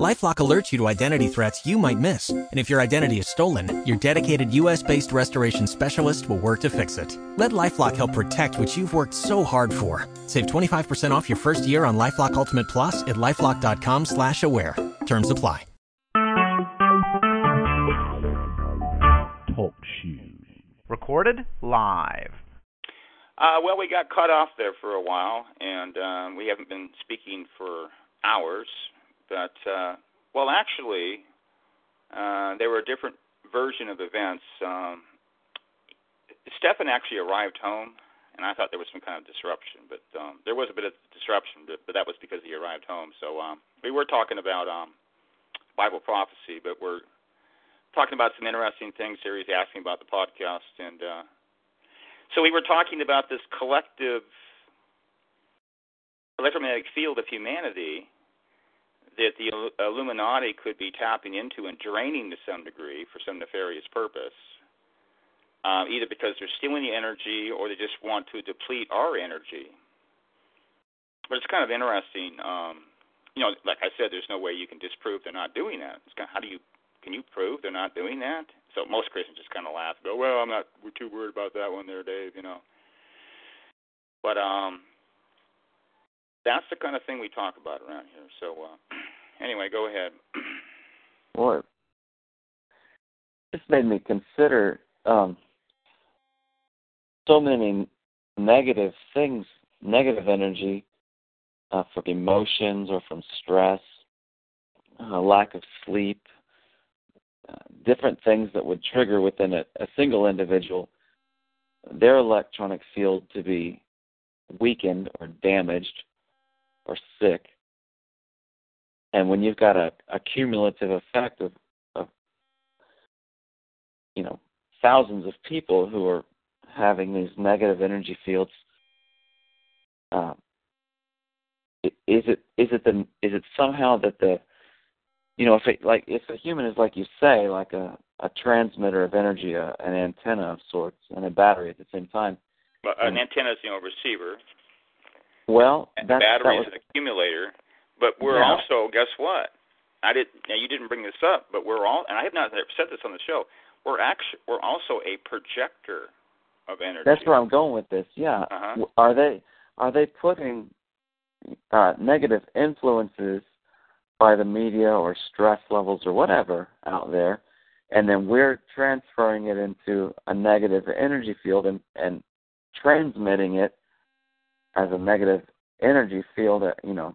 LifeLock alerts you to identity threats you might miss, and if your identity is stolen, your dedicated U.S.-based restoration specialist will work to fix it. Let LifeLock help protect what you've worked so hard for. Save 25% off your first year on LifeLock Ultimate Plus at lifeLock.com/slash-aware. Terms apply. Talk shoes. Recorded live. Uh, well, we got cut off there for a while, and um, we haven't been speaking for hours. But uh, well, actually, uh, there were a different version of events. Um, Stefan actually arrived home, and I thought there was some kind of disruption, but um, there was a bit of disruption, but, but that was because he arrived home. So um, we were talking about um, Bible prophecy, but we're talking about some interesting things here. He's asking about the podcast, and uh, so we were talking about this collective electromagnetic field of humanity that the Illuminati could be tapping into and draining to some degree for some nefarious purpose, uh, either because they're stealing the energy or they just want to deplete our energy. But it's kind of interesting. Um, you know, like I said, there's no way you can disprove they're not doing that. It's kind of, how do you can you prove they're not doing that? So most Christians just kind of laugh, and go, "Well, I'm not. We're too worried about that one there, Dave." You know. But um, that's the kind of thing we talk about around here. So uh, anyway, go ahead. well, this made me consider um, so many negative things, negative energy uh, from emotions or from stress, uh, lack of sleep, uh, different things that would trigger within a, a single individual their electronic field to be weakened or damaged or sick. And when you've got a, a cumulative effect of, of, you know, thousands of people who are having these negative energy fields, uh, is it is it the is it somehow that the you know if it like if a human is like you say like a a transmitter of energy a, an antenna of sorts and a battery at the same time but an antenna is you know a receiver well, and the battery is an accumulator. But we're yeah. also guess what? I did. Now you didn't bring this up, but we're all, and I have not said this on the show. We're actually we're also a projector of energy. That's where I'm going with this. Yeah. Uh-huh. Are they are they putting uh, negative influences by the media or stress levels or whatever out there, and then we're transferring it into a negative energy field and, and transmitting it as a negative energy field, you know,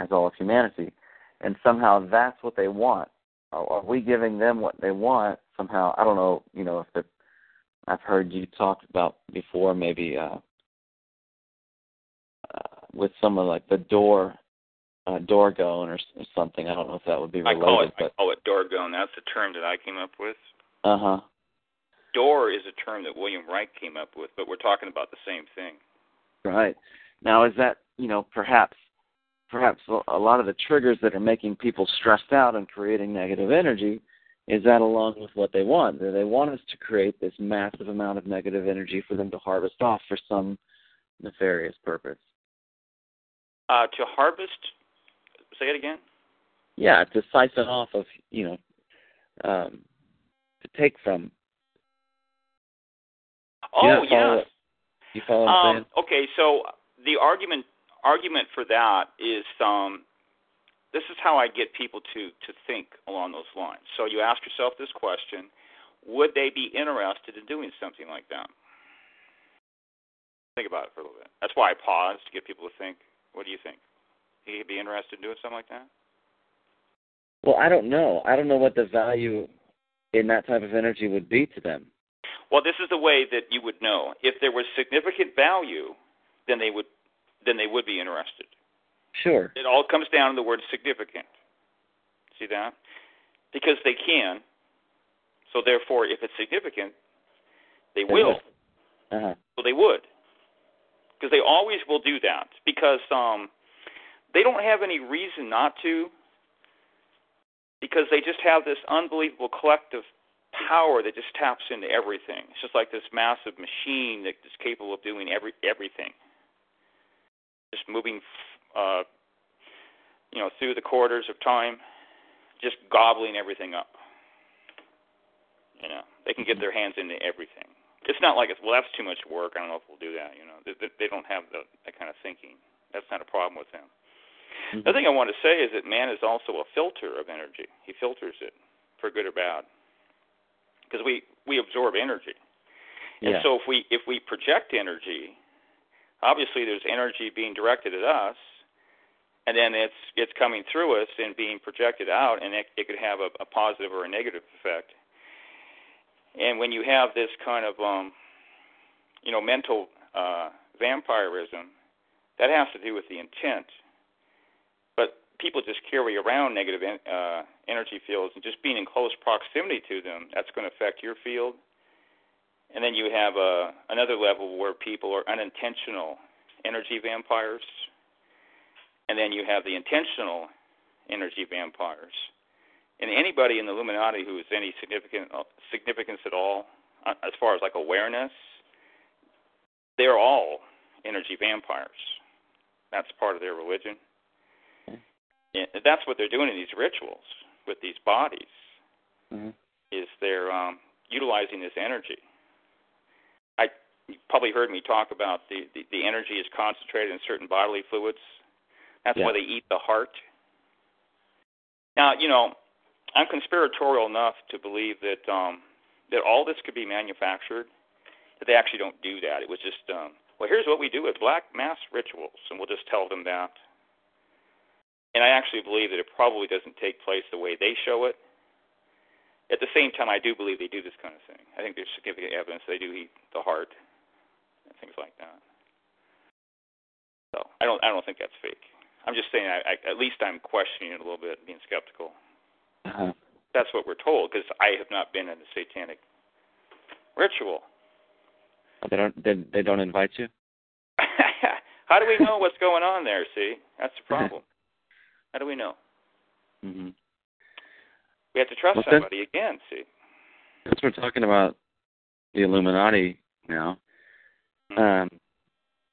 as all of humanity, and somehow that's what they want. Are, are we giving them what they want somehow? I don't know, you know, if the I've heard you talk about before, maybe uh, uh, with someone like the door uh, Dorgone or, or something. I don't know if that would be related. I call it, but... I call it Dorgone. That's the term that I came up with. Uh huh. DOR is a term that Wilhelm Reich came up with, but we're talking about the same thing. Right. Now, is that you know perhaps perhaps a lot of the triggers that are making people stressed out and creating negative energy is that along with what they want? Do they want us to create this massive amount of negative energy for them to harvest off for some nefarious purpose? Uh, to harvest, say it again. Yeah, to siphon off of you know, um, to take from. Oh you know, yes. You follow what um, I'm saying? Okay, so the argument argument for that is um, this is how I get people to to think along those lines. So you ask yourself this question: Would they be interested in doing something like that? Think about it for a little bit. That's why I paused to get people to think. What do you think? He'd be interested in doing something like that? Well, I don't know. I don't know what the value in that type of energy would be to them. Well, this is the way that you would know. If there was significant value, then they would then they would be interested. Sure. It all comes down to the word significant. See that? Because they can. So therefore, if it's significant, they, will. Uh-huh. So they would. Because they always will do that. Because um, they don't have any reason not to. because they just have this unbelievable collective power that just taps into everything. It's just like this massive machine that is capable of doing every everything, just moving, uh, you know, through the quarters of time, just gobbling everything up. You know, they can get their hands into everything. It's not like it's well, that's too much work. I don't know if we'll do that. You know, they, they don't have the, that kind of thinking. That's not a problem with them. Mm-hmm. The thing I want to say is that man is also a filter of energy. He filters it for good or bad because we we absorb energy. And yeah. so if we if we project energy, obviously there's energy being directed at us, and then it's it's coming through us and being projected out, and it, it could have a, a positive or a negative effect. And when you have this kind of um, you know mental uh, vampirism, that has to do with the intent. People just carry around negative uh, energy fields, and just being in close proximity to them, that's going to affect your field. And then you have uh, another level where people are unintentional energy vampires, and then you have the intentional energy vampires. And anybody in the Illuminati who is any significant uh, significance at all, uh, as far as like awareness, they're all energy vampires. That's part of their religion. And that's what they're doing in these rituals with these bodies. Mm-hmm. Is they're um, utilizing this energy. I you probably heard me talk about the, the the energy is concentrated in certain bodily fluids. That's yeah. why they eat the heart. Now, you know, I'm conspiratorial enough to believe that um, that all this could be manufactured. That they actually don't do that. It was just, um, well, here's what we do with black mass rituals, and we'll just tell them that. And I actually believe that it probably doesn't take place the way they show it. At the same time, I do believe they do this kind of thing. I think there's significant evidence they do eat the heart and things like that. So I don't, I don't think that's fake. I'm just saying, I, I, at least I'm questioning it a little bit, being skeptical. Uh-huh. That's what we're told because I have not been in a satanic ritual. They don't. They, they don't invite you. How do we know what's going on there? See, that's the problem. How do we know? Mm-hmm. We have to trust well, somebody again. See, since we're talking about the Illuminati now, mm-hmm. um,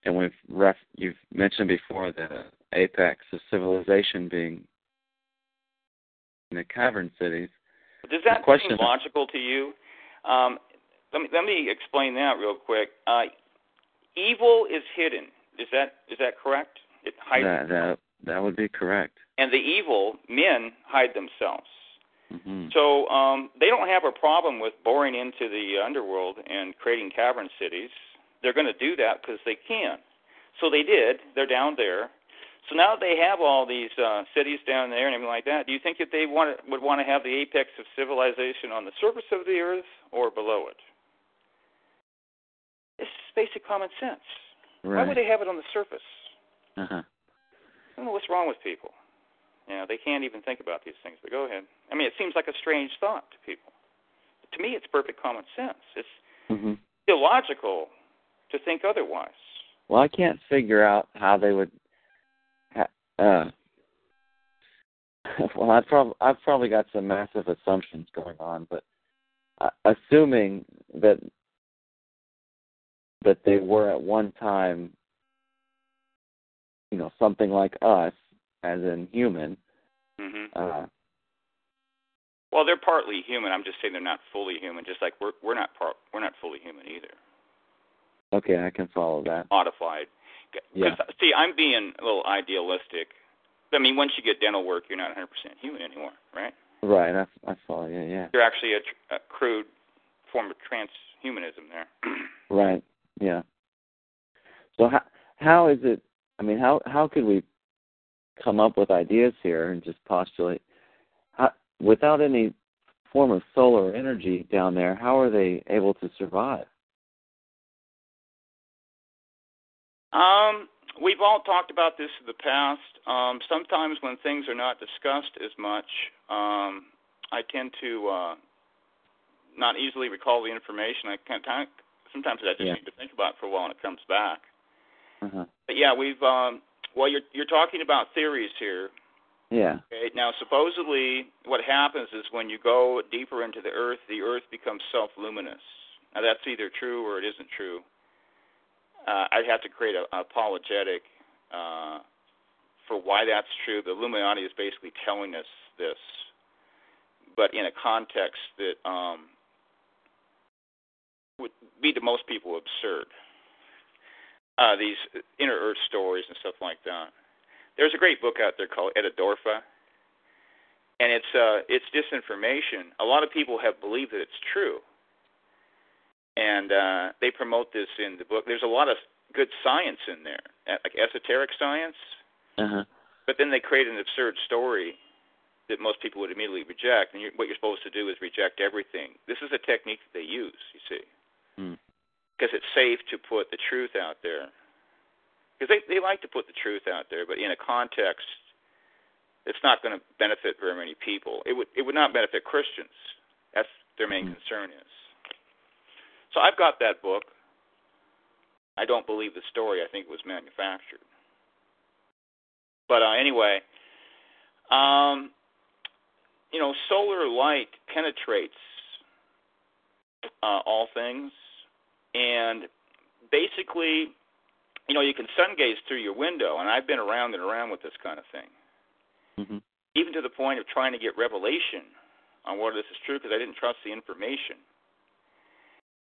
and we've ref, you've mentioned before the apex of civilization being in the cavern cities. Does that question seem logical to you? Um, let me let me explain that real quick. Uh, evil is hidden. Is that is that correct? It hides. That that that would be correct. And the evil men hide themselves. Mm-hmm. So um, they don't have a problem with boring into the underworld and creating cavern cities. They're going to do that because they can. So they did. They're down there. So now that they have all these uh, cities down there and everything like that. Do you think that they want to, would want to have the apex of civilization on the surface of the earth or below it? It's basic common sense. Right. Why would they have it on the surface? Uh-huh. Know what's wrong with people. You know, they can't even think about these things. But go ahead. I mean, it seems like a strange thought to people. To me, it's perfect common sense. It's mm-hmm. illogical to think otherwise. Well, I can't figure out how they would. Uh, well, I've probably I've probably got some massive assumptions going on, but uh, assuming that that they were at one time, you know, something like us, as in human. Mm-hmm. Uh, well, they're partly human. I'm just saying they're not fully human. Just like we're we're not part we're not fully human either. Okay, I can follow that. Modified. Yeah. See, I'm being a little idealistic. I mean, once you get dental work, you're not 100% human anymore, right? Right. I I follow. Yeah, yeah. You're actually a, a crude form of transhumanism there. right. Yeah. So how how is it? I mean, how how could we come up with ideas here and just postulate how, without any form of solar energy down there? How are they able to survive? Um, we've all talked about this in the past. Um, sometimes when things are not discussed as much, um, I tend to uh, not easily recall the information. I can't. Sometimes I just yeah. need to think about it for a while, and it comes back. Uh-huh. But yeah, we've. Um, well, you're you're talking about theories here, Yeah. Okay. Now, supposedly, what happens is when you go deeper into the Earth, the Earth becomes self-luminous. Now, that's either true or it isn't true. Uh, I'd have to create an apologetic uh, for why that's true. The Illuminati is basically telling us this, but in a context that um, would be to most people absurd. Uh, these inner Earth stories and stuff like that. There's a great book out there called Etidorhpa, and it's uh, it's disinformation. A lot of people have believed that it's true, and uh, they promote this in the book. There's a lot of good science in there, like esoteric science, Uh-huh. but then they create an absurd story that most people would immediately reject. And you're, what you're supposed to do is reject everything. This is a technique that they use, you see, Mm. Because it's safe to put the truth out there. Because they they like to put the truth out there, but in a context it's not going to benefit very many people. It would it would not benefit Christians. That's their main Mhm. concern is. So I've got that book. I don't believe the story. I think it was manufactured. But uh, anyway, um, you know, solar light penetrates uh, all things, and basically, you know, you can sun gaze through your window, and I've been around and around with this kind of thing, hmm even to the point of trying to get revelation on whether this is true because I didn't trust the information.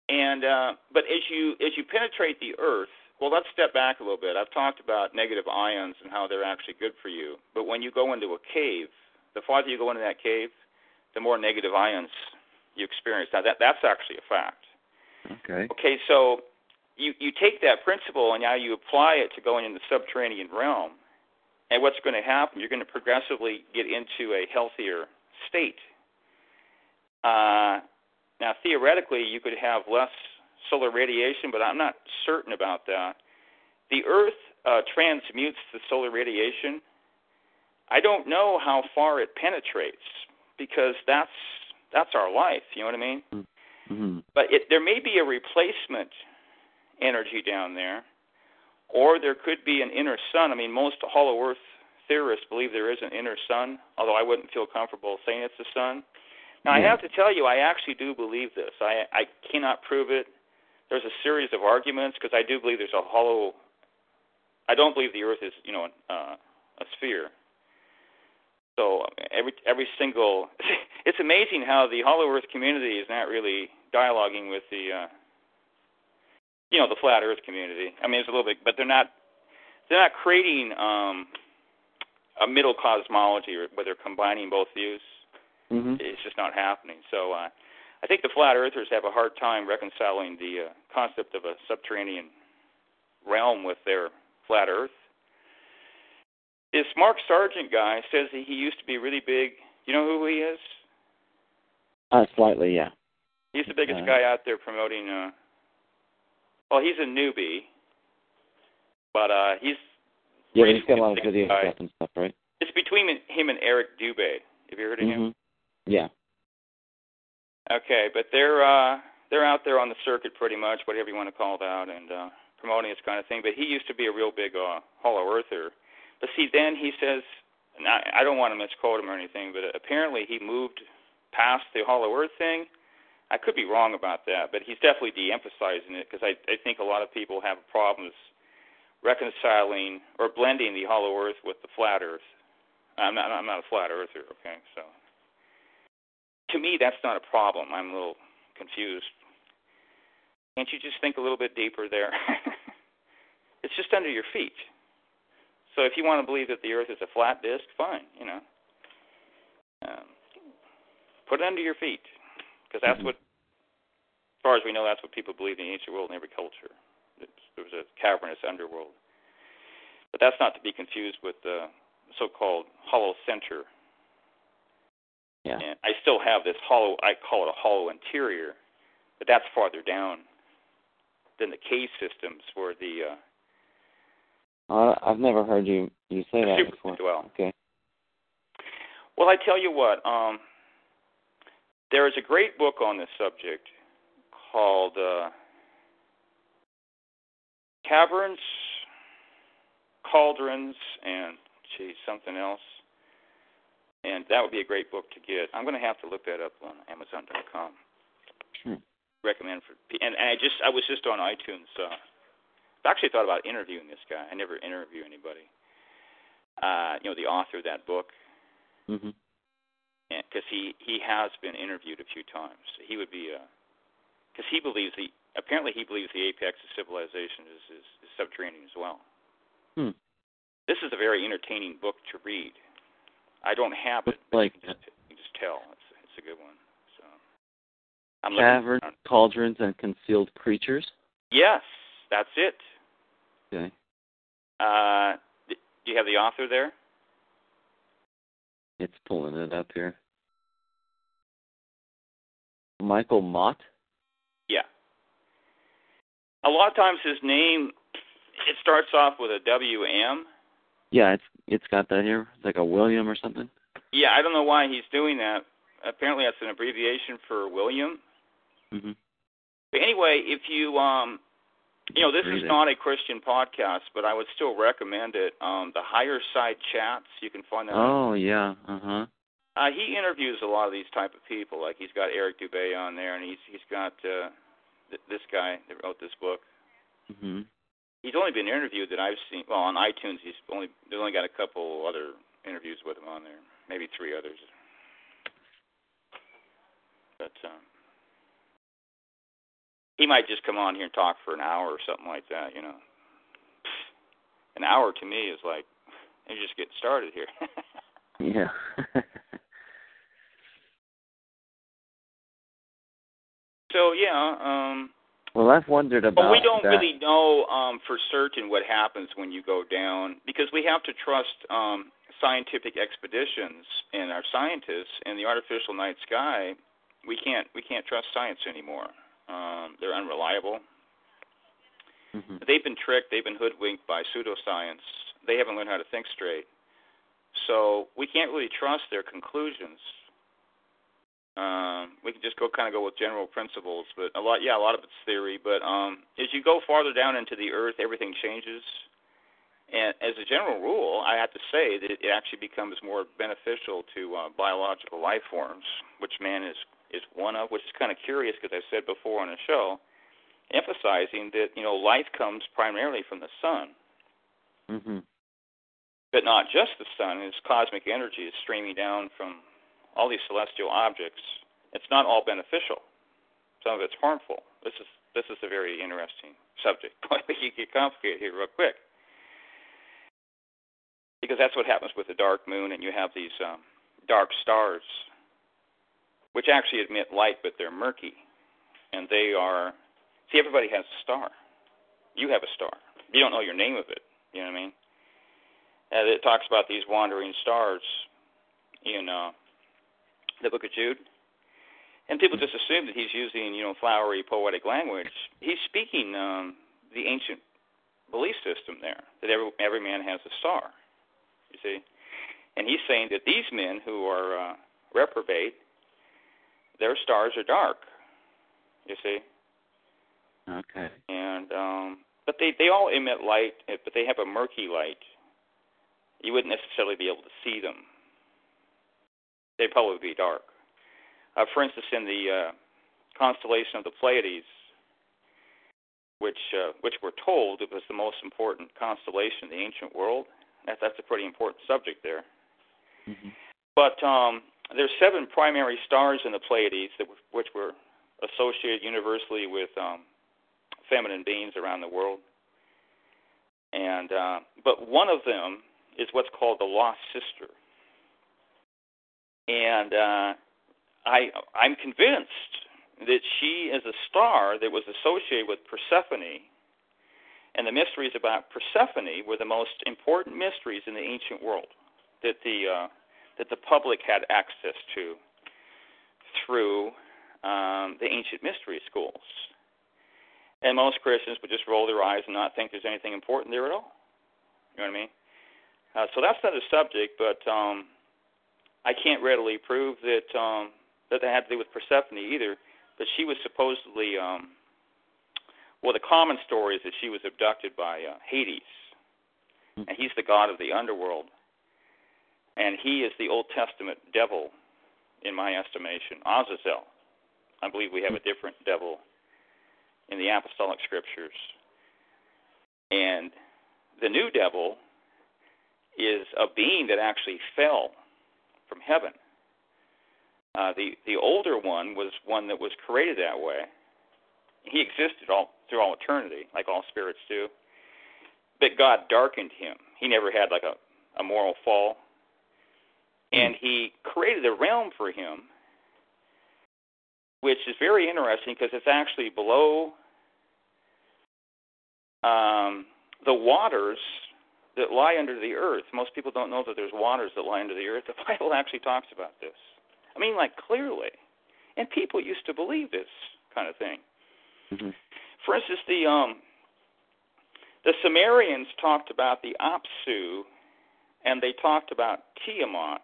And uh, but as you as you penetrate the earth, well, let's step back a little bit. I've talked about negative ions and how they're actually good for you. But when you go into a cave, the farther you go into that cave, the more negative ions you experience. Now that that's actually a fact. Okay. Okay, so you you take that principle and now you apply it to going in the subterranean realm, and what's going to happen? You're going to progressively get into a healthier state. Uh, now, theoretically, you could have less solar radiation, but I'm not certain about that. The Earth uh, transmutes the solar radiation. I don't know how far it penetrates because that's that's our life. You know what I mean? Hmm but it, there may be a replacement energy down there, or there could be an inner sun. I mean, most Hollow Earth theorists believe there is an inner sun, although I wouldn't feel comfortable saying it's the sun. Now, I have to tell you, I actually do believe this. I, I cannot prove it. There's a series of arguments because I do believe there's a hollow. I don't believe the Earth is, you know, uh, a sphere. So every every single, it's amazing how the Hollow Earth community is not really dialoguing with the, uh, you know, the flat Earth community. I mean, it's a little bit, but they're not they're not creating um, a middle cosmology where they're combining both views. hmm It's just not happening. So uh, I think the flat earthers have a hard time reconciling the uh, concept of a subterranean realm with their flat Earth. This Mark Sargent guy says that he used to be really big. You know who he is? Uh, slightly, yeah. He's the biggest Uh, guy out there promoting. Uh, well, he's a newbie, but uh, he's Yeah, he's got a lot of big video guy. stuff and stuff, right? It's between him and Eric Dubay. Have you heard of him? hmm Yeah. Okay, but they're uh they're out there on the circuit pretty much, whatever you want to call that, and uh promoting this kind of thing. But he used to be a real big uh hollow earther. But see then he says and I, I don't want to misquote him or anything, but apparently he moved past the hollow earth thing. I could be wrong about that, but he's definitely de-emphasizing it because I, I think a lot of people have problems reconciling or blending the hollow earth with the flat earth. I'm not I'm not a flat earther, okay? So to me, that's not a problem. I'm a little confused. Can't you just think a little bit deeper there? it's just under your feet. So if you want to believe that the Earth is a flat disk, fine. You know, um, put it under your feet, because that's Mhm. what, as far as we know, that's what people believe in the ancient world in every culture. It's, there was a cavernous underworld, but that's not to be confused with the so-called hollow center Yeah. and I still have this hollow. I call it a hollow interior, but that's farther down than the cave systems where the uh, Uh, I've never heard you you say that super before. dwell. Okay. Well, I tell you what. Um, there is a great book on this subject called uh, Caverns, Cauldrons, and gee, something else. and that would be a great book to get. I'm going to have to look that up on Amazon.com. Hmm. Recommend for and, and I just I was just on iTunes. Uh, I actually thought about interviewing this guy. I never interview anybody. Uh, you know, the author of that book, Mhm. because he he has been interviewed a few times. He would be a because he believes the apparently he believes the apex of civilization is is, is subterranean as well. Hmm. This is a very entertaining book to read. I don't have it, but like you, can just, you can just tell it's it's a good one. So I'm Caverns, cauldrons, and concealed creatures. Yes, that's it. Okay. Uh, do you have the author there? It's pulling it up here. Michael Mott. Yeah. A lot of times his name it starts off with a W M. Yeah, it's it's got that here. It's like a William or something. Yeah, I don't know why he's doing that. Apparently that's an abbreviation for William. Mhm. But anyway, if you um you know, this is not a Christian podcast, but I would still recommend it. Um the higher side chats, you can find that on Oh yeah. Uh huh. Uh, he interviews a lot of these type of people. Like he's got Eric Dubay on there, and he's he's got uh, th- this guy that wrote this book. Mm-hmm. He's only been interviewed that I've seen. Well, on iTunes, he's only they've only got a couple other interviews with him on there, maybe three others. But um, he might just come on here and talk for an hour or something like that. You know, an hour to me is like you're just getting started here. Yeah. so yeah. um well, I've wondered about But we don't that. really know um, for certain what happens when you go down because we have to trust um, scientific expeditions and our scientists and the artificial night sky. We can't we can't trust science anymore. Um, they're unreliable. Mhm. They've been tricked. They've been hoodwinked by pseudoscience. They haven't learned how to think straight. So we can't really trust their conclusions. Um, we can just go kind of go with general principles, but a lot, yeah, a lot of it's theory. But um, as you go farther down into the earth, everything changes. And as a general rule, I have to say that it actually becomes more beneficial to uh, biological life forms, which man is is one of. Which is kind of curious because I've said before on the show, emphasizing that you know life comes primarily from the sun, Mhm. but not just the sun. As cosmic energy is streaming down from all these celestial objects. It's not all beneficial. Some of it's harmful. This is this is a very interesting subject. you get complicated here real quick. Because that's what happens with the dark moon, and you have these um, dark stars, which actually emit light, but they're murky, and they are. See, everybody has a star. You have a star. You don't know your name of it. You know what I mean? And it talks about these wandering stars in uh, the Book of Jude, and people just assume that he's using you know flowery poetic language. He's speaking um, the ancient belief system there that every every man has a star. You see, and he's saying that these men who are uh, reprobate, their stars are dark. You see, Okay. and um, but they they all emit light, eh, but they have a murky light. You wouldn't necessarily be able to see them. They'd probably be dark. Uh, for instance, in the uh, constellation of the Pleiades, which uh, which we're told it was the most important constellation in the ancient world. That, that's a pretty important subject there. Mhm. But um, there's seven primary stars in the Pleiades that which were associated universally with um, feminine beings around the world. And uh, but one of them is what's called the lost sister. And uh, I I'm convinced that she is a star that was associated with Persephone. And the mysteries about Persephone were the most important mysteries in the ancient world that the uh, that the public had access to through um, the ancient mystery schools. And most Christians would just roll their eyes and not think there's anything important there at all. You know what I mean? Uh, so that's another subject, but um, I can't readily prove that um, that that had to do with Persephone either. But she was supposedly, um, well, the common story is that she was abducted by uh, Hades, and he's the god of the underworld. And he is the Old Testament devil, in my estimation, Azazel. I believe we have a different devil in the apostolic scriptures. And the new devil is a being that actually fell from heaven. Uh, the the older one was one that was created that way. He existed all through all eternity, like all spirits do. But God darkened him. He never had like a, a moral fall. And he created a realm for him, which is very interesting because it's actually below um, the waters that lie under the earth. Most people don't know that there's waters that lie under the earth. The Bible actually talks about this. I mean, like clearly. And people used to believe this kind of thing. Mm-hmm. For instance, the um, the Sumerians talked about the Apsu, and they talked about Tiamat,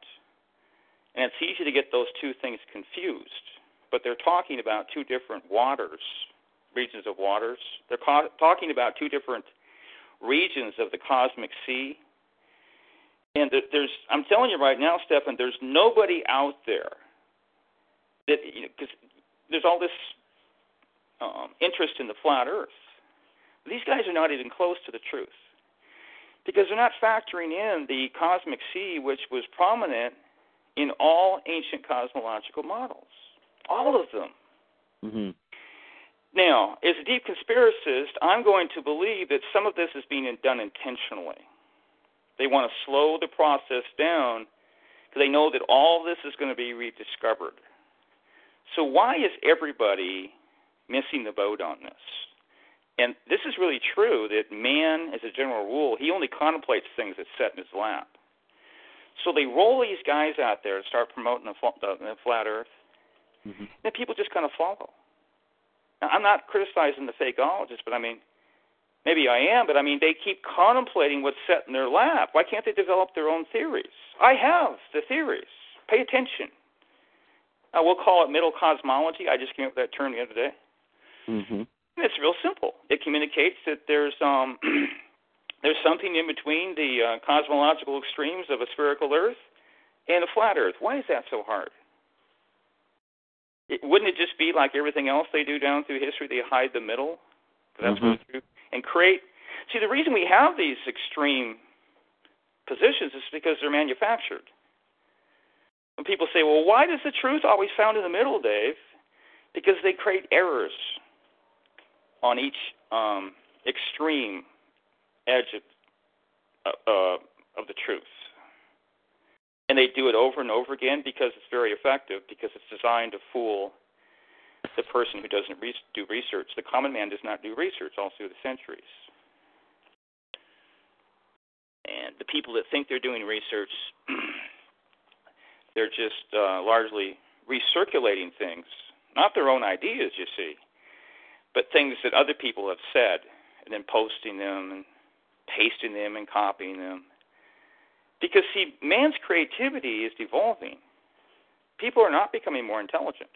and it's easy to get those two things confused. But they're talking about two different waters, regions of waters. They're co- talking about two different regions of the cosmic sea. And there's, I'm telling you right now, Stephan, there's nobody out there that, because you know, there's all this um, interest in the flat Earth. These guys are not even close to the truth because they're not factoring in the cosmic sea, which was prominent in all ancient cosmological models, all of them. Mm-hmm. Now, as a deep conspiracist, I'm going to believe that some of this is being done intentionally. They want to slow the process down because they know that all this is going to be rediscovered. So, why is everybody missing the boat on this? And this is really true that man, as a general rule, he only contemplates things that set in his lap. So they roll these guys out there and start promoting the, the, the flat Earth, mm-hmm. and people just kind of follow. Now, I'm not criticizing the fakeologists, but I mean, maybe I am, but I mean, they keep contemplating what's set in their lap. Why can't they develop their own theories? I have the theories. Pay attention. Uh, we'll call it middle cosmology. I just came up with that term the other day. Mm-hmm. It's real simple. It communicates that there's um, there's something in between the uh, cosmological extremes of a spherical Earth and a flat Earth. Why is that so hard? It, wouldn't it just be like everything else they do down through history? They hide the middle. That's mm-hmm. true. And create. See, the reason we have these extreme positions is because they're manufactured. When people say, "Well, why does the truth always found in the middle, Dave?" Because they create errors on each um, extreme edge of, uh, uh, of the truth. And they do it over and over again because it's very effective, because it's designed to fool the person who doesn't re- do research. The common man does not do research all through the centuries. And the people that think they're doing research, they're just uh, largely recirculating things, not their own ideas, you see but things that other people have said and then posting them and pasting them and copying them. Because, see, man's creativity is evolving. People are not becoming more intelligent,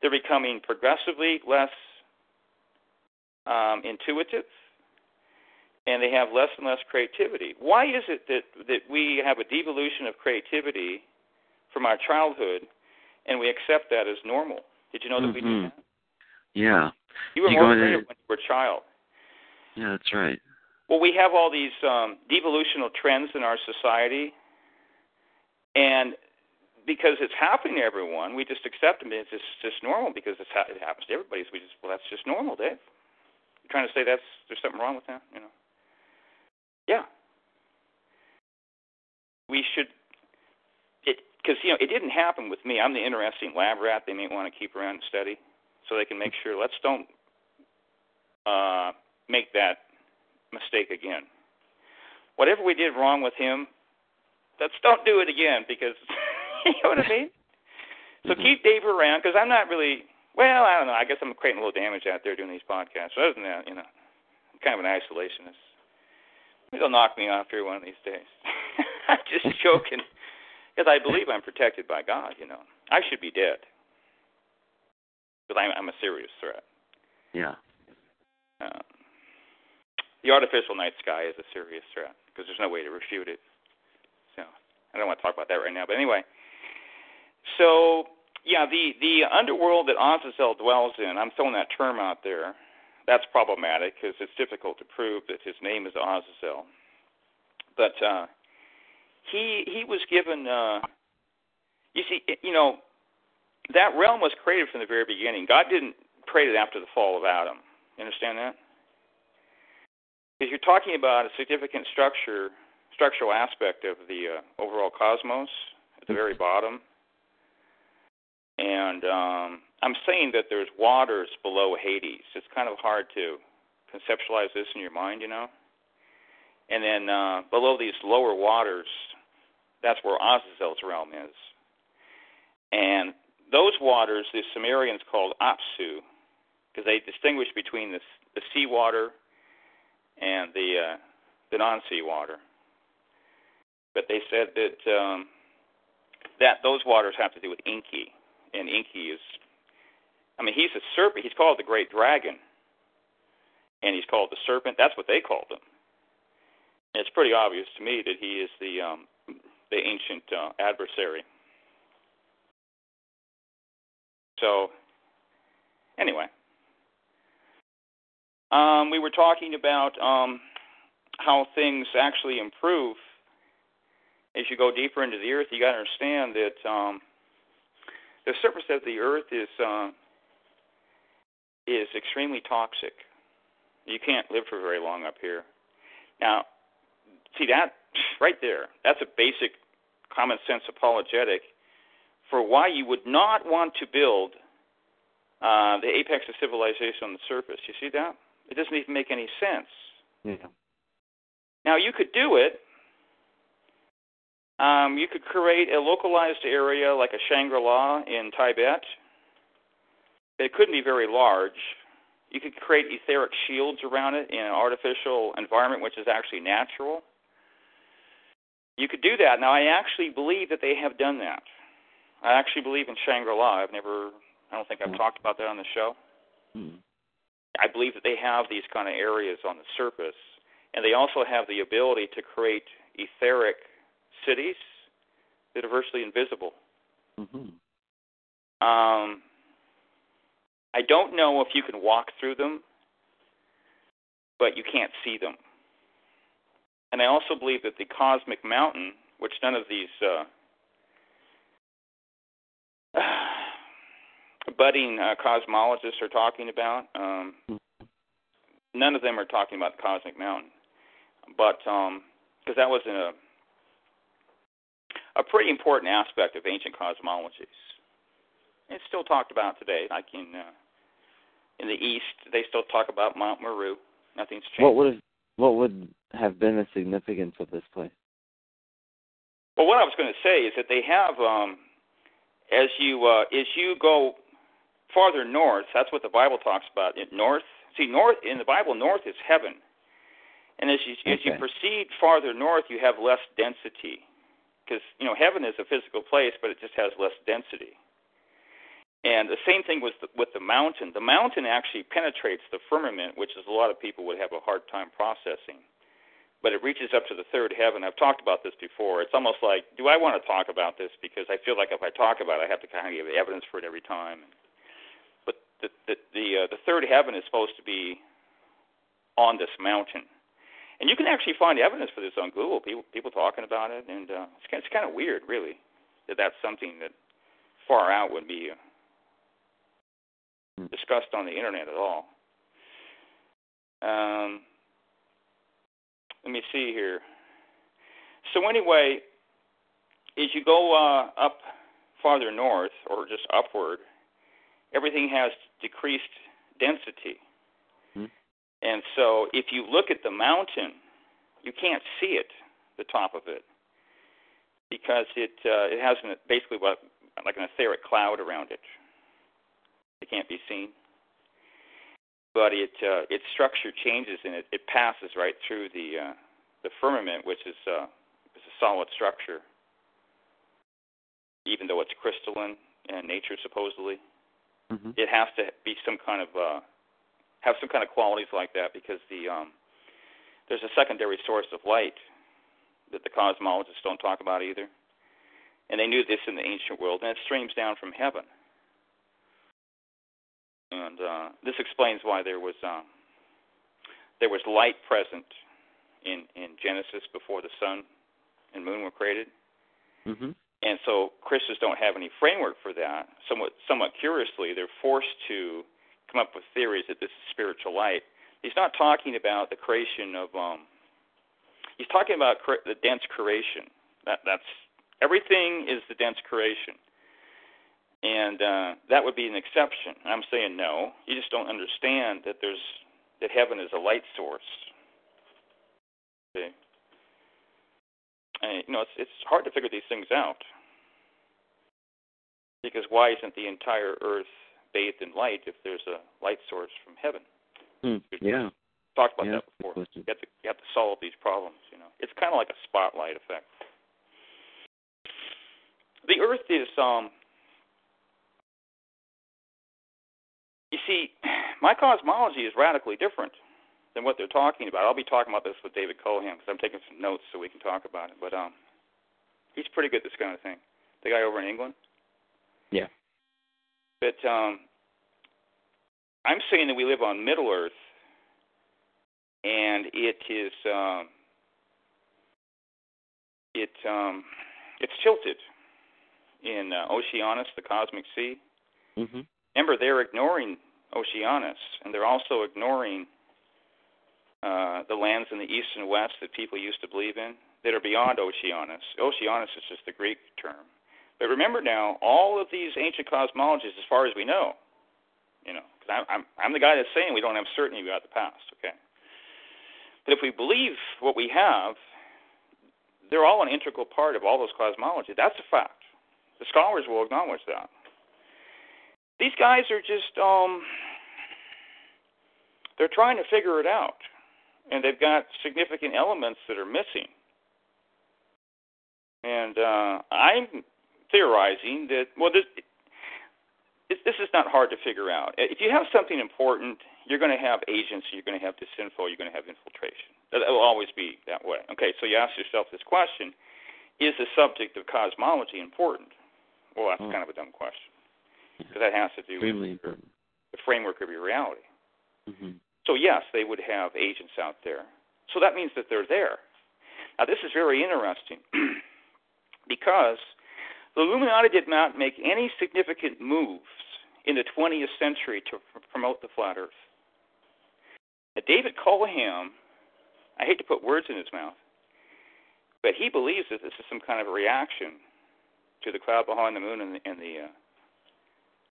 they're becoming progressively less um, intuitive. And they have less and less creativity. Why is it that, that we have a devolution of creativity from our childhood and we accept that as normal? Did you know that mm-hmm. we do that? Yeah. You were you more creative when you were a child. Yeah, that's right. Well, we have all these um, devolutional trends in our society, and because it's happening to everyone, we just accept them. It's just, just normal because it's ha- it happens to everybody. So we just well, that's just normal, Dave. You're trying to say that's there's something wrong with that, you know? Yeah. We should because you know it didn't happen with me. I'm the interesting lab rat they may want to keep around and study, so they can make sure. Let's don't uh, make that mistake again. Whatever we did wrong with him, let's don't do it again because you know what I mean. So mm-hmm. keep Dave around because I'm not really. Well, I don't know. I guess I'm creating a little damage out there doing these podcasts. Other than that, you know, I'm kind of an isolationist. Maybe they'll knock me off here one of these days. I'm just joking because I believe I'm protected by God. You know, I should be dead because I'm, I'm a serious threat. Yeah. Um, the artificial night sky is a serious threat because there's no way to refute it. So I don't want to talk about that right now. But anyway, so yeah, the the underworld that Azazel dwells in, I'm throwing that term out there. That's problematic because it's difficult to prove that his name is Azazel. But uh, he he was given. Uh, you see, you know, that realm was created from the very beginning. God didn't create it after the fall of Adam. You understand that? Because you're talking about a significant structure, structural aspect of the uh, overall cosmos at the very bottom. And um, I'm saying that there's waters below Hades. It's kind of hard to conceptualize this in your mind, you know. And then uh, below these lower waters, that's where Azazel's realm is. And those waters, the Sumerians called Apsu, because they distinguish between the, the sea water and the uh, the non-sea water. But they said that um, that those waters have to do with Enki, and Enki is, I mean, he's a serpent. He's called the great dragon, and he's called the serpent. That's what they called him. And it's pretty obvious to me that he is the um, the ancient uh, adversary. So, anyway, um, we were talking about um, how things actually improve as you go deeper into the earth. You got to understand that um, the surface of the earth is uh, is extremely toxic. You can't live for very long up here. Now, see that right there. That's a basic common sense apologetic for why you would not want to build uh, the apex of civilization on the surface. You see that? It doesn't even make any sense. Yeah. Now you could do it. Um, you could create a localized area like a Shangri-La in Tibet. It couldn't be very large. You could create etheric shields around it in an artificial environment, which is actually natural. You could do that. Now, I actually believe that they have done that. I actually believe in Shangri-La. I've never, I don't think I've mm talked about that on the show. mm I believe that they have these kind of areas on the surface, and they also have the ability to create etheric cities that are virtually invisible. Mm-hmm. Um, I don't know if you can walk through them, but you can't see them. And I also believe that the cosmic mountain, which none of these uh, budding uh, cosmologists are talking about. Um, none of them are talking about the cosmic mountain, but because um, that was a a pretty important aspect of ancient cosmologies. It's still talked about today. Like in uh, in the East, they still talk about Mount Meru. Nothing's changed. What would what would have been the significance of this place? Well, what I was going to say is that they have, um, as you uh, as you go farther north, that's what the Bible talks about. In north, see, north in the Bible, north is heaven, and as you okay. as you proceed farther north, you have less density, because you know heaven is a physical place, but it just has less density. And the same thing with the, with the mountain. The mountain actually penetrates the firmament, which is a lot of people would have a hard time processing. But it reaches up to the third heaven. I've talked about this before. It's almost like, do I want to talk about this? Because I feel like if I talk about it, I have to kind of give evidence for it every time the the the, uh, the third heaven is supposed to be on this mountain, and you can actually find evidence for this on Google. People people talking about it, and uh, it's it's kind of weird, really, that that's something that far out would be uh, discussed on the internet at all. Um, let me see here. So anyway, as you go uh, up farther north or just upward, everything has decreased density. Mm-hmm. And so if you look at the mountain, you can't see it, the top of it, because it uh, it has an, basically what like an etheric cloud around it. It can't be seen, but it uh, its structure changes and it, it passes right through the uh, the firmament, which is uh, is a solid structure, even though it's crystalline in nature supposedly. Mm-hmm. It has to be some kind of uh, have some kind of qualities like that because the um, there's a secondary source of light that the cosmologists don't talk about either. And they knew this in the ancient world, and it streams down from heaven. And uh, this explains why there was um, there was light present in in Genesis before the sun and moon were created. Mm-hmm. And so Christians don't have any framework for that. Somewhat somewhat curiously, they're forced to come up with theories that this is spiritual light. He's not talking about the creation of um he's talking about cre- the dense creation. That that's everything is the dense creation. And uh that would be an exception. I'm saying no. You just don't understand that there's that heaven is a light source. See? And, you know, it's it's hard to figure these things out. Because why isn't the entire earth bathed in light if there's a light source from heaven? Hmm. Yeah. Talked about Yeah, that before. You have to you have to solve these problems. You know, it's kind of like a spotlight effect. The Earth is um. You see, my cosmology is radically different than what they're talking about. I'll be talking about this with David Cohen because I'm taking some notes so we can talk about it. But um, he's pretty good at this kind of thing. The guy over in England. Yeah. But um, I'm saying that we live on Middle Earth, and it is um, it um, it's tilted in uh, Oceanus, the cosmic sea. Mm-hmm. Remember, they're ignoring Oceanus, and they're also ignoring uh, the lands in the east and west that people used to believe in that are beyond Oceanus. Oceanus is just the Greek term. But remember now, all of these ancient cosmologies, as far as we know, you know, because I'm, I'm I'm the guy that's saying we don't have certainty about the past. Okay, but if we believe what we have, they're all an integral part of all those cosmologies. That's a fact. The scholars will acknowledge that. These guys are just um they're trying to figure it out. And they've got significant elements that are missing. And uh I'm theorizing that well this this this is not hard to figure out. Uh, if you have something important, you're going to have agents, you're going to have disinfo, you're going to have infiltration. That will always be that way. Okay, so you ask yourself this question Is the subject of cosmology important? Well, that's Oh. kind of a dumb question. Hmm. Because that has to do with Extremely important. the framework of your reality. Mm-hmm. So, yes, they would have agents out there. So that means that they're there. Now, this is very interesting because the Illuminati did not make any significant moves in the 20th century to pr- promote the flat Earth. Now, David Cohen, I hate to put words in his mouth, but he believes that this is some kind of a reaction to the cloud behind the moon and the, and the uh,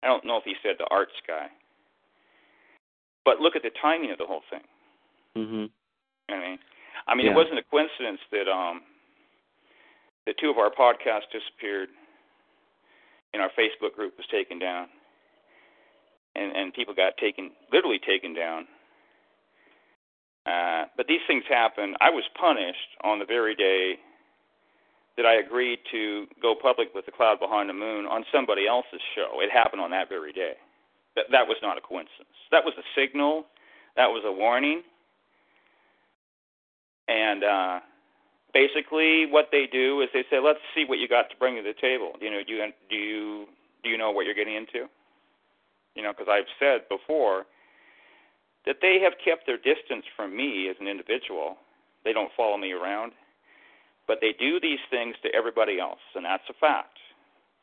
I don't know if he said the art sky, but look at the timing of the whole thing. Mm-hmm. You know what I mean, I mean, Yeah. it wasn't a coincidence that um that two of our podcasts disappeared, and our Facebook group was taken down, and and people got taken literally taken down. Uh, but these things happen. I was punished on the very day that I agreed to go public with the cloud behind the moon on somebody else's show. It happened on that very day. That that was not a coincidence. That was a signal. That was a warning. And uh, basically, what they do is they say, "Let's see what you got to bring to the table. You know, do you do you do you know what you're getting into? You know, because I've said before that they have kept their distance from me as an individual. They don't follow me around, but they do these things to everybody else, and that's a fact.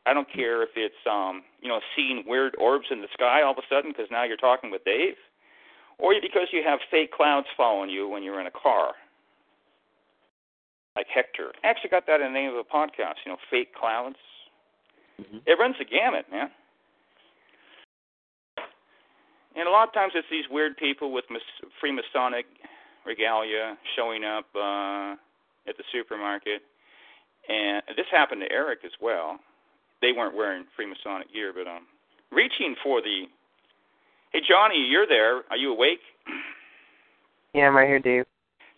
I don't care if it's um, you know seeing weird orbs in the sky all of a sudden because now you're talking with Dave, or because you have fake clouds following you when you're in a car, like Hector. I actually got that in the name of a podcast. You know, fake clouds. Mm-hmm. It runs the gamut, man. And a lot of times it's these weird people with mas- Freemasonic regalia showing up uh, at the supermarket. And this happened to Eric as well. They weren't wearing Freemasonic gear, but um, reaching for the. Hey Johnny, you're there. Are you awake? Yeah, I'm right here, Dave.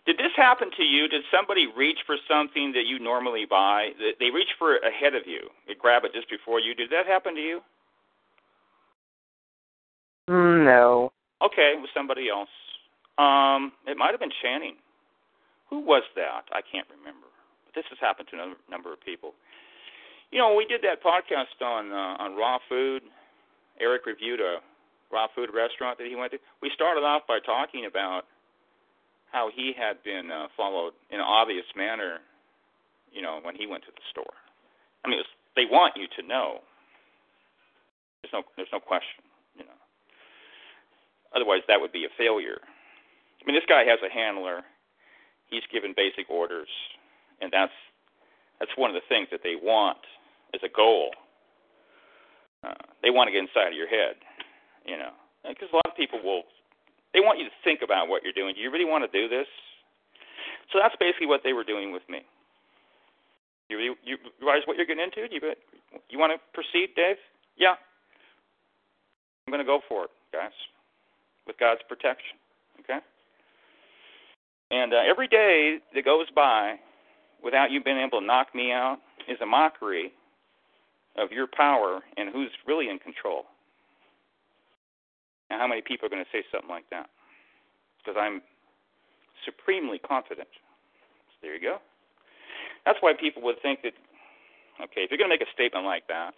Did this happen to you? Did somebody reach for something that you normally buy? They reach for it ahead of you. They grab it just before you. Did that happen to you? Mm, no. Okay, it was somebody else. Um, it might have been Channing. Who was that? I can't remember. But this has happened to a number of people. You know, we did that podcast on uh, on raw food. Eric reviewed a raw food restaurant that he went to. We started off by talking about how he had been uh, followed in an obvious manner, you know, when he went to the store. I mean, it was, they want you to know. There's no, there's no question, you know. Otherwise, that would be a failure. I mean, this guy has a handler. He's given basic orders, and that's that's one of the things that they want as a goal. Uh, they want to get inside of your head, you know, because a lot of people will they want you to think about what you're doing. Do you really want to do this? So that's basically what they were doing with me. You you, realize what you're getting into? You you want to proceed, Dave? Yeah. I'm going to go for it, guys, with God's protection. Okay. And uh, every day that goes by without you being able to knock me out is a mockery of your power and who's really in control. Now, how many people are going to say something like that? Because I'm supremely confident. So there you go. That's why people would think that, okay, if you're going to make a statement like that,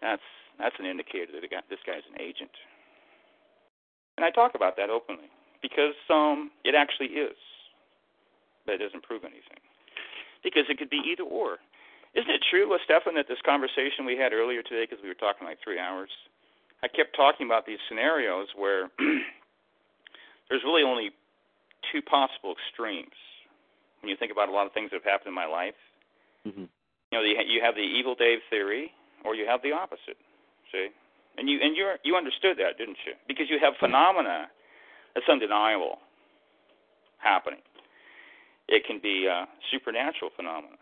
that's that's an indicator that this guy's an agent. And I talk about that openly because um, it actually is, but it doesn't prove anything. Because it could be either or. Isn't it true, uh, Stefan, that this conversation we had earlier today, because we were talking like three hours, I kept talking about these scenarios where there's really only two possible extremes when you think about a lot of things that have happened in my life. Mm-hmm. You know, you have the evil Dave theory, or you have the opposite. See, and you and you you understood that, didn't you? Because you have phenomena that's undeniable happening. It can be uh, supernatural phenomena.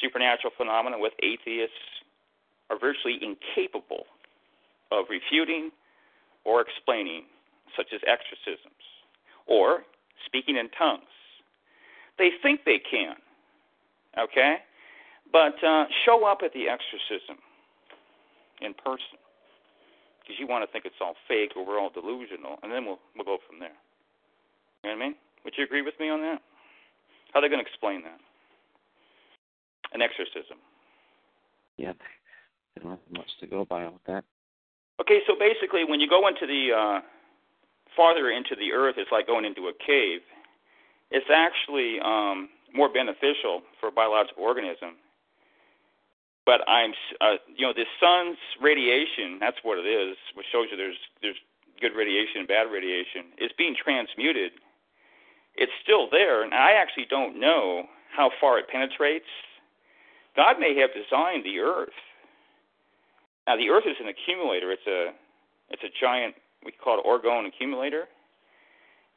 Supernatural phenomena with atheists are virtually incapable of refuting or explaining, such as exorcisms or speaking in tongues. They think they can, okay? But uh, show up at the exorcism in person because you want to think it's all fake or we're all delusional, and then we'll we'll go from there. You know what I mean? Would you agree with me on that? How are they going to explain that? An exorcism. Yeah, they don't have much to go by with that. Okay, so basically, when you go into the uh, farther into the earth, it's like going into a cave. It's actually um, more beneficial for a biological organism. But I'm, uh, you know, the sun's radiation. That's what it is, which shows you there's there's good radiation and bad radiation. Is being transmuted. It's still there, and I actually don't know how far it penetrates. God may have designed the earth now, the Earth is an accumulator. It's a it's a giant we call it orgone accumulator,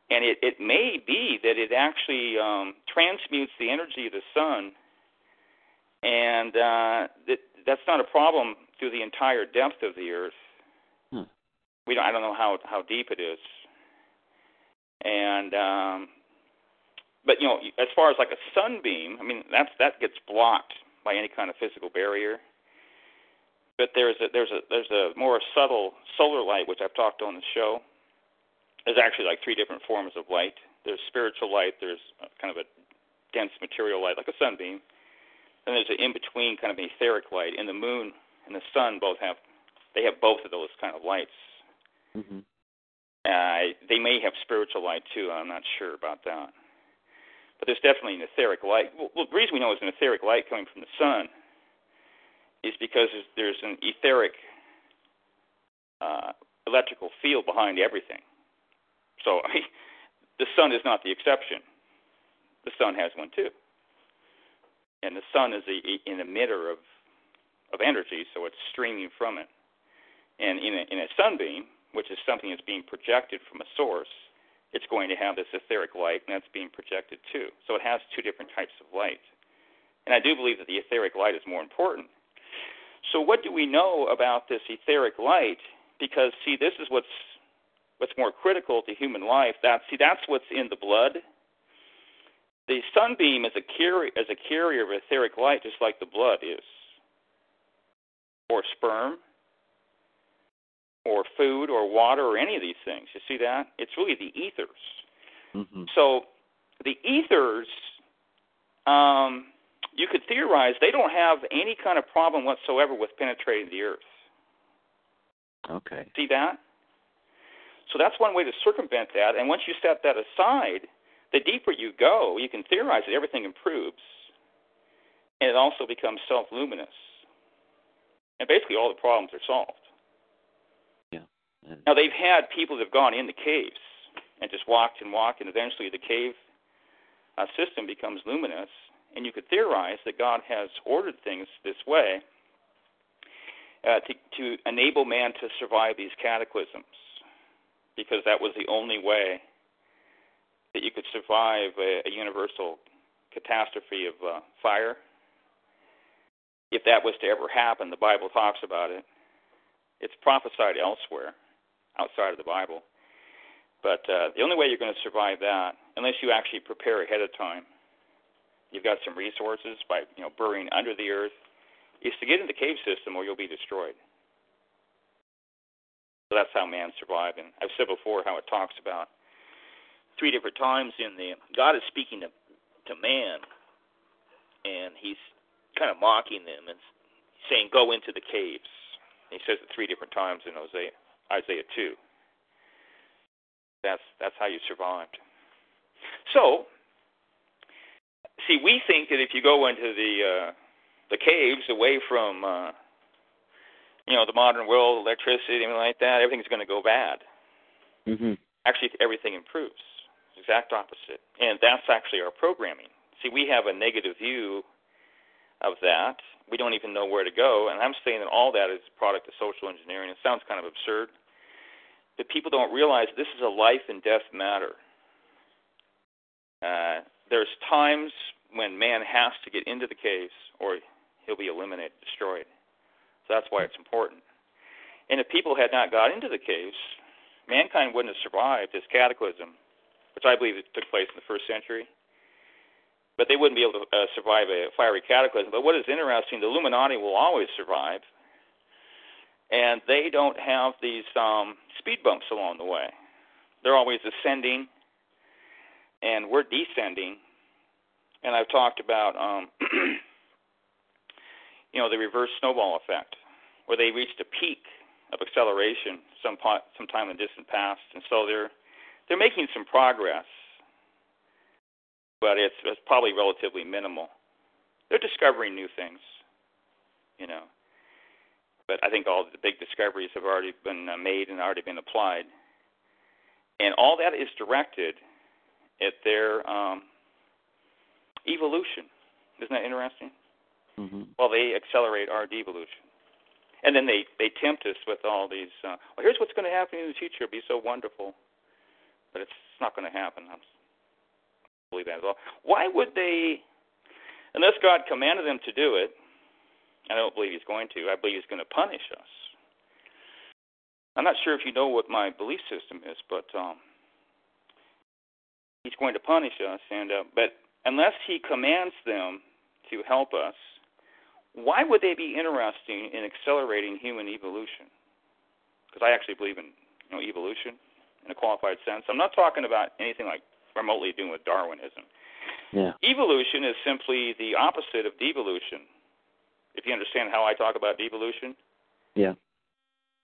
and it it may be that it actually um, transmutes the energy of the sun, and uh, that that's not a problem through the entire depth of the Earth. Hmm. We don't, I don't know how how deep it is, and um, but you know, as far as like a sunbeam, I mean that's that gets blocked by any kind of physical barrier but there's a there's a there's a more subtle solar light which I've talked on the show. There's actually like three different forms of light. There's spiritual light. There's kind of a dense material light like a sunbeam. And there's an in between kind of etheric light. And the moon and the sun both have they have both of those kind of lights. Mm-hmm. Uh, they may have spiritual light too. I'm not sure about that. But there's definitely an etheric light. Well, the reason we know it's an etheric light coming from the sun is because there's an etheric uh, electrical field behind everything. So I the sun is not the exception. The sun has one too, and the sun is a, an emitter of of energy, so it's streaming from it. And in a, in a sunbeam, which is something that's being projected from a source, it's going to have this etheric light, and that's being projected too. So it has two different types of light. And I do believe that the etheric light is more important so what do we know about this etheric light? Because see, this is what's what's more critical to human life. That see, that's what's in the blood. The sunbeam is a carrier as a carrier of etheric light, just like the blood is, or sperm, or food, or water, or any of these things. You see that? It's really the ethers. Mm-hmm. So the ethers um, you could theorize they don't have any kind of problem whatsoever with penetrating the earth. Okay. See that? So that's one way to circumvent that. And once you set that aside, the deeper you go, you can theorize that everything improves. And it also becomes self luminous. And basically, all the problems are solved. Yeah. And, Now, they've had people that have gone in the caves and just walked and walked, and eventually the cave uh, system becomes luminous. And you could theorize that God has ordered things this way uh, to, to enable man to survive these cataclysms, because that was the only way that you could survive a, a universal catastrophe of uh, fire. If that was to ever happen, the Bible talks about it. It's prophesied elsewhere, outside of the Bible. But uh, the only way you're going to survive that, unless you actually prepare ahead of time, you've got some resources by you know burying under the earth, is to get in the cave system or you'll be destroyed. So that's how man survived. And I've said before how it talks about three different times in the God is speaking to to man, and he's kind of mocking them and saying, "Go into the caves." He says it three different times in Isaiah Isaiah two. That's that's how you survived. So, see, we think that if you go into the uh, the caves away from uh, you know the modern world, electricity, anything like that, everything's going to go bad. mhm. Actually, everything improves. Exact opposite, and that's actually our programming. See, we have a negative view of that. We don't even know where to go, and I'm saying that all that is a product of social engineering. It sounds kind of absurd, but people don't realize this is a life and death matter. Uh, there's times when man has to get into the caves, or he'll be eliminated, destroyed. So that's why it's important. And if people had not got into the caves, mankind wouldn't have survived this cataclysm, which I believe took place in the first century. But they wouldn't be able to uh, survive a fiery cataclysm. But what is interesting, the Illuminati will always survive, and they don't have these um, speed bumps along the way. They're always ascending, and we're descending. And I've talked about, um, you know, the reverse snowball effect, where they reached a peak of acceleration some po- sometime in the distant past, and so they're they're making some progress, but it's, it's probably relatively minimal. They're discovering new things, you know. But I think all the big discoveries have already been uh, made and already been applied, and all that is directed at their um, evolution. Isn't that interesting? Mhm. Well, they accelerate our devolution. And then they, they tempt us with all these, uh, well, here's what's going to happen in the future. It'll be so wonderful. But it's not going to happen. I don't believe that at all. Why would they, unless God commanded them to do it, I don't believe He's going to. I believe He's going to punish us. I'm not sure if you know what my belief system is, but um, He's going to punish us. And uh, but unless He commands them to help us, why would they be interested in accelerating human evolution? Because I actually believe in you know evolution in a qualified sense. I'm not talking about anything like remotely doing with Darwinism. Yeah. Evolution is simply the opposite of devolution. If you understand how I talk about devolution, Yeah.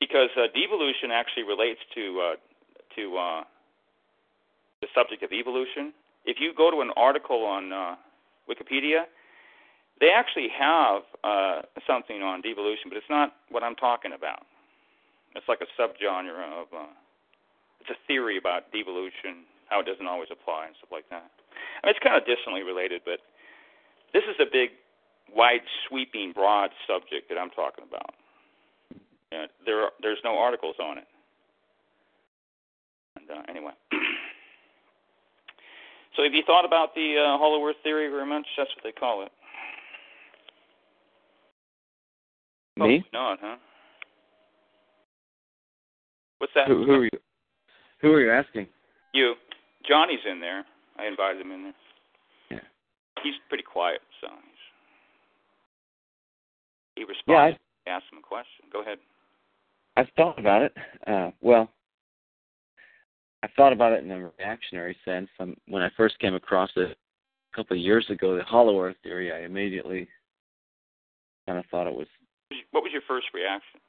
because uh, devolution actually relates to uh, to uh, the subject of evolution. If you go to an article on uh, Wikipedia, they actually have uh, something on devolution, but it's not what I'm talking about. It's like a subgenre of uh, it's a theory about devolution, how it doesn't always apply and stuff like that. I mean, it's kind of distantly related, but this is a big, wide, sweeping, broad subject that I'm talking about. And there, are, there's no articles on it. And uh, anyway, so have you thought about the uh, Hollow Earth theory very much? That's what they call it. Me? Probably not, huh? What's that? Who, who are you? Who are you asking? You. Johnny's in there. I invited him in there. Yeah. He's pretty quiet, so he's, he Yeah, responds. Ask him a question. Go ahead. I, I've thought about it. Uh, well, I thought about it in a reactionary sense. Um, when I first came across it, a couple of years ago, the Hollow Earth theory, I immediately kind of thought it was. What was your first reaction?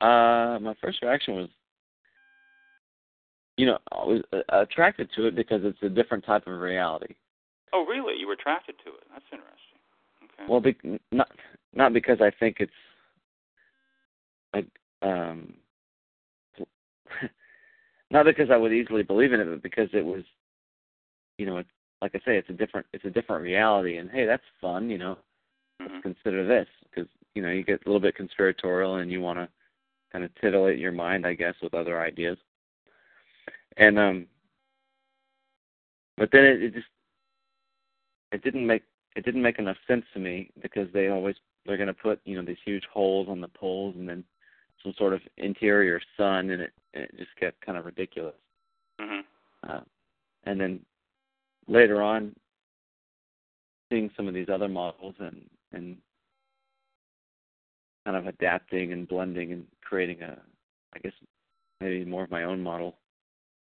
Uh, my first reaction was, you know, I was uh, attracted to it because it's a different type of reality. Oh, really? You were attracted to it? That's interesting. Okay. Well, be, not not because I think it's like um not because I would easily believe in it, but because it was, you know, it's like I say, it's a different it's a different reality, and hey, that's fun, you know. mm-hmm. Consider this because you know you get a little bit conspiratorial and you want to kind of titillate your mind, I guess, with other ideas. And um, but then it, it just it didn't make it didn't make enough sense to me because they always they're going to put you know these huge holes on the poles and then some sort of interior sun, and it, and it just got kind of ridiculous. Mm-hmm. Uh, and then later on, seeing some of these other models and and kind of adapting and blending and creating a, I guess maybe more of my own model.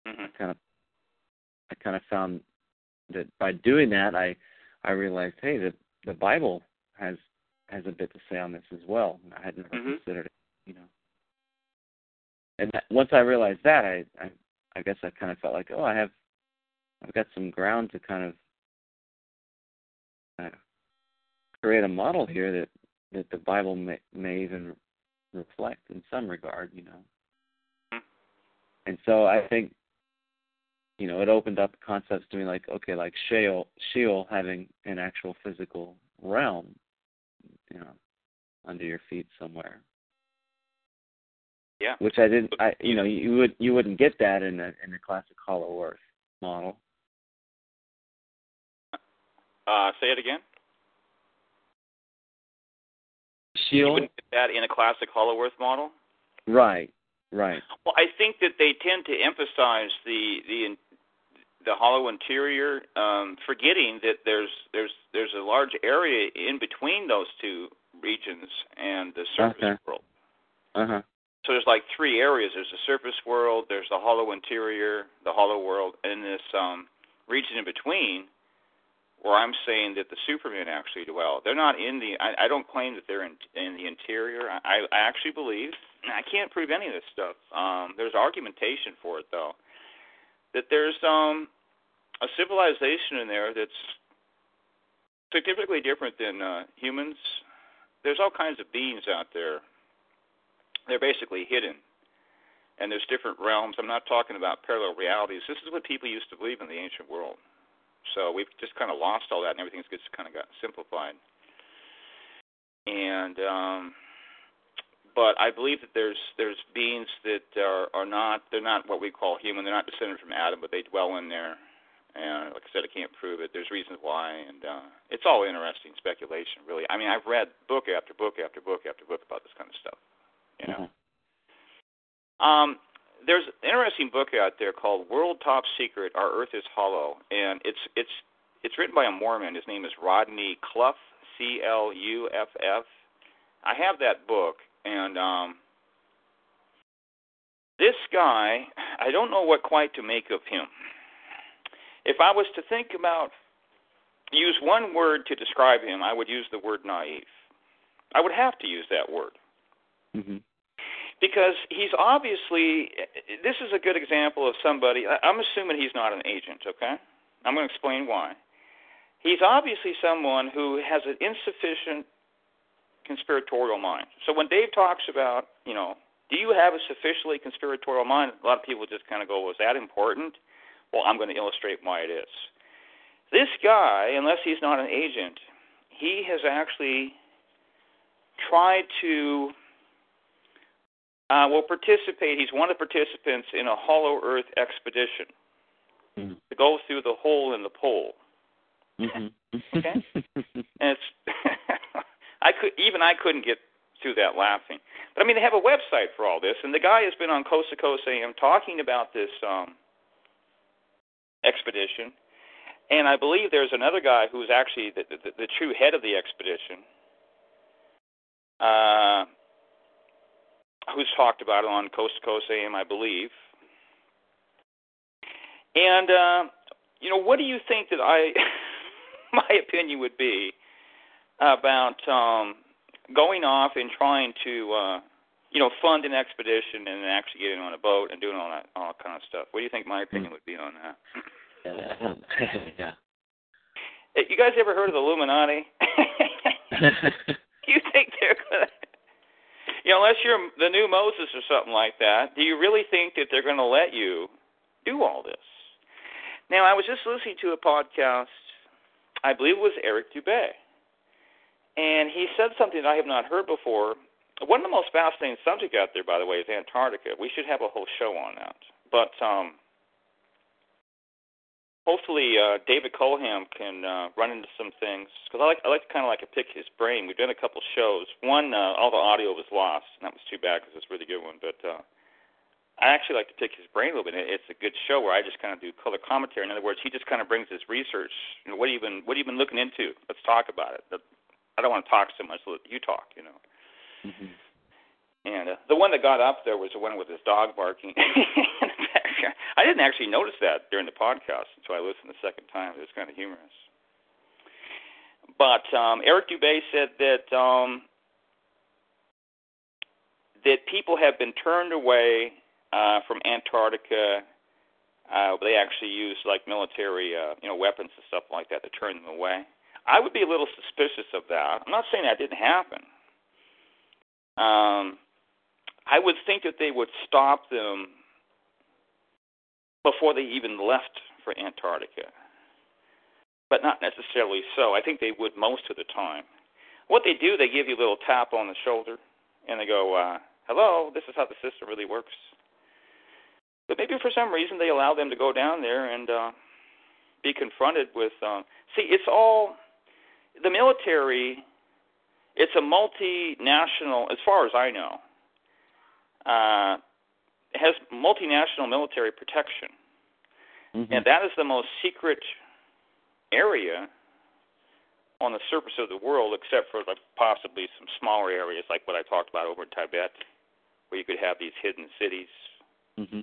Mm-hmm. I kind of I kind of found that by doing that, I I realized, hey, the the Bible has has a bit to say on this as well. I had never mm-hmm. considered it, you know. And that, once I realized that, I, I I guess I kind of felt like, oh, I have I've got some ground to kind of uh, create a model here that that the Bible may, may even reflect in some regard, you know. And so I think you know, it opened up concepts to me like, okay, like Sheol, Sheol having an actual physical realm, you know, under your feet somewhere. Yeah. Which I didn't, I, you know, you would you wouldn't get that in a in a classic Hollow Earth model. Uh, say it again. Sheol. You wouldn't get that in a classic Hollow Earth model. Right. Right. Well, I think that they tend to emphasize the the the hollow interior, um, forgetting that there's there's there's a large area in between those two regions and the surface Okay. world. Uh huh. So there's like three areas. There's the surface world, there's the hollow interior, the hollow world, and this um, region in between, where I'm saying that the Supermen actually dwell. They're not in the. I, I don't claim that they're in in the interior. I, I actually believe. and I can't prove any of this stuff. Um, there's argumentation for it though. That there's um, a civilization in there that's significantly different than uh, humans. There's all kinds of beings out there. They're basically hidden, and there's different realms. I'm not talking about parallel realities. This is what people used to believe in the ancient world. So we've just kind of lost all that, and everything's just kind of got simplified. And um, but I believe that there's there's beings that are are not they're not what we call human. They're not descended from Adam, but they dwell in there. And like I said, I can't prove it. There's reasons why, and uh, it's all interesting speculation, really. I mean, I've read book after book after book after book about this kind of stuff. You know. Mhm. Um, there's an interesting book out there called World Top Secret: Our Earth is Hollow, and it's it's it's written by a Mormon. His name is Rodney Cluff, C L U F F. I have that book, and um, this guy, I don't know what quite to make of him. If I was to think about use one word to describe him, I would use the word naive. I would have to use that word Mhm. Because he's obviously this is a good example of somebody i'm assuming he's not an agent okay? I'm going to explain why. He's obviously someone who has an insufficient conspiratorial mind. So when dave talks about you know do you have a sufficiently conspiratorial mind? A lot of people just kind of go well, is that important? Well i'm going to illustrate why it is. This guy unless he's not an agent he has actually tried to uh, will participate. He's one of the participants in a Hollow Earth expedition Mhm. to go through the hole in the pole. Mhm. Okay. And it's I could even I couldn't get through that laughing. But I mean, they have a website for all this, and the guy has been on Coast to Coast AM talking about this um, expedition. And I believe there's another guy who's actually the, the, the true head of the expedition. Uh, who's talked about it on Coast to Coast AM, I believe. And uh, you know, what do you think that I? my opinion would be about um, going off and trying to, uh, you know, fund an expedition and actually getting on a boat and doing all that all kind of stuff. What do you think my opinion would be on that? yeah. You guys ever heard of the Illuminati? you think they're gonna? You know, unless you're the new Moses or something like that, do you really think that they're going to let you do all this? Now, I was just listening to a podcast. I believe it was Eric Dubay, and he said something that I have not heard before. One of the most fascinating subjects out there, by the way, is Antarctica. We should have a whole show on that. But um, hopefully uh, David Colham can uh, run into some things because I like I like to kind of like to pick his brain. We've done a couple shows. One, uh, all the audio was lost, and that was too bad because it's a really good one. But uh, I actually like to pick his brain a little bit. It's a good show where I just kind of do color commentary. In other words, he just kind of brings his research. You know, what have you been What have you been looking into? Let's talk about it. I don't want to talk so much. Let you talk. You know. Mm-hmm. And uh, the one that got up there was the one with his dog barking. I didn't actually notice that during the podcast until I listened the second time. It was kind of humorous. But um, Eric Dubay said that um, that people have been turned away uh, from Antarctica. Uh, they actually use like military, uh, you know, weapons and stuff like that to turn them away. I would be a little suspicious of that. I'm not saying that didn't happen. Um, I would think that they would stop them before they even left for Antarctica. But not necessarily so. I think they would most of the time. What they do, they give you a little tap on the shoulder and they go, uh, hello, this is how the system really works. But maybe for some reason they allow them to go down there and uh, be confronted with. Um, see, it's all the military. It's a multinational, as far as I know. Uh, has multinational military protection, mm-hmm. and that is the most secret area on the surface of the world, except for like possibly some smaller areas like what I talked about over in Tibet, where you could have these hidden cities. Mm-hmm.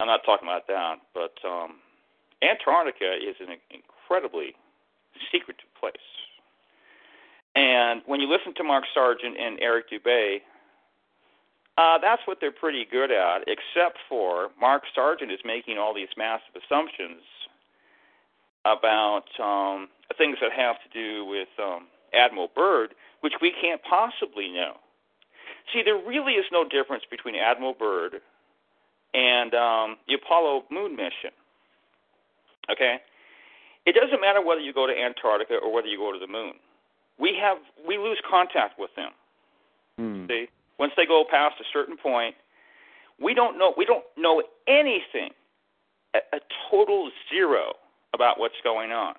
I'm not talking about that, but um, Antarctica is an incredibly secretive place. And when you listen to Mark Sargent and Eric Dubay, uh, that's what they're pretty good at, except for Mark Sargent is making all these massive assumptions about um, things that have to do with um, Admiral Byrd, which we can't possibly know. See, there really is no difference between Admiral Byrd and um, the Apollo moon mission. Okay? It doesn't matter whether you go to Antarctica or whether you go to the moon. We have we lose contact with them. Mm. See? Once they go past a certain point, we don't know we don't know anything, a, a total zero about what's going on.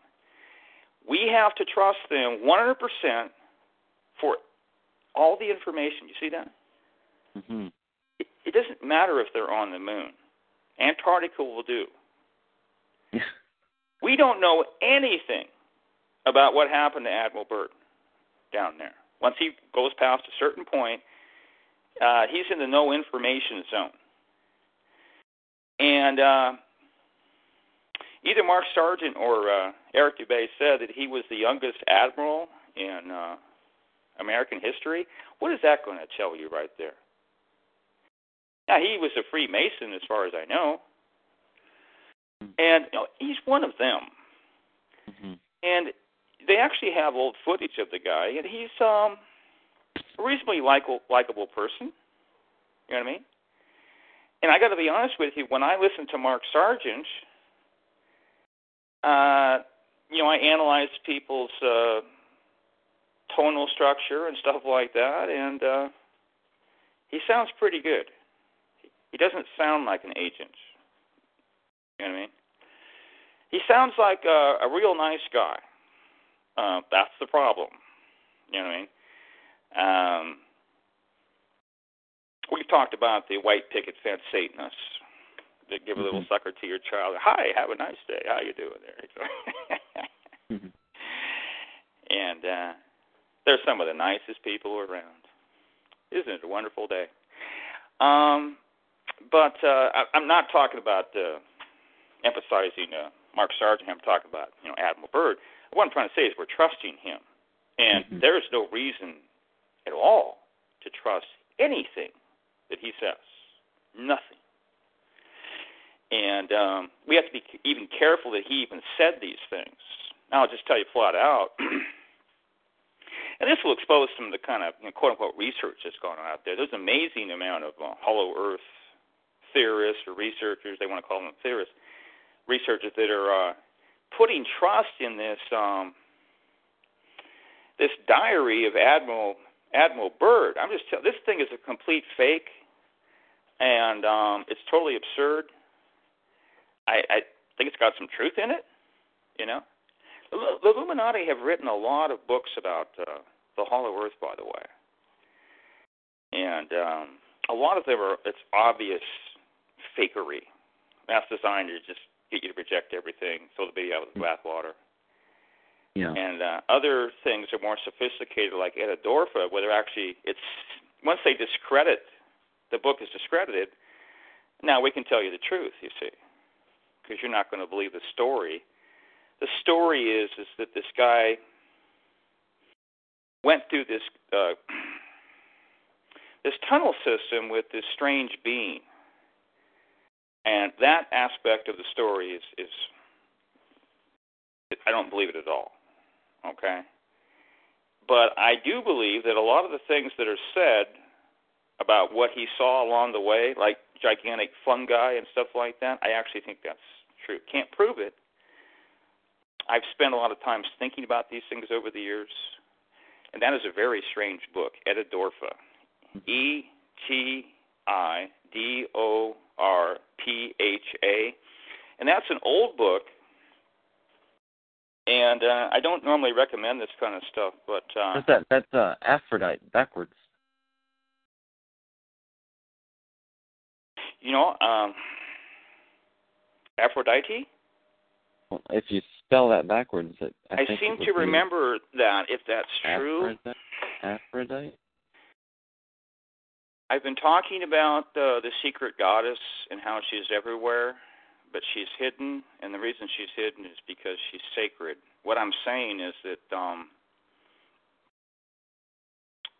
We have to trust them 100% for all the information. You see that? Mm-hmm. It, it doesn't matter if they're on the moon. Antarctica will do. we don't know anything about what happened to Admiral Byrd down there. Once he goes past a certain point, uh, he's in the no information zone. And uh, either Mark Sargent or uh, Eric Dubay said that he was the youngest admiral in uh, American history. What is that going to tell you right there? Now, he was a Freemason as far as I know. And you know, he's one of them. Mm-hmm. And they actually have old footage of the guy, and he's um reasonably likable, likable person. You know what I mean? And I got to be honest with you, when I listen to Mark Sargent, uh, you know, I analyze people's uh, tonal structure and stuff like that, and uh, he sounds pretty good. He doesn't sound like an agent. You know what I mean? He sounds like a, a real nice guy. Uh, that's the problem. You know what I mean? Um, we've talked about the white picket fence Satanists that give a little mm-hmm. sucker to your child. Hi, have a nice day. How you doing there? mm-hmm. And uh, they're some of the nicest people around. Isn't it a wonderful day? Um, but uh, I, I'm not talking about uh, emphasizing uh, Mark Sargent have talk about you know Admiral Byrd. What I'm trying to say is we're trusting him, and Mhm. there is no reason at all to trust anything that he says. Nothing. And um, we have to be even careful that he even said these things. Now, I'll just tell you flat out, and this will expose some of the kind of you know, quote unquote research that's going on out there. There's an amazing amount of uh, hollow earth theorists or researchers, they want to call them theorists, researchers that are uh, putting trust in this um, this diary of Admiral Admiral Byrd. I'm just telling this thing is a complete fake, and um, it's totally absurd. I, I think it's got some truth in it. You know, the, the Illuminati have written a lot of books about uh, the Hollow Earth, by the way, and um, a lot of them are it's obvious fakery. That's designed to just get you to reject everything, throw the baby out with the bathwater. Yeah. And uh, other things are more sophisticated, like Etidorhpa, where they're actually it's once they discredit the book is discredited. Now we can tell you the truth, you see, because you're not going to believe the story. The story is is that this guy went through this uh, this tunnel system with this strange being, and that aspect of the story is is I don't believe it at all. Okay? But I do believe that a lot of the things that are said about what he saw along the way, like gigantic fungi and stuff like that, I actually think that's true. Can't prove it. I've spent a lot of time thinking about these things over the years, and that is a very strange book, Etidorhpa. E T I D O R P H A. And that's an old book and uh, I don't normally recommend this kind of stuff, but uh, What's that? That's uh, Aphrodite backwards. you know, um, Aphrodite. Well, if you spell that backwards, it, I, I, seem it to remember that. If that's true, Aphrodite. Aphrodite. I've been talking about uh, the secret goddess and how she's everywhere, but she's hidden, and the reason she's hidden is because she's sacred. What I'm saying is that um,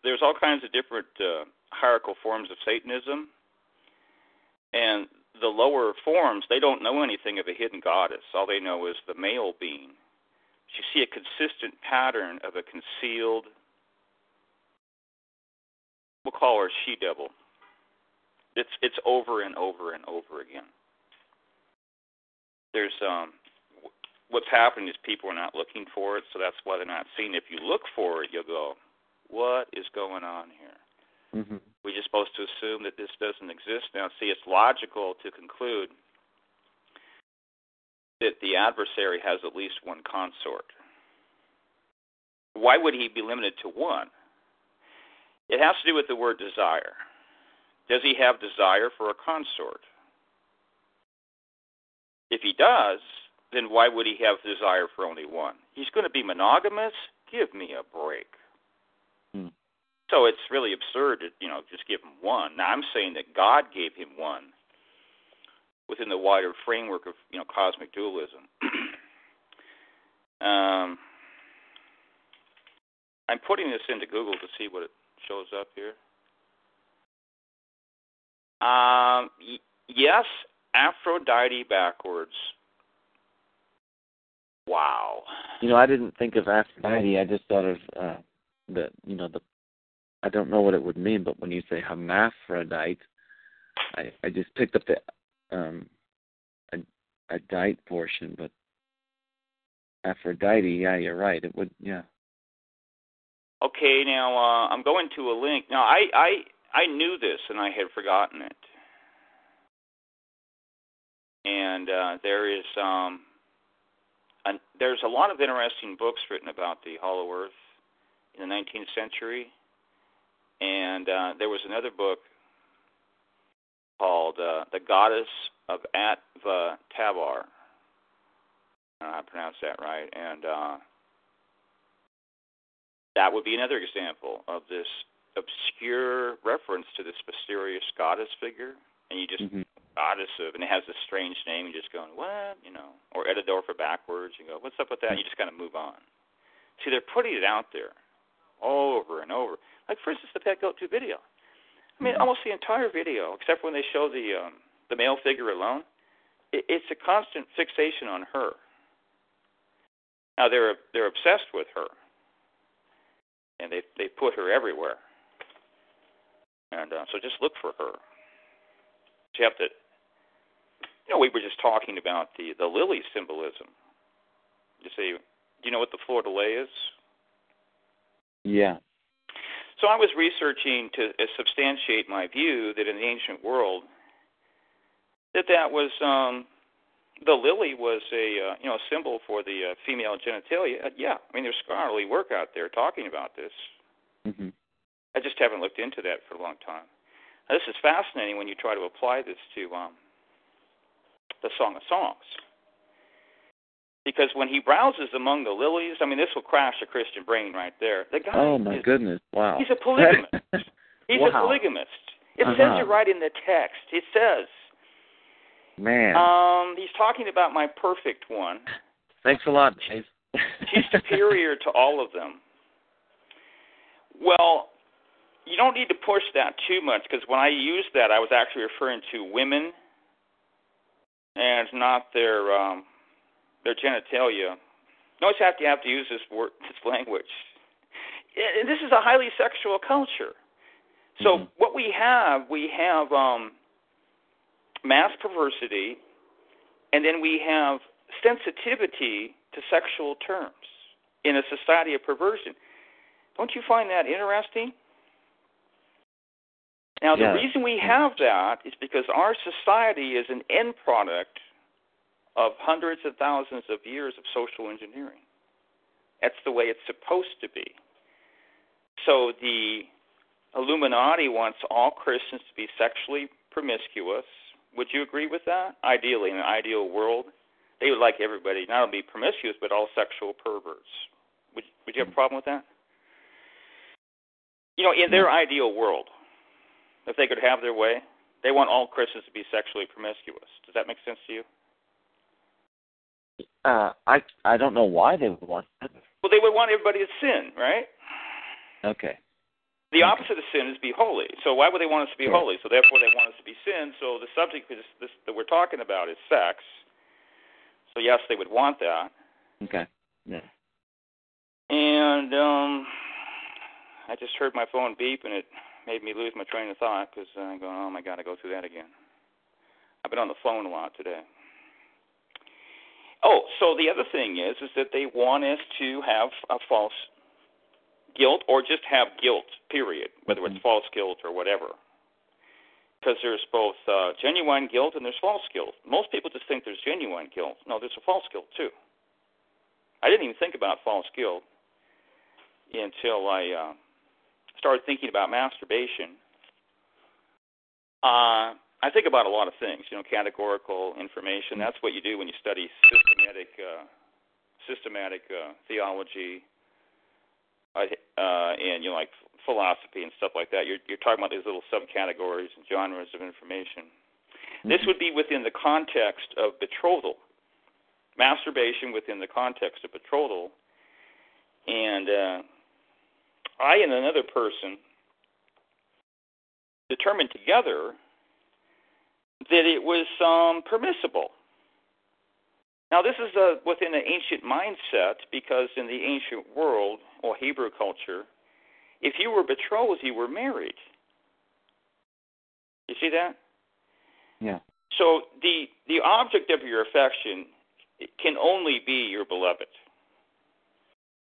there's all kinds of different uh, hierarchical forms of Satanism, and the lower forms they don't know anything of a hidden goddess. All they know is the male being. You see a consistent pattern of a concealed we'll call her she devil. It's it's over and over and over again. There's um what's happening is people are not looking for it, so that's why they're not seeing. If you look for it, you'll go, "What is going on here?" Mm-hmm. We're just supposed to assume that this doesn't exist now. See, it's logical to conclude that the adversary has at least one consort. Why would he be limited to one? It has to do with the word desire. Does he have desire for a consort? If he does, then why would he have desire for only one? He's going to be monogamous? Give me a break. Hmm. So it's really absurd to, you know, just give him one. Now I'm saying that God gave him one within the wider framework of, you know, cosmic dualism. um, I'm putting this into Google to see what it shows up here. Um, y- yes, Aphrodite backwards. Wow. You know, I didn't think of Aphrodite. I just thought of uh, the, you know, the. I don't know what it would mean, but when you say hermaphrodite, I I just picked up the um a a dite portion, but Aphrodite, yeah, you're right. It would, yeah. Okay, now uh, I'm going to a link. Now I I I knew this and I had forgotten it. And uh, there is um an, there's a lot of interesting books written about the Hollow Earth in the 19th century, and uh, there was another book called uh, "The Goddess of Atva Tabar." I don't know how to pronounce that right, and uh, that would be another example of this obscure reference to this mysterious goddess figure, and you just hmm Adhesive, and it has this strange name. You're just going, what? You know, or Etidorhpa backwards. You go, what's up with that? And you just kind of move on. See, they're putting it out there over and over. Like, for instance, the Pet Goat 2 video. I mean, Mhm. almost the entire video, except when they show the um, the male figure alone, it, it's a constant fixation on her. Now they're they're obsessed with her, and they they put her everywhere. And uh, so just look for her. You have to. You know, we were just talking about the the lily symbolism. You see, do you know what the fleur de lis is? Yeah. So I was researching to uh, substantiate my view that in the ancient world, that that was um, the lily was a uh, you know a symbol for the uh, female genitalia. Uh, yeah, I mean there's scholarly work out there talking about this. Mhm. I just haven't looked into that for a long time. Now, this is fascinating when you try to apply this to um, the Song of Songs. Because when he browses among the lilies, I mean, this will crash a Christian brain right there. The guy Oh my is, goodness! Wow. he's a polygamist. He's a polygamist. It Uh-huh. says it right in the text. It says, Man. um, he's talking about my perfect one. Thanks a lot, Dave. She's superior to all of them. Well, you don't need to push that too much because when I used that, I was actually referring to women and not their um, their genitalia. You always have to have to use this word, this language. And this is a highly sexual culture. So Mhm. what we have, we have um, mass perversity, and then we have sensitivity to sexual terms in a society of perversion. Don't you find that interesting? Now, the Yeah. reason we have that is because our society is an end product of hundreds of thousands of years of social engineering. That's the way it's supposed to be. So the Illuminati wants all Christians to be sexually promiscuous. Would you agree with that? Ideally, in an ideal world, they would like everybody not only be promiscuous but all sexual perverts. Would Would you have a problem with that? You know, in their mm-hmm. ideal world, if they could have their way, they want all Christians to be sexually promiscuous. Does that make sense to you? Uh, I I don't know why they would want that. Well, they would want everybody to sin, right? Okay. The opposite of sin is be holy. So why would they want us to be holy? So therefore they want us to be sin. So the subject is this, that we're talking about is sex. So yes, they would want that. Okay. Yeah. And um I just heard my phone beep and it made me lose my train of thought because I'm going, oh my god, I go through that again. I've been on the phone a lot today. Oh, so the other thing is, is that they want us to have a false guilt or just have guilt, period, whether it's Mhm. false guilt or whatever. Because there's both uh, genuine guilt and there's false guilt. Most people just think there's genuine guilt. No, there's a false guilt too. I didn't even think about false guilt until I uh, started thinking about masturbation. Uh, I think about a lot of things, you know, categorical information. That's what you do when you study systematic, uh, systematic uh, theology, uh, uh, and you know, like philosophy and stuff like that. You're you're talking about these little subcategories and genres of information. This Mhm. would be within the context of betrothal, masturbation within the context of betrothal, and uh, I and another person determined together that it was um, permissible. Now, this is uh, within the ancient mindset because in the ancient world or Hebrew culture, if you were betrothed, you were married. You see that? Yeah. So the the object of your affection can only be your beloved.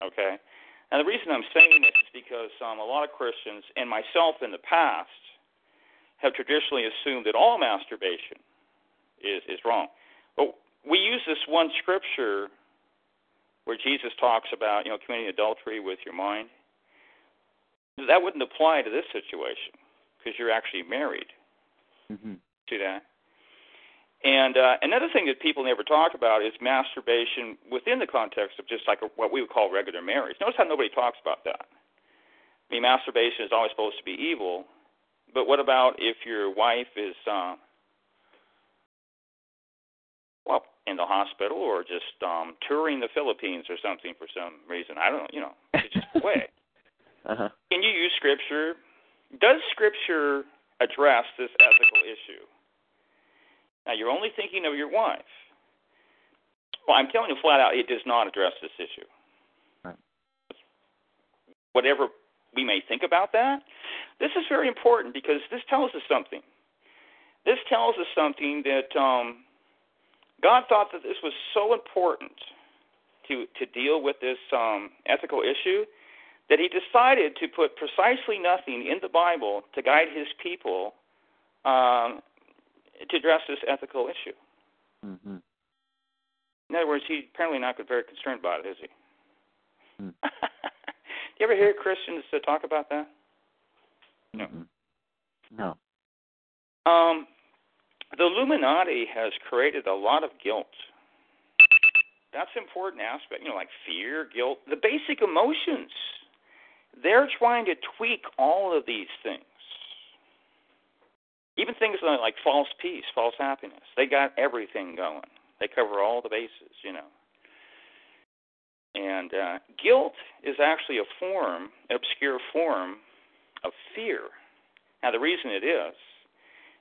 Okay. And the reason I'm saying this is because um, a lot of Christians and myself in the past have traditionally assumed that all masturbation is is wrong. But we use this one scripture where Jesus talks about you know committing adultery with your mind. That wouldn't apply to this situation because you're actually married. Mhm. See that? And uh, another thing that people never talk about is masturbation within the context of just like a, what we would call regular marriage. Notice how nobody talks about that. I mean, masturbation is always supposed to be evil, but what about if your wife is uh, well, in the hospital or just um touring the Philippines or something for some reason. I don't know, you know, it's just away. uh-huh. Can you use scripture? Does scripture address this ethical issue? Now you're only thinking of your wife. Well, I'm telling you flat out, it does not address this issue. Right. Whatever we may think about that, this is very important because this tells us something. This tells us something that um, God thought that this was so important to to deal with this um, ethical issue that He decided to put precisely nothing in the Bible to guide His people um, to address this ethical issue. Mm-hmm. In other words, he's apparently not very concerned about it, is he? Hmm. Do you ever hear Christians uh, talk about that? No. Mm-hmm. No. Um, the Illuminati has created a lot of guilt. That's an important aspect, you know, like fear, guilt, the basic emotions. They're trying to tweak all of these things. Even things like false peace, false happiness. They got everything going. They cover all the bases, you know. And uh, guilt is actually a form, an obscure form of fear. Now, the reason it is,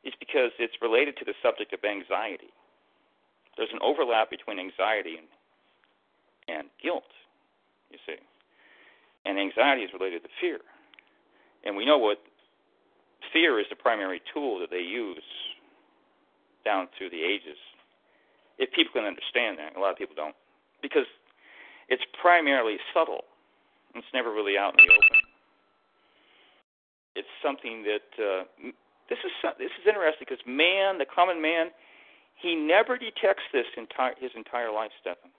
is because it's related to the subject of anxiety. There's an overlap between anxiety and, and guilt, you see. And anxiety is related to fear. And we know what fear is the primary tool that they use down through the ages. If people can understand that, a lot of people don't. Because it's primarily subtle. It's never really out in the open. It's something that uh, this is this is interesting because man, the common man, he never detects this entire his entire life, Stephan.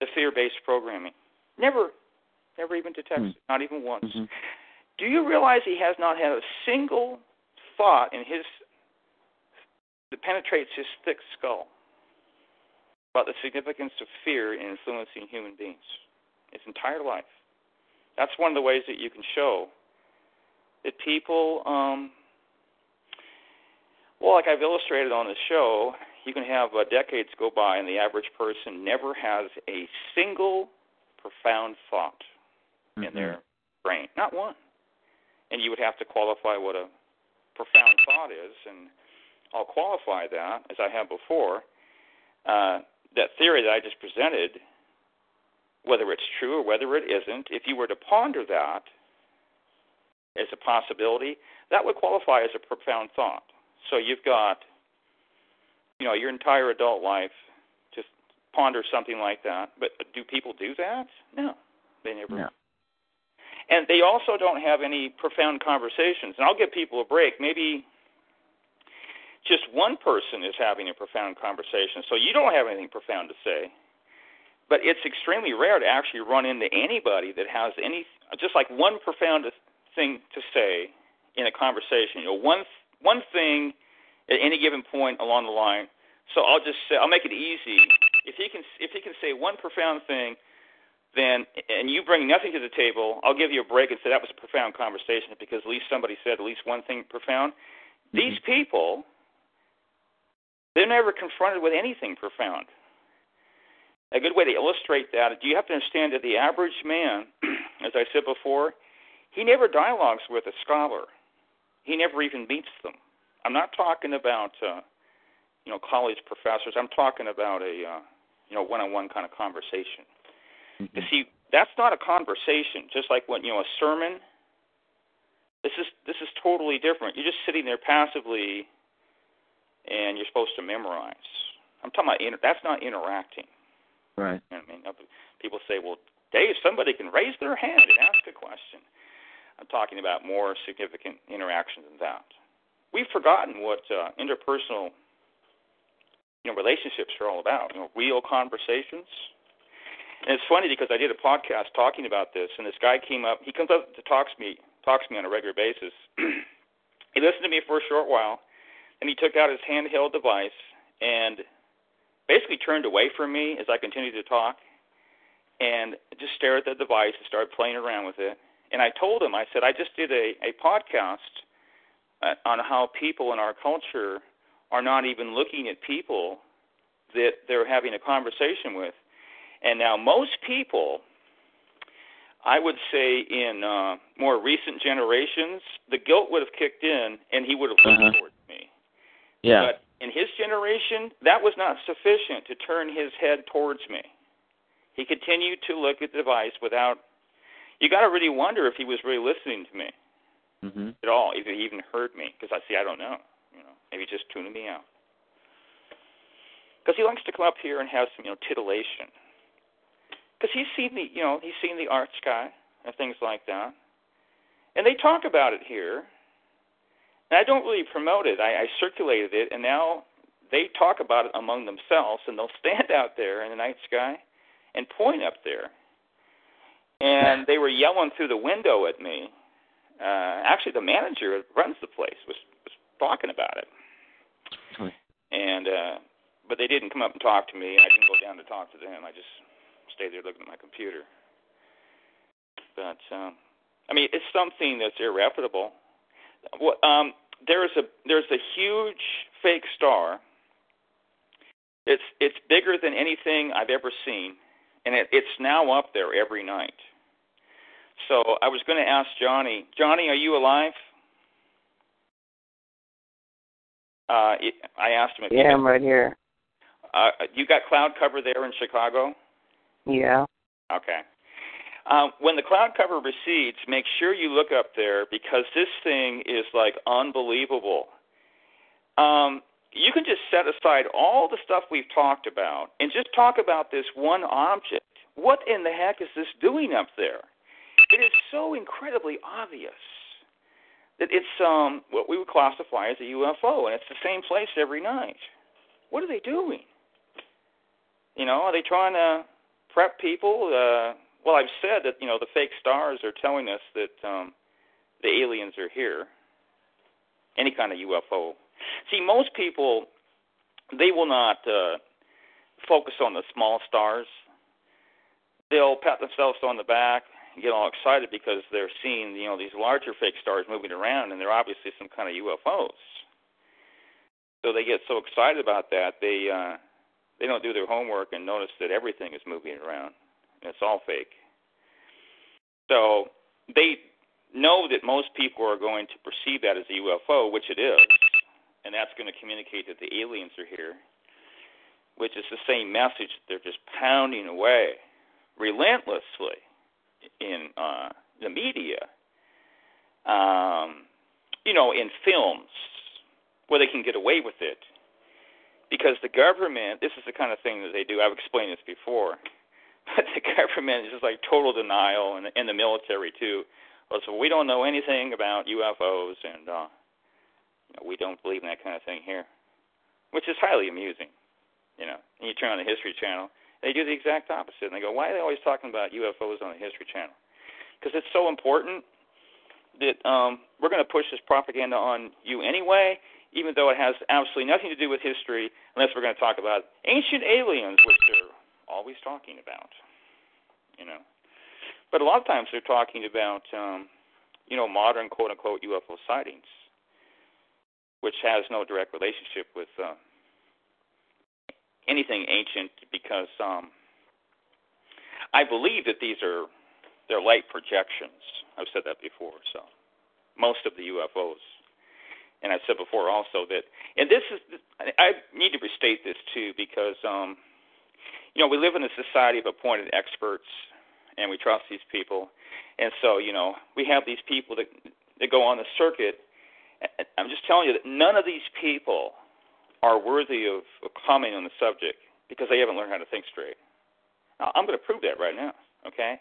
The fear-based programming, never, never even detects mm. it, not even once. Mm-hmm. Do you realize he has not had a single thought in his that penetrates his thick skull about the significance of fear in influencing human beings his entire life. That's one of the ways that you can show that people, um, well, like I've illustrated on the show, you can have uh, decades go by and the average person never has a single profound thought mm-hmm. in their brain, not one. And you would have to qualify what a profound thought is, and I'll qualify that as I have before. Uh, that theory that I just presented, whether it's true or whether it isn't, if you were to ponder that as a possibility, that would qualify as a profound thought. So you've got, you know, your entire adult life just ponder something like that. But do people do that? No, they never. No. And they also don't have any profound conversations. And I'll give people a break. Maybe just one person is having a profound conversation, so you don't have anything profound to say. But it's extremely rare to actually run into anybody that has any, just like one profound thing to say in a conversation. You know, one one thing at any given point along the line. So I'll just say, I'll make it easy. If he can, if he can say one profound thing, then and you bring nothing to the table, I'll give you a break and say that was a profound conversation because at least somebody said at least one thing profound. Mm-hmm. These people they're never confronted with anything profound. A good way to illustrate that, do you have to understand that the average man, as I said before, he never dialogues with a scholar. He never even meets them. I'm not talking about, uh, you know, college professors. I'm talking about a, uh, you know, one-on-one kind of conversation. Mm-hmm. You see, that's not a conversation. Just like when you know a sermon. This is this is totally different. You're just sitting there passively and you're supposed to memorize. I'm talking about inter- that's not interacting. Right. You know I mean, people say, "Well, Dave, somebody can raise their hand and ask a question." I'm talking about more significant interaction than that. We've forgotten what uh, interpersonal, you know, relationships are all about. You know, real conversations. And it's funny because I did a podcast talking about this, and this guy came up. He comes up to talk to me, talks me on a regular basis. he listened to me for a short while and he took out his handheld device and basically turned away from me as I continued to talk and just stared at the device and started playing around with it. And I told him, I said, I just did a, a podcast uh, on how people in our culture are not even looking at people that they're having a conversation with. And now most people, I would say in uh, more recent generations, the guilt would have kicked in and he would have looked Uh-huh. towards me. Yeah. But in his generation, that was not sufficient to turn his head towards me. He continued to look at the device without. You got to really wonder if he was really listening to me mhm. at all, if he even heard me. Because I see, I don't know. You know, maybe just tuning me out. Because he likes to come up here and have some, you know, titillation. Because he's seen the, you know, he's seen the art sky and things like that, and they talk about it here. And I don't really promote it. I, I circulated it, and now they talk about it among themselves, and they'll stand out there in the night sky and point up there. And they were yelling through the window at me. Uh, actually, the manager that runs the place was, was talking about it. And uh, but they didn't come up and talk to me. I didn't go down to talk to them. I just stayed there looking at my computer. But um, I mean, it's something that's irrefutable. Um, there's a there's a huge fake star. It's it's bigger than anything I've ever seen, and it, it's now up there every night. So I was going to ask Johnny. Johnny, are you alive? Uh, I asked him if Yeah, you, I'm right here. uh, you got cloud cover there in Chicago. Yeah. Okay. Um, when the cloud cover recedes, make sure you look up there because this thing is like unbelievable. Um, you can just set aside all the stuff we've talked about and just talk about this one object. What in the heck is this doing up there? It is so incredibly obvious that it's um, what we would classify as a UFO, and it's the same place every night. What are they doing? You know, are they trying to prep people? Uh, well, I've said that you know the fake stars are telling us that um, the aliens are here. Any kind of UFO. See, most people they will not uh, focus on the small stars. They'll pat themselves on the back and get all excited because they're seeing you know these larger fake stars moving around, and they're obviously some kind of UFOs. So they get so excited about that they uh, they don't do their homework and notice that everything is moving around. And it's all fake. So they know that most people are going to perceive that as a UFO, which it is, and that's going to communicate that the aliens are here, which is the same message that they're just pounding away relentlessly in uh, the media, um, you know, in films where they can get away with it. Because the government, this is the kind of thing that they do. I've explained this before, but the government is just like total denial, and, and the military too. Well, so we don't know anything about UFOs, and uh, you know, we don't believe in that kind of thing here, which is highly amusing. You know, and you turn on the History Channel, they do the exact opposite, and they go, "Why are they always talking about UFOs on the History Channel?" Because it's so important that um, we're going to push this propaganda on you anyway, even though it has absolutely nothing to do with history, unless we're going to talk about ancient aliens, which they're always talking about. You know, but a lot of times they're talking about, um, you know, modern quote unquote UFO sightings, which has no direct relationship with uh, anything ancient, because um, I believe that these are they're light projections. I've said that before. So most of the UFOs, and I've said before also that, and this is I need to restate this too because um, you know we live in a society of appointed experts, and we trust these people, and so you know we have these people that that go on the circuit. I'm just telling you that none of these people are worthy of, of commenting on the subject because they haven't learned how to think straight. Now, I'm going to prove that right now. Okay.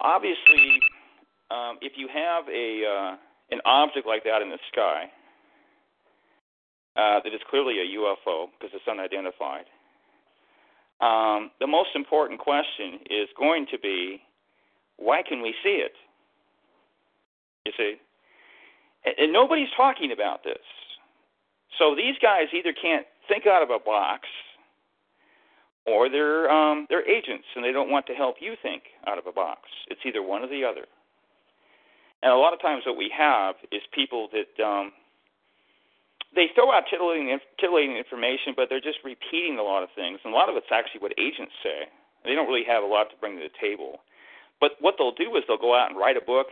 Obviously, um, if you have a uh, an object like that in the sky uh, that is clearly a UFO because it's unidentified, um, the most important question is going to be, why can we see it? You see, and, and nobody's talking about this. So these guys either can't think out of a box, or they're um, they're agents and they don't want to help you think out of a box. It's either one or the other. And a lot of times, what we have is people that um, they throw out titillating, titillating information, but they're just repeating a lot of things, and a lot of it's actually what agents say. They don't really have a lot to bring to the table. But what they'll do is they'll go out and write a book,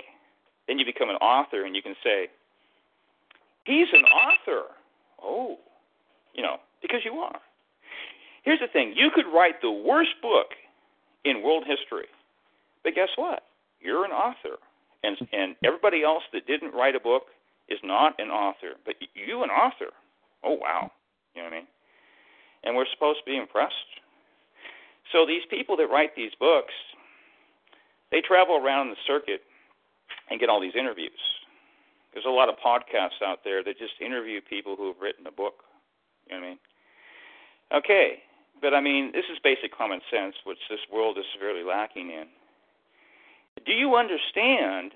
then you become an author, and you can say, "He's an author." Oh, you know, because you are. Here's the thing: you could write the worst book in world history, but guess what? You're an author, and and everybody else that didn't write a book is not an author, but you an author. Oh wow, you know what I mean? And we're supposed to be impressed. So these people that write these books, they travel around the circuit and get all these interviews. There's a lot of podcasts out there that just interview people who have written a book. You know what I mean? Okay, but I mean, this is basic common sense, which this world is severely lacking in. Do you understand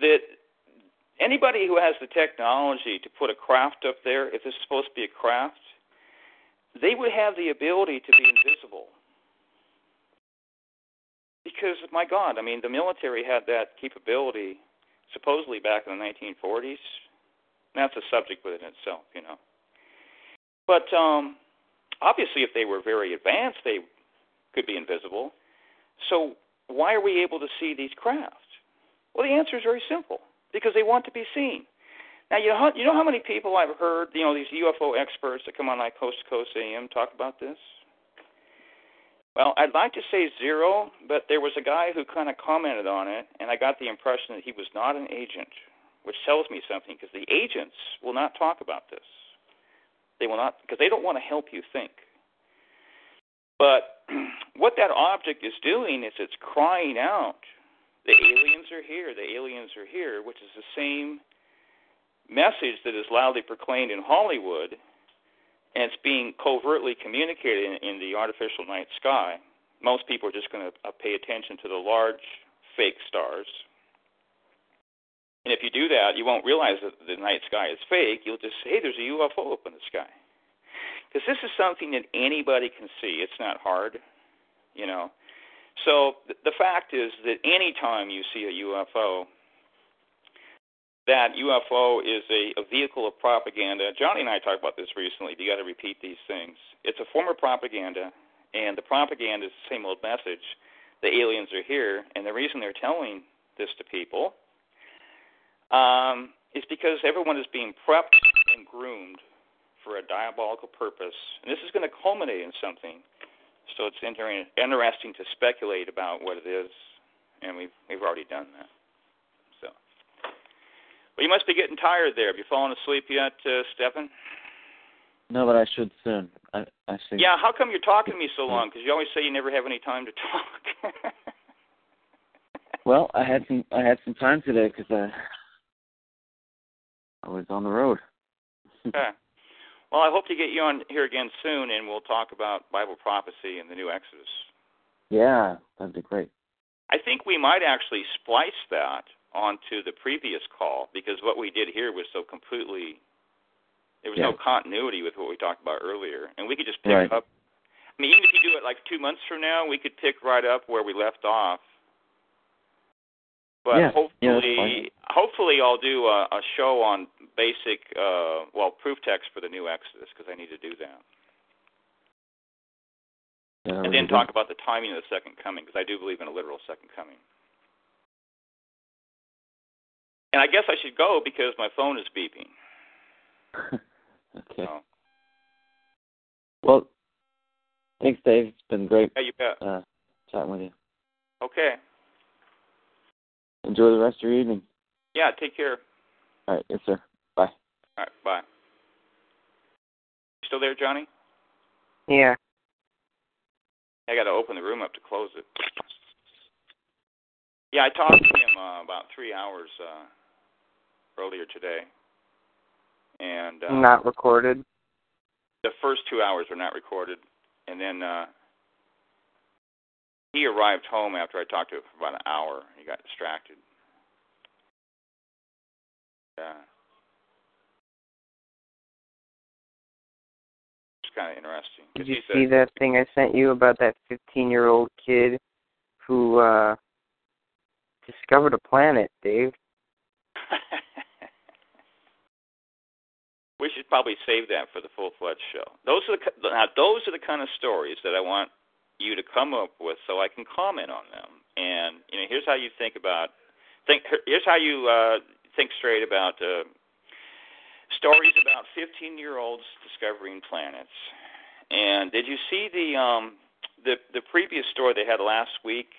that anybody who has the technology to put a craft up there, if is supposed to be a craft, they would have the ability to be invisible. Because, my God, I mean, the military had that capability supposedly back in the 1940s. That's a subject within itself, you know. But um, obviously, if they were very advanced, they could be invisible. So, why are we able to see these crafts? Well, the answer is very simple because they want to be seen. Now, you know, how, you know how many people I've heard, you know, these UFO experts that come on like Coast to Coast AM talk about this? Well, I'd like to say zero, but there was a guy who kind of commented on it, and I got the impression that he was not an agent, which tells me something because the agents will not talk about this. They will not, because they don't want to help you think. But what that object is doing is it's crying out the aliens are here, the aliens are here, which is the same message that is loudly proclaimed in Hollywood, and it's being covertly communicated in, in the artificial night sky. Most people are just going to uh, pay attention to the large fake stars. And if you do that, you won't realize that the night sky is fake. You'll just say, hey, there's a UFO up in the sky. Because this is something that anybody can see. It's not hard, you know. So the fact is that anytime you see a UFO, that UFO is a, a vehicle of propaganda. Johnny and I talked about this recently. You got to repeat these things. It's a form of propaganda, and the propaganda is the same old message. The aliens are here, and the reason they're telling this to people um, is because everyone is being prepped and groomed for a diabolical purpose, and this is going to culminate in something so it's interesting to speculate about what it is, and we've we've already done that. So, well, you must be getting tired there. Have you fallen asleep yet, uh, Stefan? No, but I should soon. I I think. Yeah, how come you're talking to me so long? Because you always say you never have any time to talk. well, I had some I had some time today because I I was on the road. okay. Well, I hope to get you on here again soon, and we'll talk about Bible prophecy and the new Exodus. Yeah, that'd be great. I think we might actually splice that onto the previous call because what we did here was so completely there was yeah. no continuity with what we talked about earlier, and we could just pick right. up. I mean, even if you do it like two months from now, we could pick right up where we left off but yeah. hopefully, yeah, hopefully, I'll do a, a show on basic, uh, well, proof text for the new Exodus because I need to do that. Yeah, and then talk about the timing of the second coming because I do believe in a literal second coming. And I guess I should go because my phone is beeping. okay. So. Well, thanks, Dave. It's been great yeah, you bet. Uh, chatting with you. Okay. Enjoy the rest of your evening. Yeah, take care. All right, yes, sir. Bye. All right, bye. Still there, Johnny? Yeah. I got to open the room up to close it. Yeah, I talked to him uh, about three hours uh, earlier today, and uh, not recorded. The first two hours were not recorded, and then uh, he arrived home after I talked to him for about an hour. He got distracted. Yeah. It's kind of interesting. Did you see said, that thing I sent you about that 15-year-old kid who uh discovered a planet, Dave? we should probably save that for the full fledged show. Those are the now those are the kind of stories that I want you to come up with so I can comment on them. And you know, here's how you think about think. Here's how you uh, think straight about uh, stories about 15 year olds discovering planets. And did you see the um, the the previous story they had last week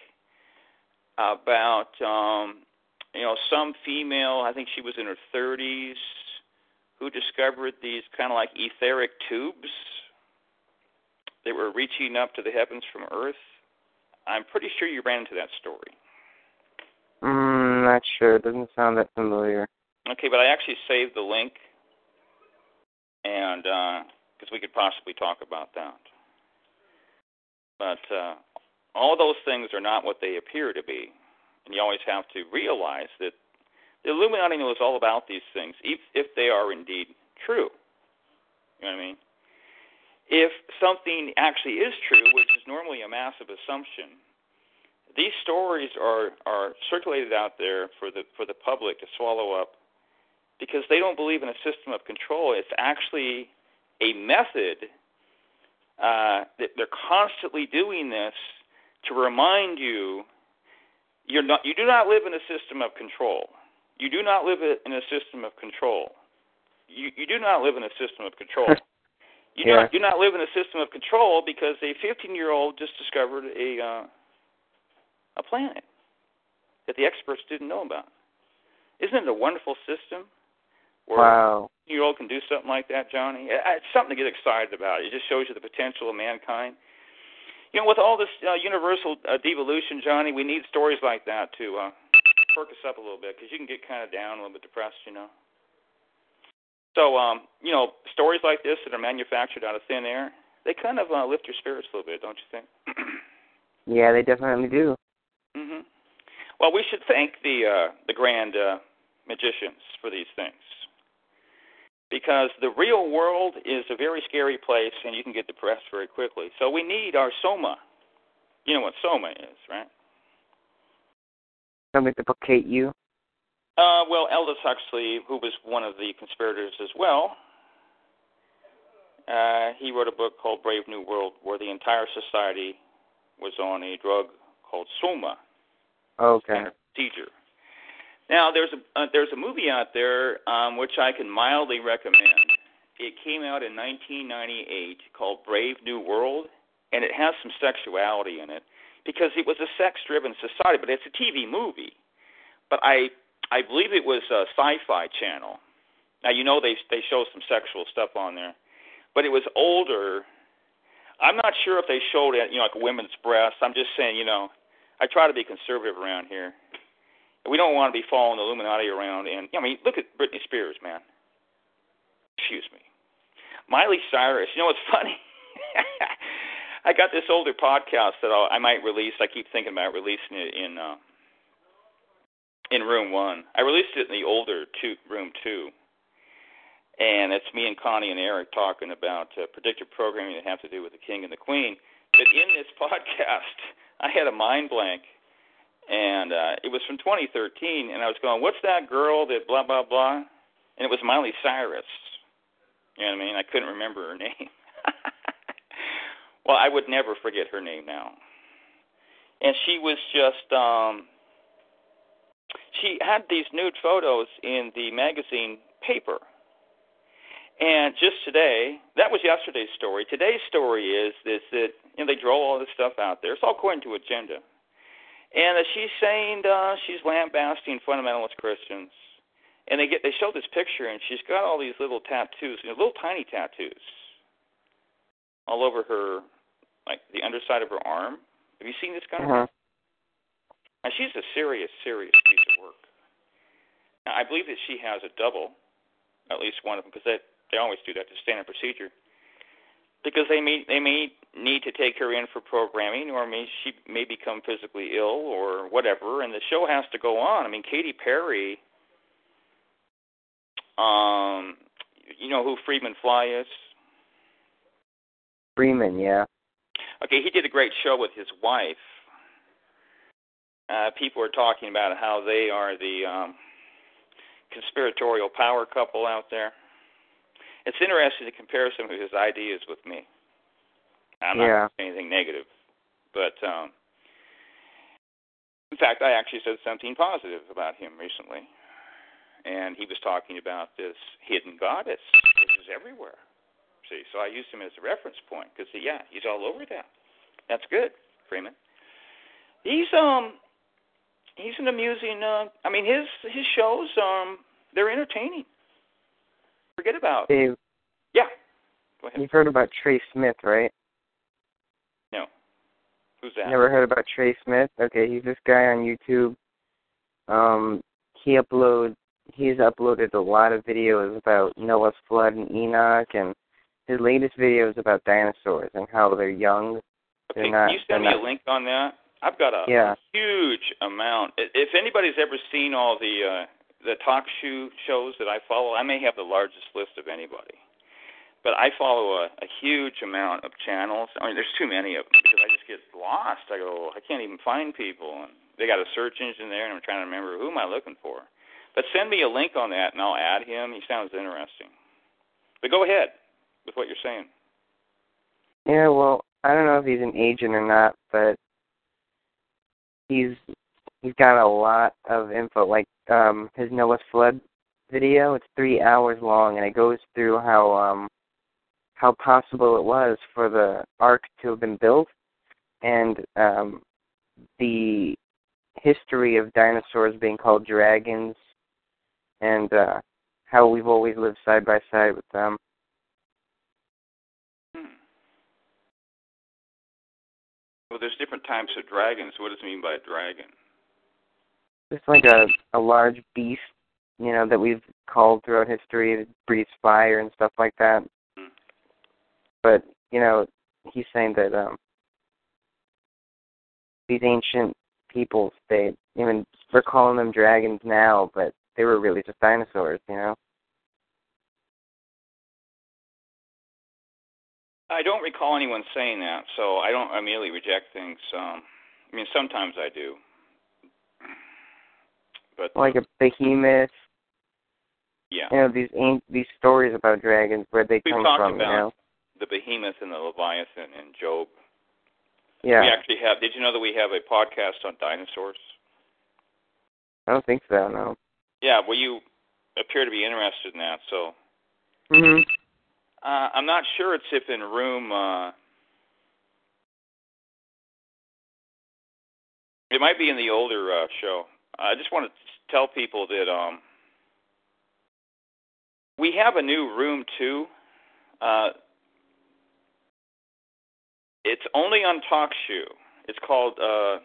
about um, you know some female? I think she was in her 30s who discovered these kind of like etheric tubes that were reaching up to the heavens from Earth. I'm pretty sure you ran into that story. Mm, not sure. It doesn't sound that familiar. Okay, but I actually saved the link, and because uh, we could possibly talk about that. But uh, all those things are not what they appear to be, and you always have to realize that the Illuminati knows all about these things, if, if they are indeed true. You know what I mean? If something actually is true, which is normally a massive assumption, these stories are are circulated out there for the for the public to swallow up because they don't believe in a system of control. It's actually a method uh, that they're constantly doing this to remind you you're not you do not live in a system of control. You do not live in a system of control. You you do not live in a system of control. You yeah. do, not, do not live in a system of control because a 15 year old just discovered a uh, a planet that the experts didn't know about. Isn't it a wonderful system? Where wow. A year old can do something like that, Johnny. It's something to get excited about. It just shows you the potential of mankind. You know, with all this uh, universal uh, devolution, Johnny, we need stories like that to uh, perk us up a little bit because you can get kind of down, a little bit depressed, you know. So, um, you know, stories like this that are manufactured out of thin air, they kind of uh, lift your spirits a little bit, don't you think? yeah, they definitely do. Mhm. Well, we should thank the uh, the grand uh, magicians for these things because the real world is a very scary place, and you can get depressed very quickly. So we need our soma. You know what soma is, right? Something to placate you. Uh, well, Aldous Huxley, who was one of the conspirators as well, uh, he wrote a book called Brave New World, where the entire society was on a drug called Soma. Okay. Procedure. Now, there's a uh, there's a movie out there um, which I can mildly recommend. It came out in 1998 called Brave New World, and it has some sexuality in it because it was a sex-driven society, but it's a TV movie. But I I believe it was a Sci-Fi Channel. Now you know they they show some sexual stuff on there, but it was older. I'm not sure if they showed it, you know, like women's breast. I'm just saying, you know, I try to be conservative around here. We don't want to be following the Illuminati around. And I mean, look at Britney Spears, man. Excuse me, Miley Cyrus. You know what's funny? I got this older podcast that I'll, I might release. I keep thinking about releasing it in. Uh, in room one. I released it in the older two, room two, and it's me and Connie and Eric talking about uh, predictive programming that have to do with the king and the queen. But in this podcast, I had a mind blank, and uh, it was from 2013, and I was going, "What's that girl that blah blah blah?" And it was Miley Cyrus. You know what I mean? I couldn't remember her name. well, I would never forget her name now. And she was just um she had these nude photos in the magazine paper. And just today, that was yesterday's story. Today's story is is that you know they draw all this stuff out there. It's all according to agenda. And uh, she's saying uh, she's lambasting fundamentalist Christians. And they get they show this picture, and she's got all these little tattoos, you know, little tiny tattoos, all over her, like the underside of her arm. Have you seen this kind uh-huh. of? And she's a serious, serious piece of work. Now, I believe that she has a double, at least one of them, because they they always do that to standard procedure. Because they may they may need to take her in for programming, or may she may become physically ill, or whatever, and the show has to go on. I mean, Katy Perry. Um, you know who Freeman Fly is? Freeman, yeah. Okay, he did a great show with his wife uh, people are talking about how they are the um, conspiratorial power couple out there. it's interesting to compare some of his ideas with me. I'm not saying anything negative, but um, in fact, I actually said something positive about him recently, and he was talking about this hidden goddess, which is everywhere. See, so I used him as a reference point because, yeah, he's all over that. That's good, Freeman. He's um, he's an amusing. Uh, I mean, his his shows um, they're entertaining. Forget about Dave, yeah. Go ahead. you've heard about Trey Smith, right? No, who's that? Never heard about Trey Smith? Okay, he's this guy on YouTube. Um, he upload he's uploaded a lot of videos about Noah's flood and Enoch, and his latest video is about dinosaurs and how they're young. Okay, They're not- can you send me they're a link on that? I've got a Yeah. huge amount. If anybody's ever seen all the uh, the talk show shows that I follow, I may have the largest list of anybody. But I follow a, a huge amount of channels. I mean, there's too many of them because I just get lost. I go, I can't even find people, and they got a search engine there, and I'm trying to remember who am I looking for. But send me a link on that, and I'll add him. He sounds interesting. But go ahead with what you're saying. Yeah, well, I don't know if he's an agent or not, but he's he's got a lot of info. Like um his Noah's flood video, it's three hours long, and it goes through how um how possible it was for the ark to have been built, and um the history of dinosaurs being called dragons, and uh how we've always lived side by side with them. Hmm. Well, there's different types of dragons. What does it mean by a dragon? It's like a a large beast, you know, that we've called throughout history that breathes fire and stuff like that. Hmm. But you know, he's saying that um these ancient peoples, they even we're calling them dragons now, but they were really just dinosaurs, you know. I don't recall anyone saying that, so I don't immediately reject things. Um, I mean, sometimes I do, but Like a behemoth, yeah, you know, these these stories about dragons where they We've come from, you know. the behemoth and the leviathan and Job. Yeah. We actually have. Did you know that we have a podcast on dinosaurs? I don't think so, no. Yeah, well, you appear to be interested in that, so Mhm. Uh, I'm not sure it's if in room. Uh, it might be in the older uh, show. I just want to tell people that um, we have a new room too. Uh, it's only on TalkShoe. It's called uh,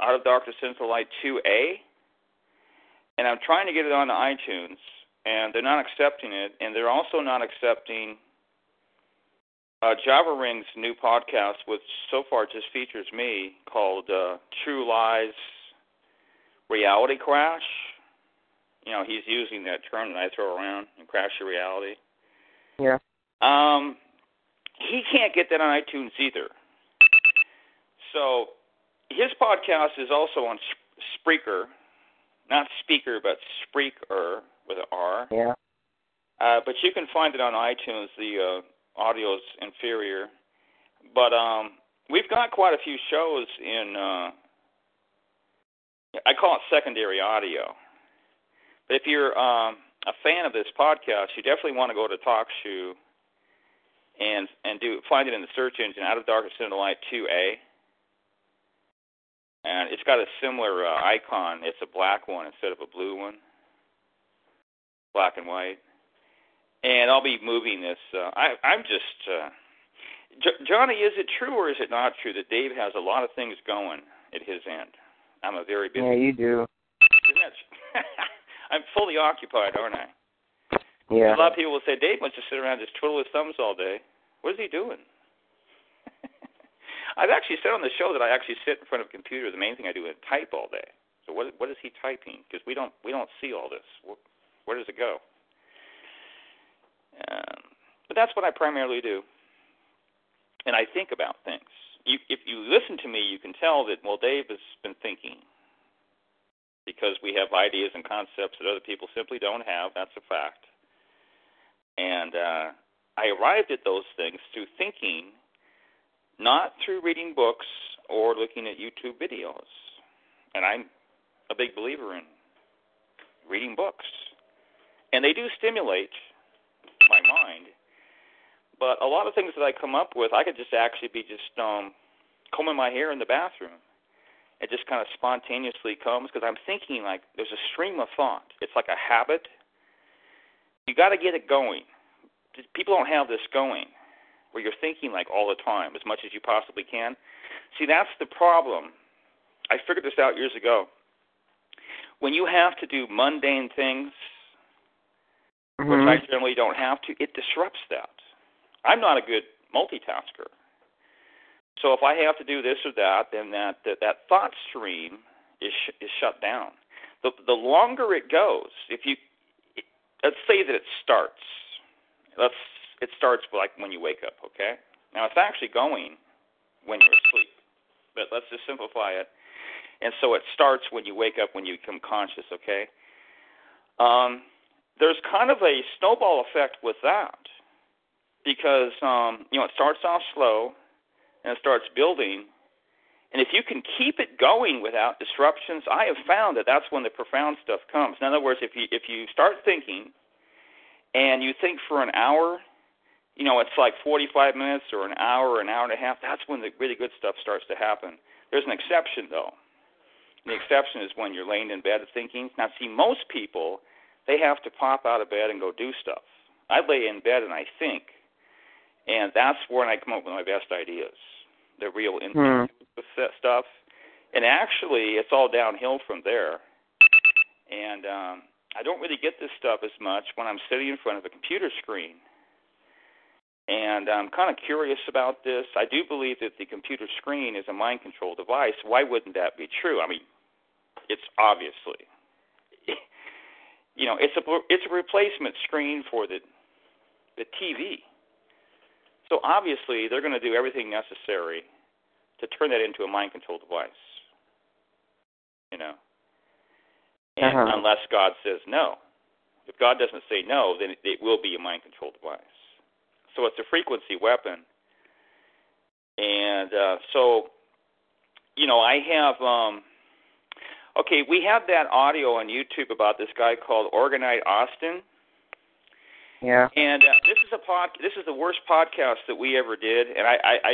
Out of Darkness into Light 2A, and I'm trying to get it onto iTunes, and they're not accepting it, and they're also not accepting uh, Java Ring's new podcast, which so far just features me, called uh, True Lies Reality Crash. You know, he's using that term that I throw around and crash your reality. Yeah. Um, he can't get that on iTunes either. So his podcast is also on Spreaker, not Speaker, but Spreaker with an R. Yeah. Uh, but you can find it on iTunes. The uh, audio's inferior, but um, we've got quite a few shows in. Uh, I call it secondary audio. But if you're um, a fan of this podcast, you definitely want to go to TalkShoe and and do find it in the search engine Out of Darkness into the Light 2A. And it's got a similar uh, icon. It's a black one instead of a blue one, black and white. And I'll be moving this. Uh, I, I'm just, uh, J- Johnny. Is it true or is it not true that Dave has a lot of things going at his end? I'm a very busy. Yeah, you do. I'm fully occupied, aren't I? Yeah. A lot of people will say Dave must just sit around and just twiddle his thumbs all day. What is he doing? I've actually said on the show that I actually sit in front of a computer. The main thing I do is type all day. So what what is he typing? Because we don't we don't see all this. Where, does it go? Um, but that's what I primarily do. And I think about things. You, if you listen to me, you can tell that well, Dave has been thinking because we have ideas and concepts that other people simply don't have. That's a fact. And uh, I arrived at those things through thinking, not through reading books or looking at YouTube videos. And I'm a big believer in reading books. And they do stimulate my mind. But a lot of things that I come up with, I could just actually be just um, combing my hair in the bathroom. It just kind of spontaneously comes because I'm thinking like there's a stream of thought. It's like a habit. You got to get it going. People don't have this going where you're thinking like all the time as much as you possibly can. See, that's the problem. I figured this out years ago. When you have to do mundane things, mm-hmm. which I generally don't have to, it disrupts that. I'm not a good multitasker. So if I have to do this or that, then that that, that thought stream is sh- is shut down. The the longer it goes, if you let's say that it starts, let's it starts like when you wake up, okay? Now it's actually going when you're asleep, but let's just simplify it. And so it starts when you wake up, when you become conscious, okay? Um, there's kind of a snowball effect with that because um, you know it starts off slow and it starts building. And if you can keep it going without disruptions, I have found that that's when the profound stuff comes. In other words, if you if you start thinking and you think for an hour, you know, it's like 45 minutes or an hour an hour and a half, that's when the really good stuff starts to happen. There's an exception though. The exception is when you're laying in bed thinking. Now, see, most people, they have to pop out of bed and go do stuff. I lay in bed and I think, and that's when I come up with my best ideas the real mm. stuff. And actually, it's all downhill from there. And um, I don't really get this stuff as much when I'm sitting in front of a computer screen. And I'm kind of curious about this. I do believe that the computer screen is a mind control device. Why wouldn't that be true? I mean, it's obviously, you know, it's a it's a replacement screen for the the TV. So obviously, they're going to do everything necessary to turn that into a mind control device. You know, and uh-huh. unless God says no, if God doesn't say no, then it will be a mind control device. So it's a frequency weapon, and uh, so you know, I have. um Okay, we have that audio on YouTube about this guy called Orgonite Austin yeah. And uh, this is a pod. This is the worst podcast that we ever did, and I, I, I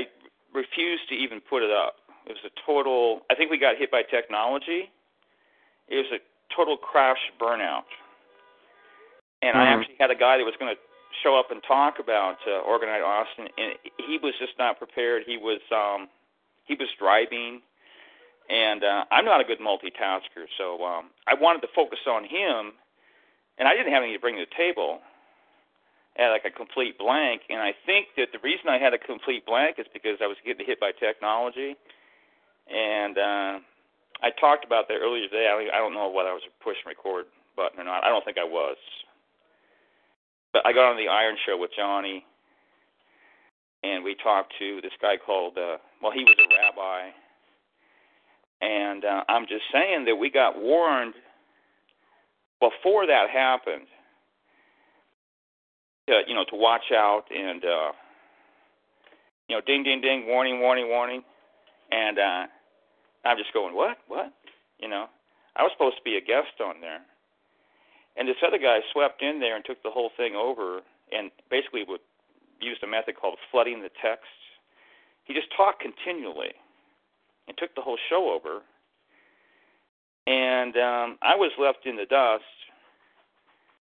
refuse to even put it up. It was a total. I think we got hit by technology. It was a total crash burnout. And mm-hmm. I actually had a guy that was going to show up and talk about uh, Orgonite Austin, and he was just not prepared. He was um, he was driving, and uh, I'm not a good multitasker, so um, I wanted to focus on him, and I didn't have anything to bring to the table had like a complete blank, and I think that the reason I had a complete blank is because I was getting hit by technology, and uh, I talked about that earlier today. I don't know whether I was pushing record button or not. I don't think I was, but I got on the Iron Show with Johnny, and we talked to this guy called uh, well, he was a rabbi, and uh, I'm just saying that we got warned before that happened to you know to watch out and uh, you know ding ding ding warning warning warning, and uh, I'm just going what? What? You know? I was supposed to be a guest on there, and this other guy swept in there and took the whole thing over and basically would used a method called flooding the text. He just talked continually and took the whole show over. And um, I was left in the dust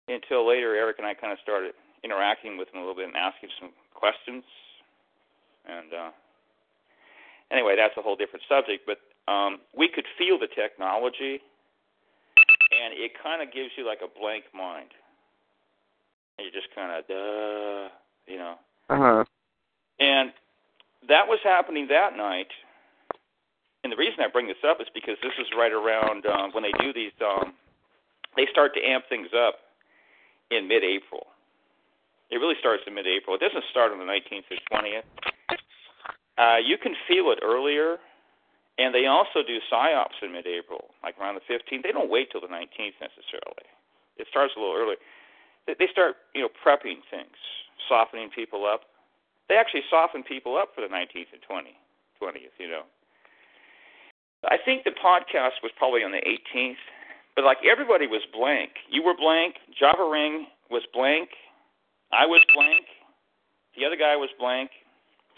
until later. Eric and I kind of started interacting with him a little bit and asking some questions. And uh, anyway, that's a whole different subject. But um, we could feel the technology, and it kind of gives you like a blank mind. And you just kind of, duh, you know. Uh huh. And that was happening that night. And the reason I bring this up is because this is right around um, when they do these. Um, they start to amp things up in mid-April. It really starts in mid-April. It doesn't start on the 19th or 20th. Uh, you can feel it earlier, and they also do psyops in mid-April, like around the 15th. They don't wait till the 19th necessarily. It starts a little early, they, they start you know prepping things, softening people up. They actually soften people up for the 19th and 20th, 20th. You know. I think the podcast was probably on the 18th, but like everybody was blank. You were blank. Java Ring was blank. I was blank. The other guy was blank.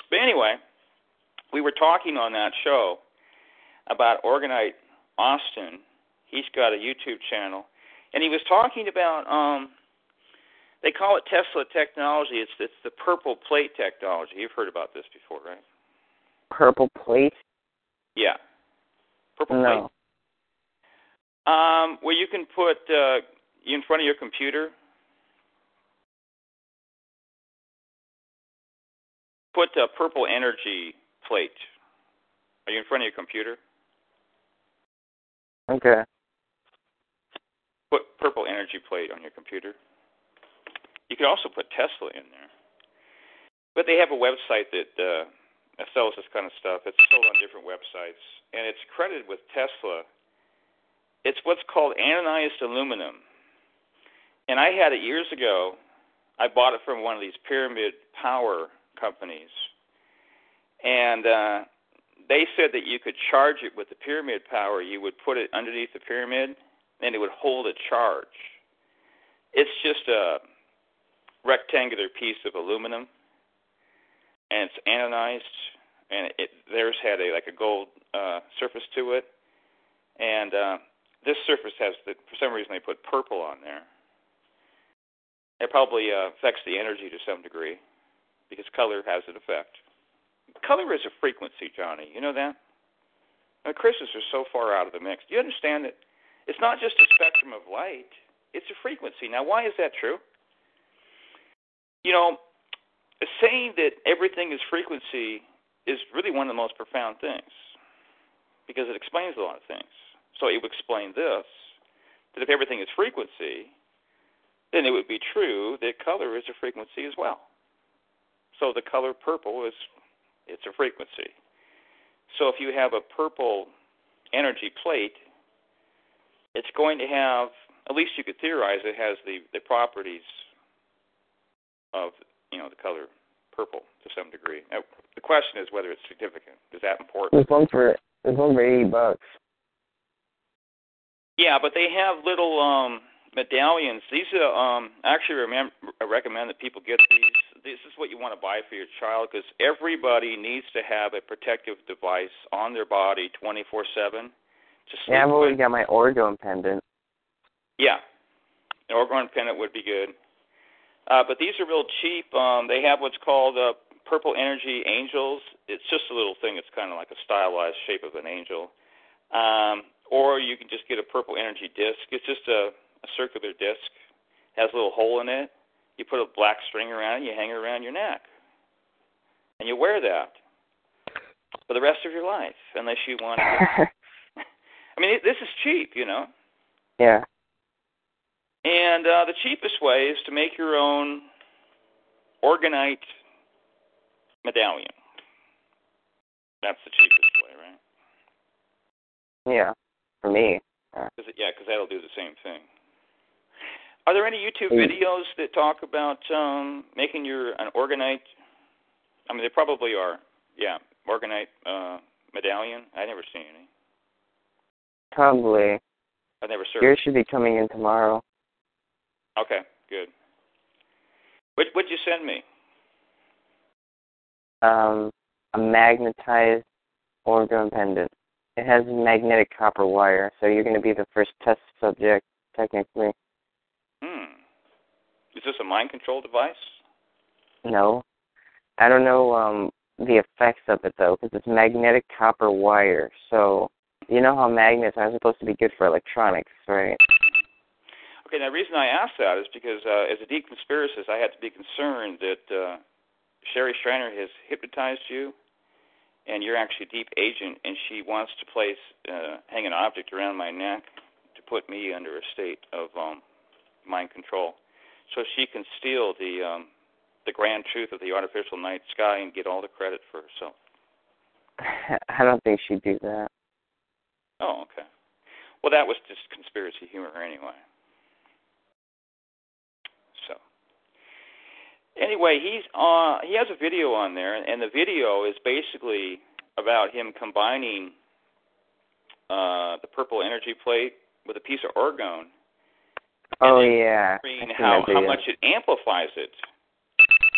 But anyway, we were talking on that show about Orgonite Austin. He's got a YouTube channel, and he was talking about um, they call it Tesla technology. It's it's the purple plate technology. You've heard about this before, right? Purple plate? Yeah. Purple no. plate. Um, where you can put uh, in front of your computer. Put a purple energy plate. Are you in front of your computer? Okay. Put purple energy plate on your computer. You could also put Tesla in there. But they have a website that uh, sells this kind of stuff. It's sold on different websites, and it's credited with Tesla. It's what's called anodized aluminum. And I had it years ago. I bought it from one of these pyramid power companies. And uh, they said that you could charge it with the pyramid power. You would put it underneath the pyramid, and it would hold a charge. It's just a rectangular piece of aluminum, and it's anodized, and it theirs had a like a gold uh, surface to it, and uh, this surface has the, for some reason they put purple on there. It probably uh, affects the energy to some degree because color has an effect. Color is a frequency, Johnny. You know that? Now, crystals are so far out of the mix. Do you understand that it's not just a spectrum of light, it's a frequency. Now, why is that true? You know, saying that everything is frequency is really one of the most profound things because it explains a lot of things. So it would explain this that if everything is frequency, then it would be true that color is a frequency as well. So the color purple is it's a frequency. So if you have a purple energy plate, it's going to have, at least you could theorize, it has the, the properties of, you know, the color purple to some degree. Now, the question is whether it's significant. Is that important? There's one for there's one for eighty bucks. Yeah, but they have little um medallions. These are um actually remember, I recommend that people get these this is what you want to buy for your child because everybody needs to have a protective device on their body 24 7 Yeah, I've already got my orgone pendant. Yeah, an orgone pendant would be good. Uh, but these are real cheap. Um, they have what's called uh, Purple Energy Angels. It's just a little thing. It's kind of like a stylized shape of an angel. Um, or you can just get a Purple Energy disc. It's just a, a circular disc. Has a little hole in it you put a black string around it, you hang it around your neck. And you wear that for the rest of your life, unless you want to. I mean, this is cheap, you know. Yeah. And uh, the cheapest way is to make your own orgonite medallion. That's the cheapest way, right? Yeah, for me. Yeah, because that'll do the same thing. Are there any YouTube videos that talk about um, making your an orgonite? I mean, they probably are. Yeah, orgonite uh, medallion. I never seen any. Probably. I never searched. Yours should be coming in tomorrow. Okay, good. What would you send me? Um, a magnetized orgone pendant. It has magnetic copper wire, so you're going to be the first test subject, technically. Hmm. Is this a mind control device? No. I don't know um the effects of it though, because it's magnetic copper wire. So you know how magnets are supposed to be good for electronics, right? Now, the reason I ask that is because uh, as a deep conspiracist, I had to be concerned that uh, Sherry Shriner has hypnotized you, and you're actually a deep agent, and she wants to place uh, hang an object around my neck to put me under a state of um, mind control, so she can steal the um, the grand truth of the artificial night sky and get all the credit for herself. I don't think she'd do that. Oh, okay. Well, that was just conspiracy humor anyway. Anyway, he's uh he has a video on there, and the video is basically about him combining uh the purple energy plate with a piece of orgone. Oh yeah. How how much it amplifies it.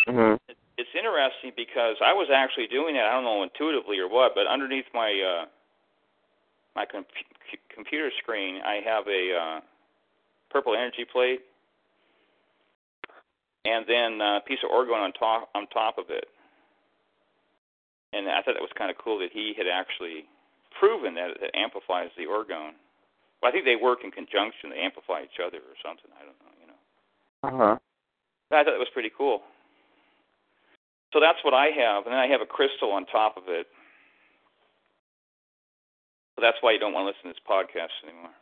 Mm-hmm. It's interesting because I was actually doing it. I don't know intuitively or what, but underneath my uh my com- computer screen, I have a uh purple energy plate and then a piece of orgone on top on top of it. And I thought that was kind of cool that he had actually proven that it amplifies the orgone. Well, I think they work in conjunction; they amplify each other or something. I don't know, you know. Uh huh. I thought that was pretty cool. So that's what I have, and then I have a crystal on top of it. So that's why you don't want to listen to this podcast anymore,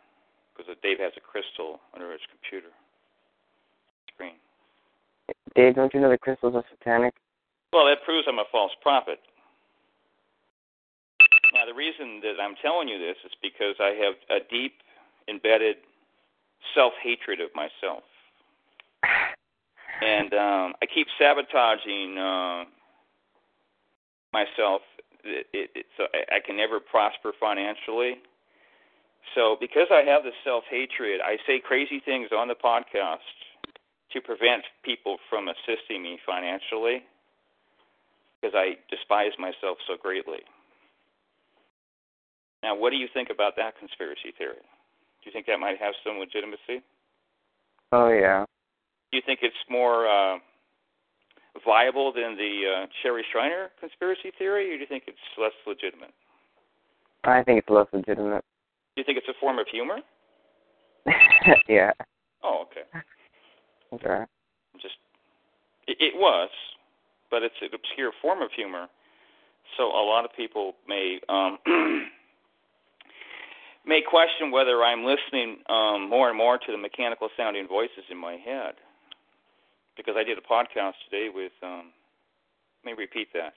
because Dave has a crystal under his computer screen. Dave, don't you know the crystals are satanic? Well, that proves I'm a false prophet. Now, the reason that I'm telling you this is because I have a deep, embedded self hatred of myself. And um, I keep sabotaging uh, myself. It, it, it, so I, I can never prosper financially. So, because I have this self hatred, I say crazy things on the podcast to prevent people from assisting me financially because I despise myself so greatly. Now, what do you think about that conspiracy theory? Do you think that might have some legitimacy? Oh yeah. Do you think it's more uh, viable than the uh, Sherry Shriner conspiracy theory, or do you think it's less legitimate? I think it's less legitimate. Do you think it's a form of humor? yeah. Oh, okay. Okay. Just it, it was, but it's an obscure form of humor. So a lot of people may um, may question whether I'm listening um, more and more to the mechanical sounding voices in my head. Because I did a podcast today with, um, let me repeat that,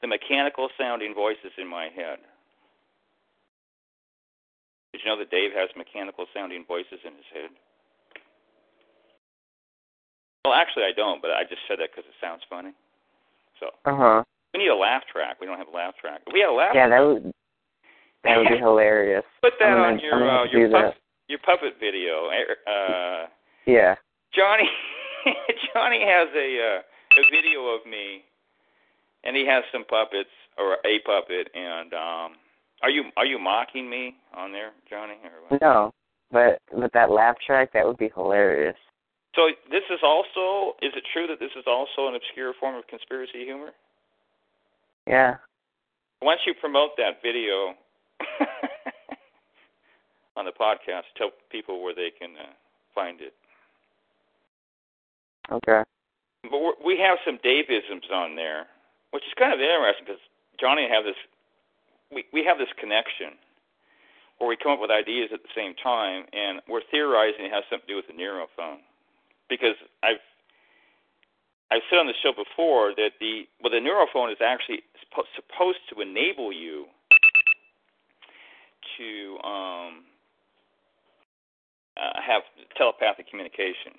the mechanical sounding voices in my head. Did you know that Dave has mechanical sounding voices in his head? Well, actually, I don't, but I just said that because it sounds funny. So Uh huh. we need a laugh track. We don't have a laugh track. If we had a laugh. Yeah, that would that would be hilarious. Put that I'm on gonna- your uh, your that. your puppet video. Uh, Yeah. Johnny Johnny has a uh, a video of me, and he has some puppets or a puppet. And um, are you are you mocking me on there, Johnny? Or what? No, but with that laugh track, that would be hilarious. So this is also is it true that this is also an obscure form of conspiracy humor? Yeah. Once you promote that video on the podcast, tell people where they can uh, find it. Okay. But we have some Davisms on there, which is kind of interesting because Johnny and I have this. We we have this connection where we come up with ideas at the same time, and we're theorizing it has something to do with the neurophone. Because I've I've said on the show before that the well the neurophone is actually suppo- supposed to enable you to um, uh, have telepathic communication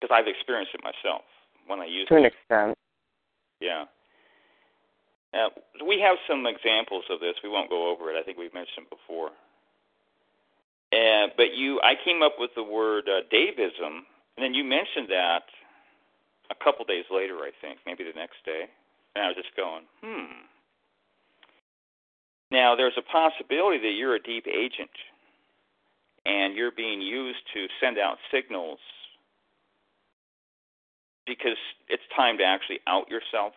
because I've experienced it myself when I use it. To an extent. Yeah. Now, we have some examples of this. We won't go over it. I think we've mentioned it before. Uh, but you, I came up with the word uh, Davism, and then you mentioned that a couple days later, I think, maybe the next day, and I was just going, hmm. Now, there's a possibility that you're a deep agent, and you're being used to send out signals because it's time to actually out yourself.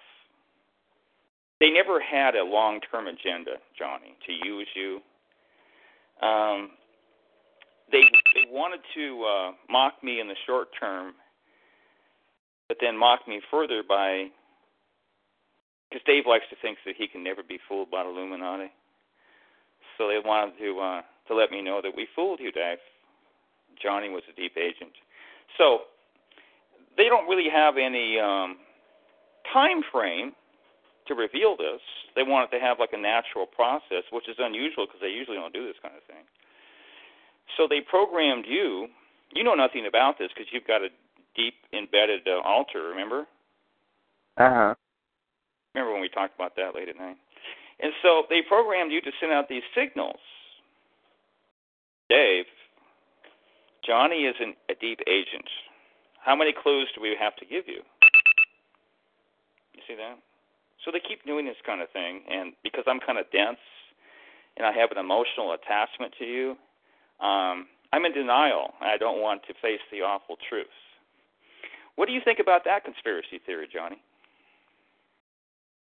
They never had a long term agenda, Johnny, to use you. Um, they they wanted to uh, mock me in the short term, but then mock me further by because Dave likes to think that he can never be fooled by the Illuminati. So they wanted to uh, to let me know that we fooled you, Dave. Johnny was a deep agent. So they don't really have any um, time frame to reveal this. They want it to have like a natural process, which is unusual because they usually don't do this kind of thing. So they programmed you. You know nothing about this because you've got a deep embedded uh, alter. Remember? Uh huh. Remember when we talked about that late at night? And so they programmed you to send out these signals. Dave, Johnny is an, a deep agent. How many clues do we have to give you? You see that? So they keep doing this kind of thing, and because I'm kind of dense and I have an emotional attachment to you, um, I'm in denial. I don't want to face the awful truth. What do you think about that conspiracy theory, Johnny?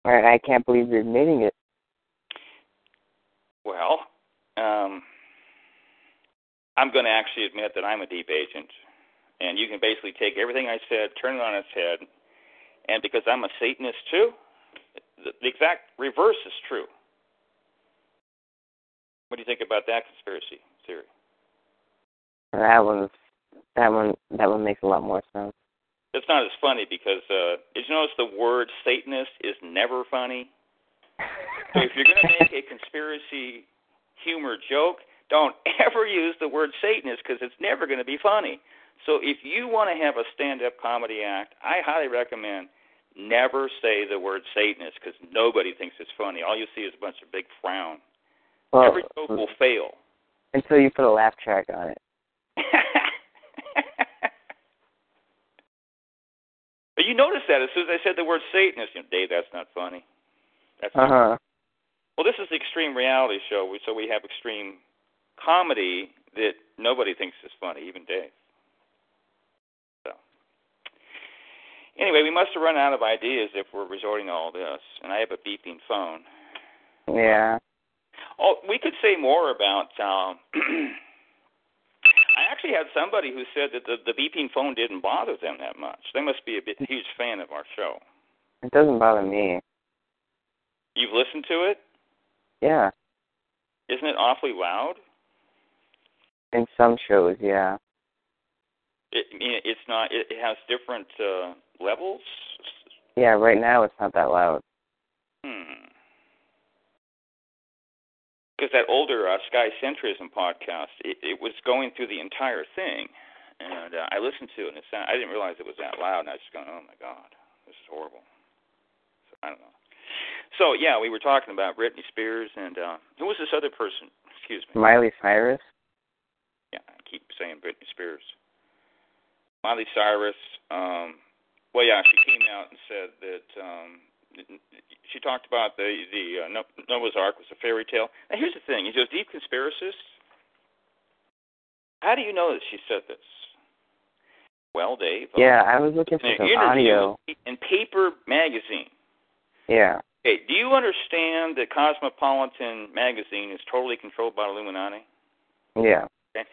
I, I can't believe you're admitting it. Well, um, I'm going to actually admit that I'm a deep agent, and you can basically take everything I said, turn it on its head, and because I'm a Satanist too, the, the exact reverse is true. What do you think about that conspiracy theory? That one's that one that one makes a lot more sense. It's not as funny because uh did you notice the word Satanist is never funny? So if you're going to make a conspiracy humor joke, don't ever use the word Satanist because it's never going to be funny. So if you want to have a stand-up comedy act, I highly recommend never say the word Satanist because nobody thinks it's funny. All you see is a bunch of big frown. Well, Every joke will fail. Until you put a laugh track on it. but you notice that as soon as I said the word Satanist, you know, Dave, that's not funny. That's Uh huh. well, this is the extreme reality show, so we have extreme comedy that nobody thinks is funny, even Dave. So, anyway, we must have run out of ideas if we're resorting to all this, and I have a beeping phone. Yeah. Oh, we could say more about. Um, I actually had somebody who said that the, the beeping phone didn't bother them that much. They must be a bit, huge fan of our show. It doesn't bother me. You've listened to it? Yeah. Isn't it awfully loud? In some shows, yeah. It, I mean, it's not. It, it has different uh, levels. Yeah, right now it's not that loud. Hmm. Because that older uh, Sky Centrism podcast, it, it was going through the entire thing, and uh, I listened to it, and it sound, I didn't realize it was that loud, and I was just going, "Oh my God, this is horrible." So I don't know. So yeah, we were talking about Britney Spears, and uh, who was this other person? Excuse me. Miley Cyrus. Yeah, I keep saying Britney Spears. Miley Cyrus. Um, well, yeah, she came out and said that um, she talked about the the uh, Noah's Ark was a fairy tale. Now, here's the thing: he's a deep conspiracist. How do you know that she said this? Well, Dave. um, Yeah, I was looking for some audio. in Paper Magazine. Yeah. Okay, do you understand that Cosmopolitan magazine is totally controlled by Illuminati? Yeah. Okay.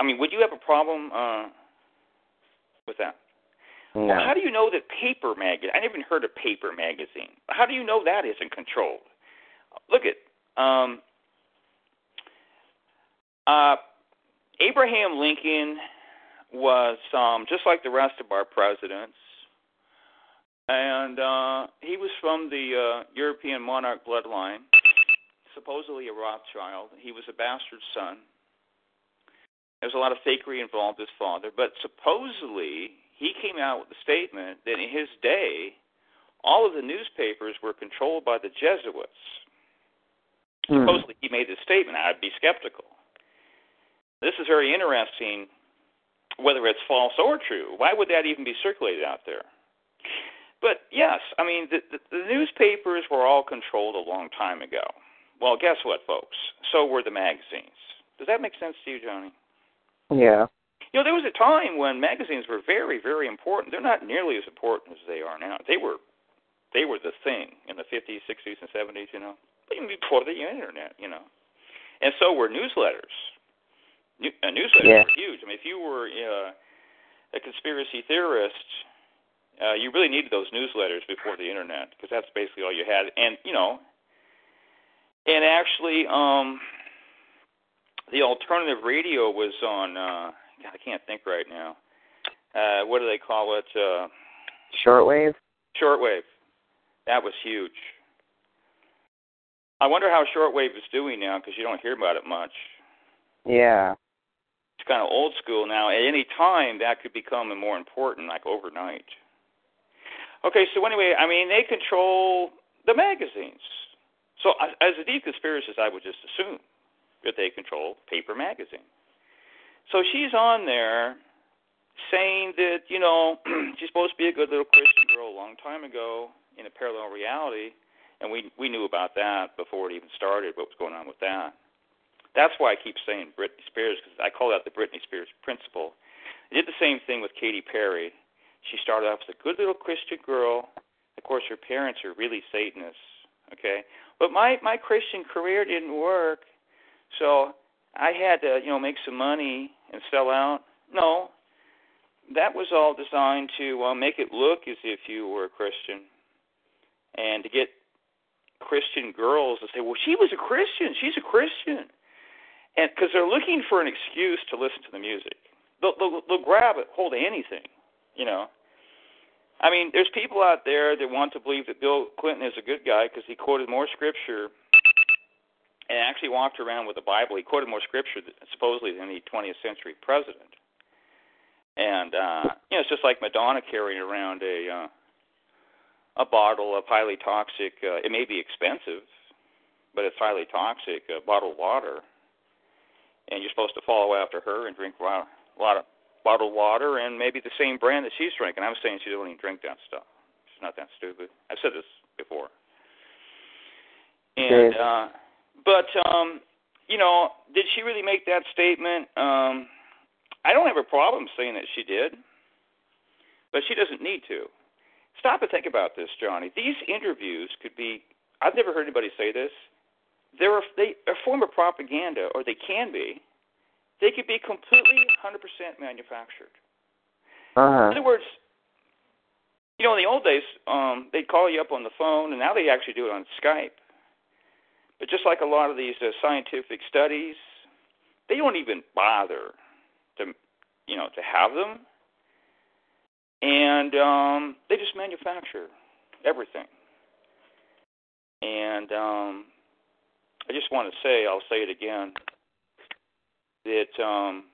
I mean, would you have a problem uh, with that? No. Well, how do you know that paper magazine? I never even heard of paper magazine. How do you know that isn't controlled? Look at um, uh, Abraham Lincoln was um, just like the rest of our presidents, and uh, he was from the uh, European monarch bloodline, supposedly a Rothschild. He was a bastard son. There was a lot of fakery involved with his father, but supposedly he came out with a statement that in his day, all of the newspapers were controlled by the Jesuits. Hmm. Supposedly he made this statement. I'd be skeptical. This is very interesting, whether it's false or true. Why would that even be circulated out there? But yes, I mean, the, the, the newspapers were all controlled a long time ago. Well, guess what, folks? So were the magazines. Does that make sense to you, Johnny? Yeah. You know, there was a time when magazines were very, very important. They're not nearly as important as they are now. They were, they were the thing in the 50s, 60s, and 70s. You know, even before the internet. You know, and so were newsletters. New, uh, newsletters Yeah. were huge. I mean, if you were uh, a conspiracy theorist, uh, you really needed those newsletters before the internet because that's basically all you had. And you know, and actually, um, the alternative radio was on. Uh, I can't think right now. Uh, what do they call it? Uh, Shortwave. shortwave. That was huge. I wonder how shortwave is doing now because you don't hear about it much. Yeah. It's kind of old school now. At any time, that could become more important, like overnight. Okay, so anyway, I mean, they control the magazines. So, as a deep conspiracist, I would just assume that they control paper magazine. So she's on there saying that you know she's supposed to be a good little Christian girl a long time ago in a parallel reality, and we we knew about that before it even started. What was going on with that? That's why I keep saying Britney Spears because I call that the Britney Spears principle. I did the same thing with Katy Perry. She started off as a good little Christian girl. Of course, her parents are really Satanists. Okay, but my my Christian career didn't work, so I had to you know make some money and sell out. No, that was all designed to uh, make it look as if you were a Christian, and to get Christian girls to say, "Well, she was a Christian. She's a Christian," and because they're looking for an excuse to listen to the music, they'll, they'll, they'll grab it, hold anything, you know. I mean, there's people out there that want to believe that Bill Clinton is a good guy because he quoted more scripture and actually walked around with the Bible. He quoted more scripture supposedly than the 20th century president. And uh, you know, it's just like Madonna carrying around a uh, a bottle of highly toxic. Uh, it may be expensive, but it's highly toxic uh, bottled water, and you're supposed to follow after her and drink a lot, a lot of bottled water and maybe the same brand that she's drinking. I'm saying she doesn't even drink that stuff. She's not that stupid. I've said this before. And uh but um you know, did she really make that statement? Um I don't have a problem saying that she did. But she doesn't need to. Stop and think about this, Johnny. These interviews could be I've never heard anybody say this. They're a, they a form of propaganda, or they can be, they could be completely 100% manufactured. Uh-huh. In other words, you know, in the old days, um, they'd call you up on the phone, and now they actually do it on Skype. But just like a lot of these uh, scientific studies, they don't even bother to, you know, to have them, and um, they just manufacture everything. And um, I just want to say, I'll say it again that um,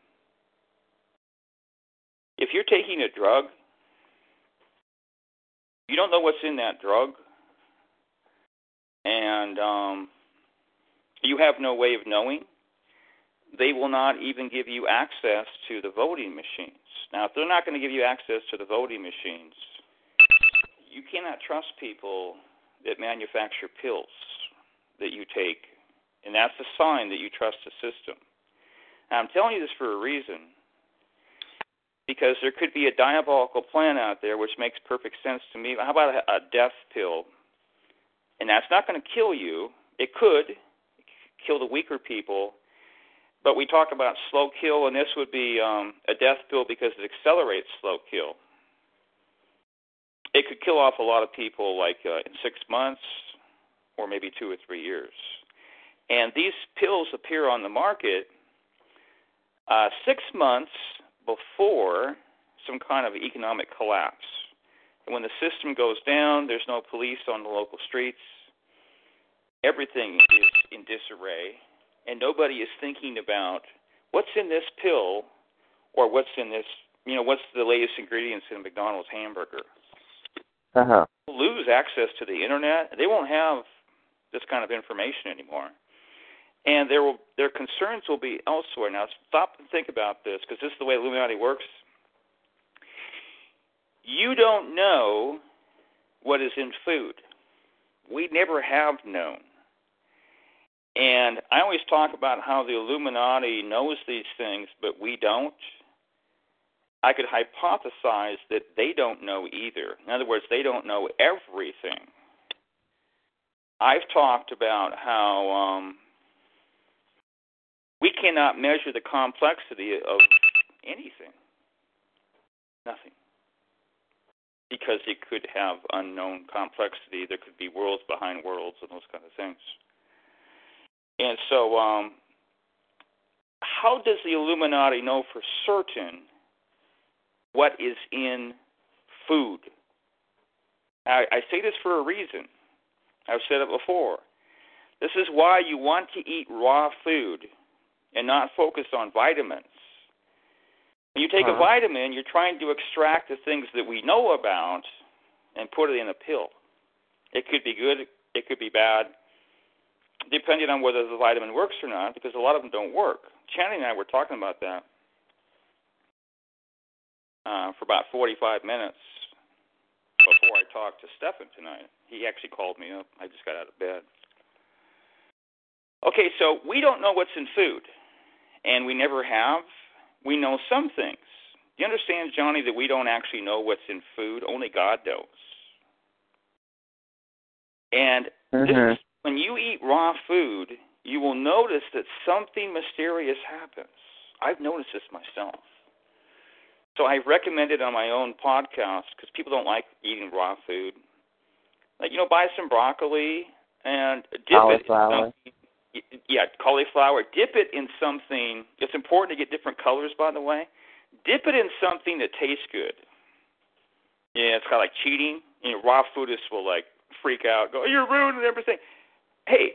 if you're taking a drug, you don't know what's in that drug, and um, you have no way of knowing. They will not even give you access to the voting machines. Now, if they're not going to give you access to the voting machines, you cannot trust people that manufacture pills that you take, and that's a sign that you trust the system. Now, I'm telling you this for a reason because there could be a diabolical plan out there which makes perfect sense to me. How about a, a death pill? And that's not going to kill you. It could kill the weaker people, but we talk about slow kill, and this would be um, a death pill because it accelerates slow kill. It could kill off a lot of people like uh, in six months or maybe two or three years. And these pills appear on the market uh, six months before some kind of economic collapse. And when the system goes down, there's no police on the local streets. Everything is in disarray, and nobody is thinking about what's in this pill or what's in this, you know, what's the latest ingredients in a McDonald's hamburger. Uh-huh. Lose access to the internet. They won't have this kind of information anymore and there will their concerns will be elsewhere. Now, stop and think about this because this is the way Illuminati works. You don't know what is in food. We never have known. And I always talk about how the Illuminati knows these things, but we don't. I could hypothesize that they don't know either. In other words, they don't know everything. I've talked about how um, we cannot measure the complexity of anything. Nothing. Because it could have unknown complexity. There could be worlds behind worlds and those kind of things. And so, um, how does the Illuminati know for certain what is in food? I, I say this for a reason. I've said it before. This is why you want to eat raw food and not focus on vitamins When you take Uh-huh. a vitamin, you're trying to extract the things that we know about and put it in a pill. It could be good, it could be bad, depending on whether the vitamin works or not, because a lot of them don't work. Channing and I were talking about that uh, for about 45 minutes before I talked to Stefan tonight. He actually called me up. I just got out of bed. Okay, so we don't know what's in food, and we never have. We know some things. Do you understand, Johnny, that we don't actually know what's in food? Only God knows. And this Mhm. is, when you eat raw food, you will notice that something mysterious happens. I've noticed this myself. So I recommend it on my own podcast because people don't like eating raw food. Like you know, buy some broccoli and dip Cauliflower. it. In something, yeah, cauliflower. Dip it in something. It's important to get different colors, by the way. Dip it in something that tastes good. Yeah, it's kind of like cheating. You know, raw foodists will like freak out, go, "You're ruining everything." Hey,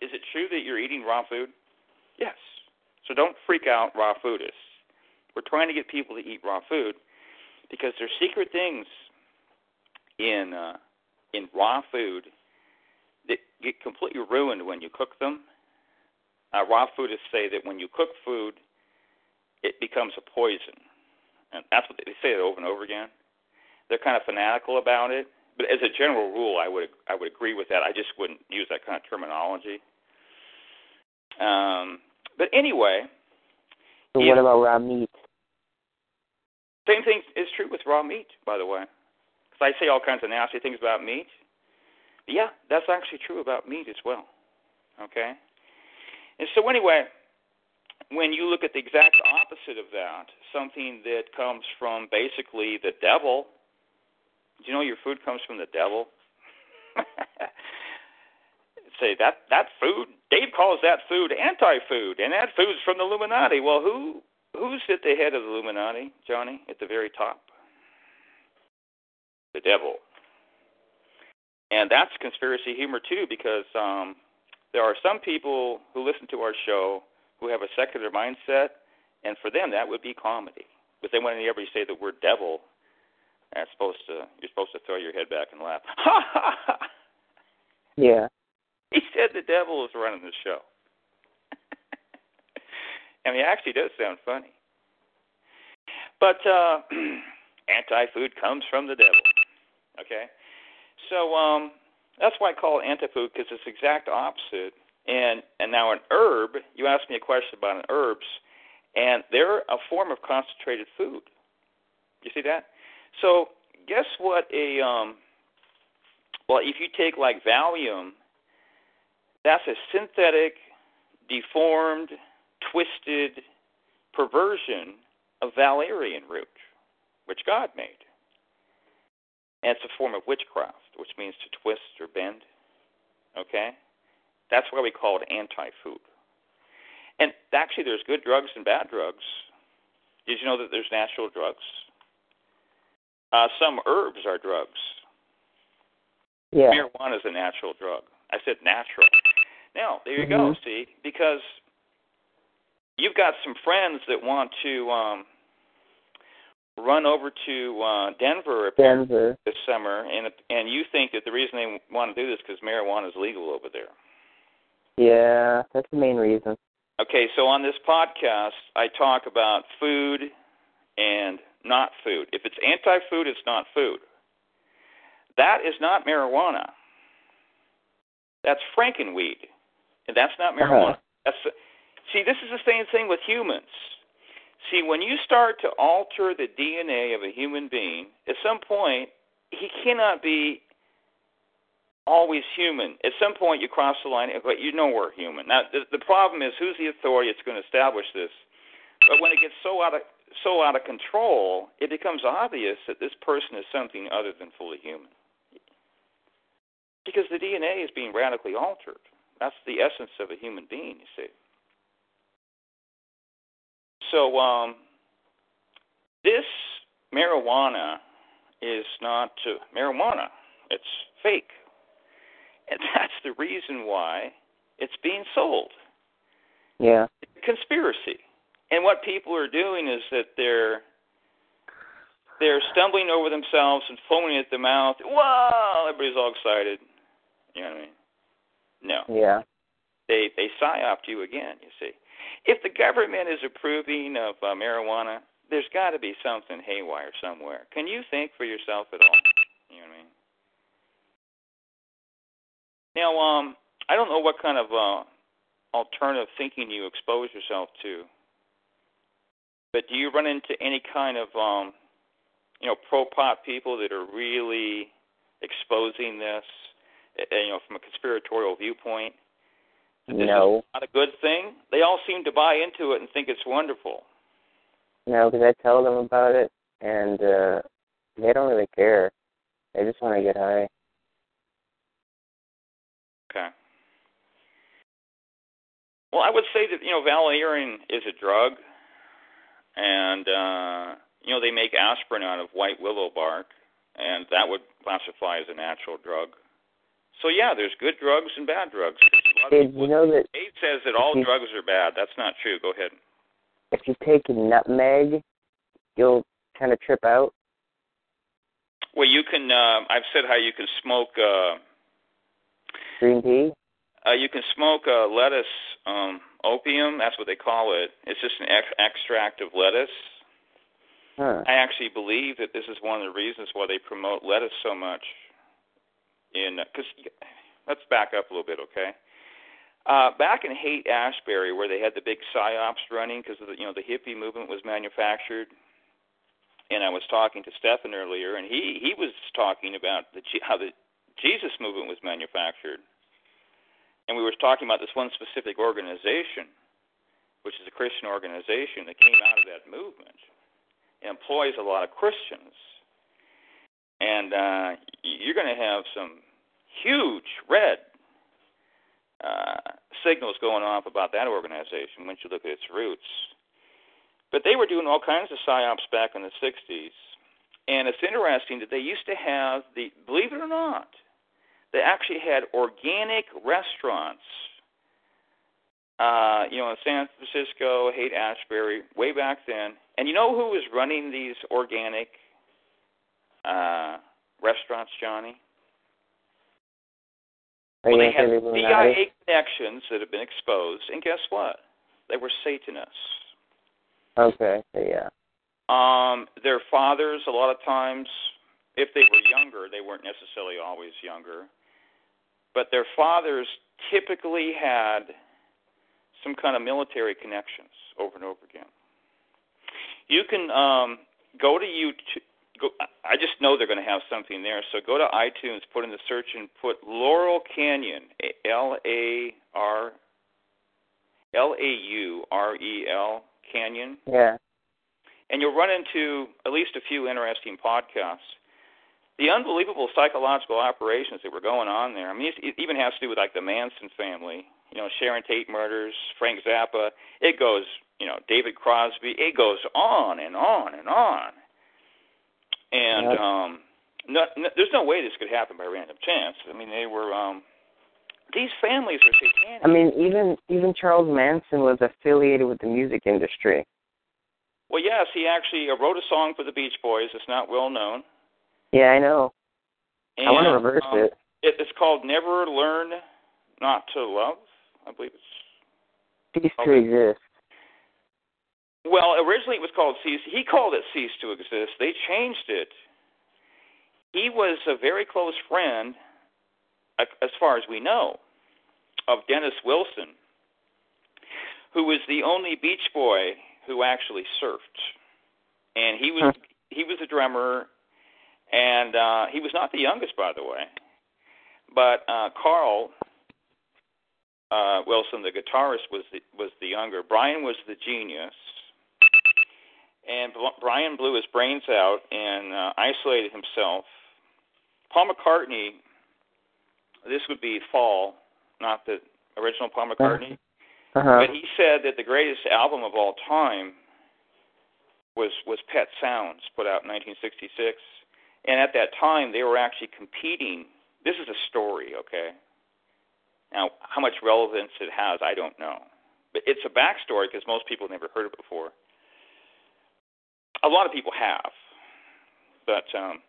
is it true that you're eating raw food? Yes. So don't freak out, raw foodists. We're trying to get people to eat raw food because there's secret things in uh, in raw food that get completely ruined when you cook them. Uh, raw foodists say that when you cook food, it becomes a poison, and that's what they say it over and over again. They're kind of fanatical about it, but as a general rule, I would I would agree with that. I just wouldn't use that kind of terminology. Um, but anyway, So what about raw meat? Same thing is true with raw meat, by the way. Because I say all kinds of nasty things about meat. But yeah, that's actually true about meat as well. Okay? And so, anyway, when you look at the exact opposite of that, something that comes from basically the devil, do you know your food comes from the devil? Say that that food, Dave calls that food anti-food, and that food's from the Illuminati. Well, who who's at the head of the Illuminati, Johnny? At the very top, the devil. And that's conspiracy humor too, because um, there are some people who listen to our show who have a secular mindset, and for them that would be comedy. But then when whenever you say the word devil, that's supposed to you're supposed to throw your head back and laugh. Ha ha ha! Yeah. He said the devil is running the show. I mean, it actually does sound funny. But uh, anti-food comes from the devil. Okay, so um, that's why I call it anti-food because it's the exact opposite. And and now an herb, you asked me a question about an herbs, and they're a form of concentrated food. You see that? So guess what? A um, well, if you take like Valium, that's a synthetic, deformed, twisted perversion of valerian root, which God made. And it's a form of witchcraft, which means to twist or bend. Okay? That's why we call it anti food. And actually, there's good drugs and bad drugs. Did you know that there's natural drugs? Uh, some herbs are drugs. Yeah. Marijuana is a natural drug. I said natural. Now, there you go, Mhm. see, because you've got some friends that want to um run over to uh Denver Denver. this summer and and you think that the reason they want to do this cuz marijuana is legal over there. Yeah, that's the main reason. Okay, so on this podcast, I talk about food and not food. If it's anti-food, it's not food. That is not marijuana. That's frankenweed, and that's not marijuana. Uh-huh. That's see, this is the same thing with humans. See, when you start to alter the DNA of a human being, at some point he cannot be always human. At some point you cross the line, but you know we're human. Now the, the problem is who's the authority that's going to establish this? But when it gets so out of so out of control, it becomes obvious that this person is something other than fully human. Because the DNA is being radically altered. That's the essence of a human being, you see. So um, this marijuana is not uh, marijuana. It's fake. And that's the reason why it's being sold. Yeah. Conspiracy. And what people are doing is that they're they're stumbling over themselves and foaming at the mouth. Whoa! Everybody's all excited. You know what I mean? No. Yeah. They they psyoped you again. You see, if the government is approving of uh, marijuana, there's got to be something haywire somewhere. Can you think for yourself at all? You know what I mean? Now, um, I don't know what kind of uh, alternative thinking you expose yourself to, but do you run into any kind of um, you know pro pot people that are really exposing this, you know, from a conspiratorial viewpoint? No. not a good thing. They all seem to buy into it and think it's wonderful. No, because I tell them about it, and uh they don't really care. They just want to get high. Okay. Well, I would say that you know valerian is a drug, and uh, you know they make aspirin out of white willow bark, and that would classify as a natural drug. So yeah, there's good drugs and bad drugs. A lot of Did people- you know that Abe says that all Mhm. drugs are bad. That's not true. Go ahead. if you take nutmeg, you'll kind of trip out? Well, you can. Uh, I've said how you can smoke. Uh, Green tea? Uh, you can smoke uh, lettuce um, opium. That's what they call it. It's just an ex- extract of lettuce. Huh. I actually believe that this is one of the reasons why they promote lettuce so much. In because let's back up a little bit, okay? Uh, back in Haight Ashbury, where they had the big psyops running because the you know the hippie movement was manufactured, and I was talking to Stefan earlier, and he he was talking about the how the Jesus movement was manufactured, and we were talking about this one specific organization, which is a Christian organization that came out of that movement. It employs a lot of Christians, and uh, you're going to have some huge red uh, signals going off about that organization once you look at its roots. But they were doing all kinds of psyops back in the 60s. And it's interesting that they used to have the, believe it or not, they actually had organic restaurants, uh, you know, in San Francisco, Haight Ashbury, way back then. And you know who was running these organic uh, restaurants, Johnny? Well, they had say the Illuminati? CIA connections that have been exposed, and guess what? They were Satanists. Okay, yeah. Um, their fathers, a lot of times, if they were younger, they weren't necessarily always younger, but their fathers typically had some kind of military connections over and over again. You can um, go to YouTube. Go, I just know they're going to have something there. So go to iTunes, put in the search, and put Laurel Canyon, L A R L A U R E L Canyon, Yeah. and you'll run into at least a few interesting podcasts. The unbelievable psychological operations that were going on there. I mean, it even has to do with like the Manson family. You know, Sharon Tate murders, Frank Zappa. It goes, you know, David Crosby. It goes on and on and on. And Yep. um, no, no, there's no way this could happen by random chance. I mean, they were. um These families are satanic. I mean, even even Charles Manson was affiliated with the music industry. well, yes, he actually uh, wrote a song for the Beach Boys. It's not well known. Yeah, I know. And, I want to reverse um, it. It, it's called Never Learn Not to Love. I believe it's. Cease to exist. Well, originally it was called Cease. He called it Cease to Exist. They changed it. He was a very close friend, as far as we know, of Dennis Wilson, who was the only Beach Boy who actually surfed, and he was he was a drummer, and uh, he was not the youngest, by the way, but uh, Carl uh, Wilson, the guitarist, was the, was the younger. Brian was the genius, and Brian blew his brains out and uh, isolated himself. Paul McCartney, this would be Faul, not the original Paul McCartney, Uh-huh. but he said that the greatest album of all time was was Pet Sounds, put out in 1966, and at that time they were actually competing. This is a story, okay? Now, how much relevance it has, I don't know. But it's a backstory because most people never heard it before. A lot of people have, but um,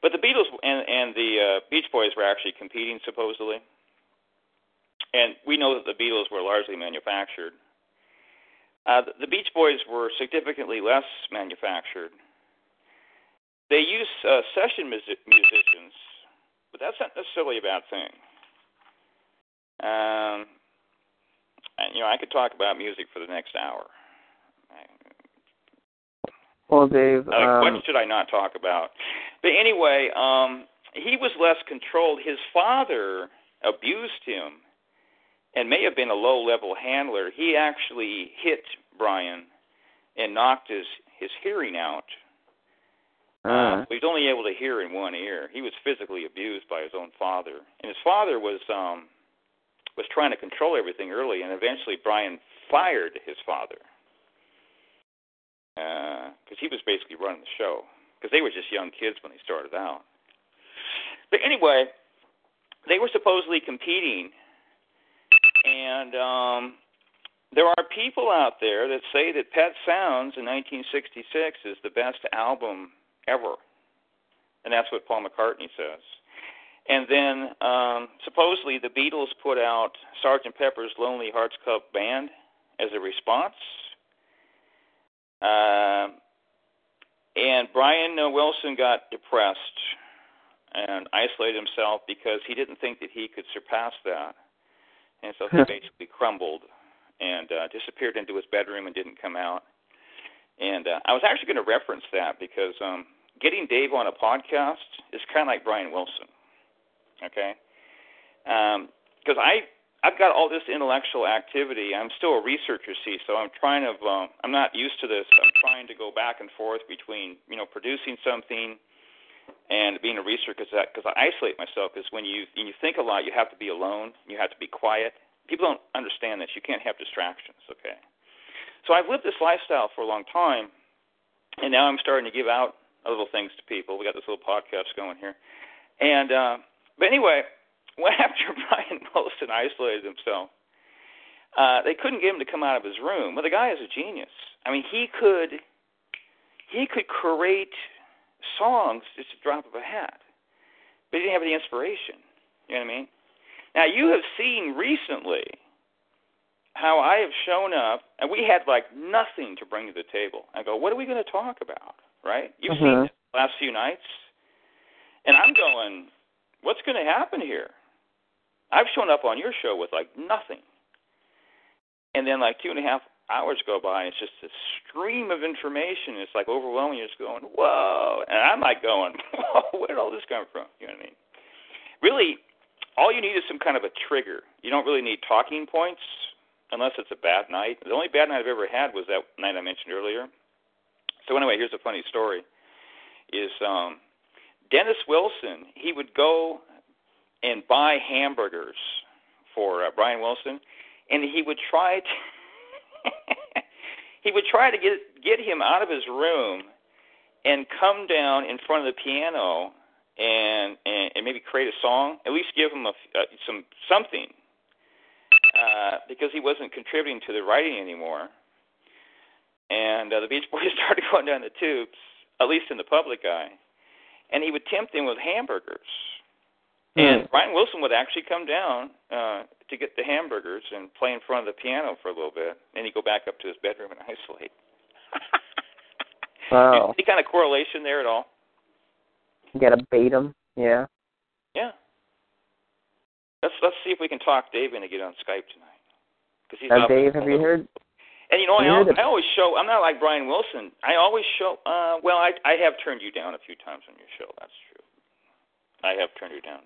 but the Beatles and and the uh, Beach Boys were actually competing supposedly, and we know that the Beatles were largely manufactured. Uh, the Beach Boys were significantly less manufactured. They use uh, session music- musicians, but that's not necessarily a bad thing. Um, and, you know, I could talk about music for the next hour. Well, Dave, uh, um, what should I not talk about? But anyway, um, he was less controlled. His father abused him and may have been a low level handler. He actually hit Brian and knocked his his hearing out. Uh, Uh, he was only able to hear in one ear. He was physically abused by his own father, and his father was um, was trying to control everything early, and eventually Brian fired his father. Because he was basically running the show. Because they were just young kids when they started out. But anyway, they were supposedly competing, and um, there are people out there that say that Pet Sounds in 1966 is the best album ever, and that's what Paul McCartney says. And then um, supposedly the Beatles put out Sgt. Pepper's Lonely Hearts Club Band as a response. Uh, and Brian Wilson got depressed and isolated himself because he didn't think that he could surpass that. And so he basically crumbled and uh, disappeared into his bedroom and didn't come out. And uh, I was actually going to reference that because um, getting Dave on a podcast is kind of like Brian Wilson. Okay, because um, I I've got all this intellectual activity. I'm still a researcher, see, so I'm trying to. Um, I'm not used to this. I'm trying to go back and forth between you know producing something and being a researcher because because I isolate myself. Because when you when you think a lot, you have to be alone. You have to be quiet. People don't understand this. You can't have distractions. Okay, so I've lived this lifestyle for a long time, and now I'm starting to give out little things to people. We got this little podcast going here, and. uh but anyway, after Brian Wilson isolated himself, uh, they couldn't get him to come out of his room. Well, the guy is a genius. I mean, he could he could create songs just a drop of a hat, but he didn't have the inspiration. You know what I mean? Now you have seen recently how I have shown up, and we had like nothing to bring to the table. I go, what are we going to talk about? Right? You've Mhm. seen the last few nights, and I'm going, what's going to happen here? I've shown up on your show with like nothing. And then like two and a half hours go by, and it's just a stream of information. It's like overwhelming. You're just going, whoa. And I'm like going, whoa, where did all this come from? You know what I mean? Really, all you need is some kind of a trigger. You don't really need talking points unless it's a bad night. The only bad night I've ever had was that night I mentioned earlier. So anyway, here's a funny story. Is um Dennis Wilson, he would go and buy hamburgers for uh, Brian Wilson, and he would try to he would try to get get him out of his room and come down in front of the piano and and, and maybe create a song, at least give him a, uh, some something, uh, because he wasn't contributing to the writing anymore. And uh, the Beach Boys started going down the tubes, at least in the public eye and he would tempt them with hamburgers. And Hmm. Brian Wilson would actually come down uh, to get the hamburgers and play in front of the piano for a little bit. And then he'd go back up to his bedroom and isolate. Wow. Any kind of correlation there at all? You gotta bait him. Yeah. Yeah. Let's let's see if we can talk Dave into get on Skype tonight. Cause he's up Dave, have you heard? And you know, I, you al- heard the- I always show. I'm not like Brian Wilson. I always show. Uh, well, I I have turned you down a few times on your show. That's true. I have turned you down.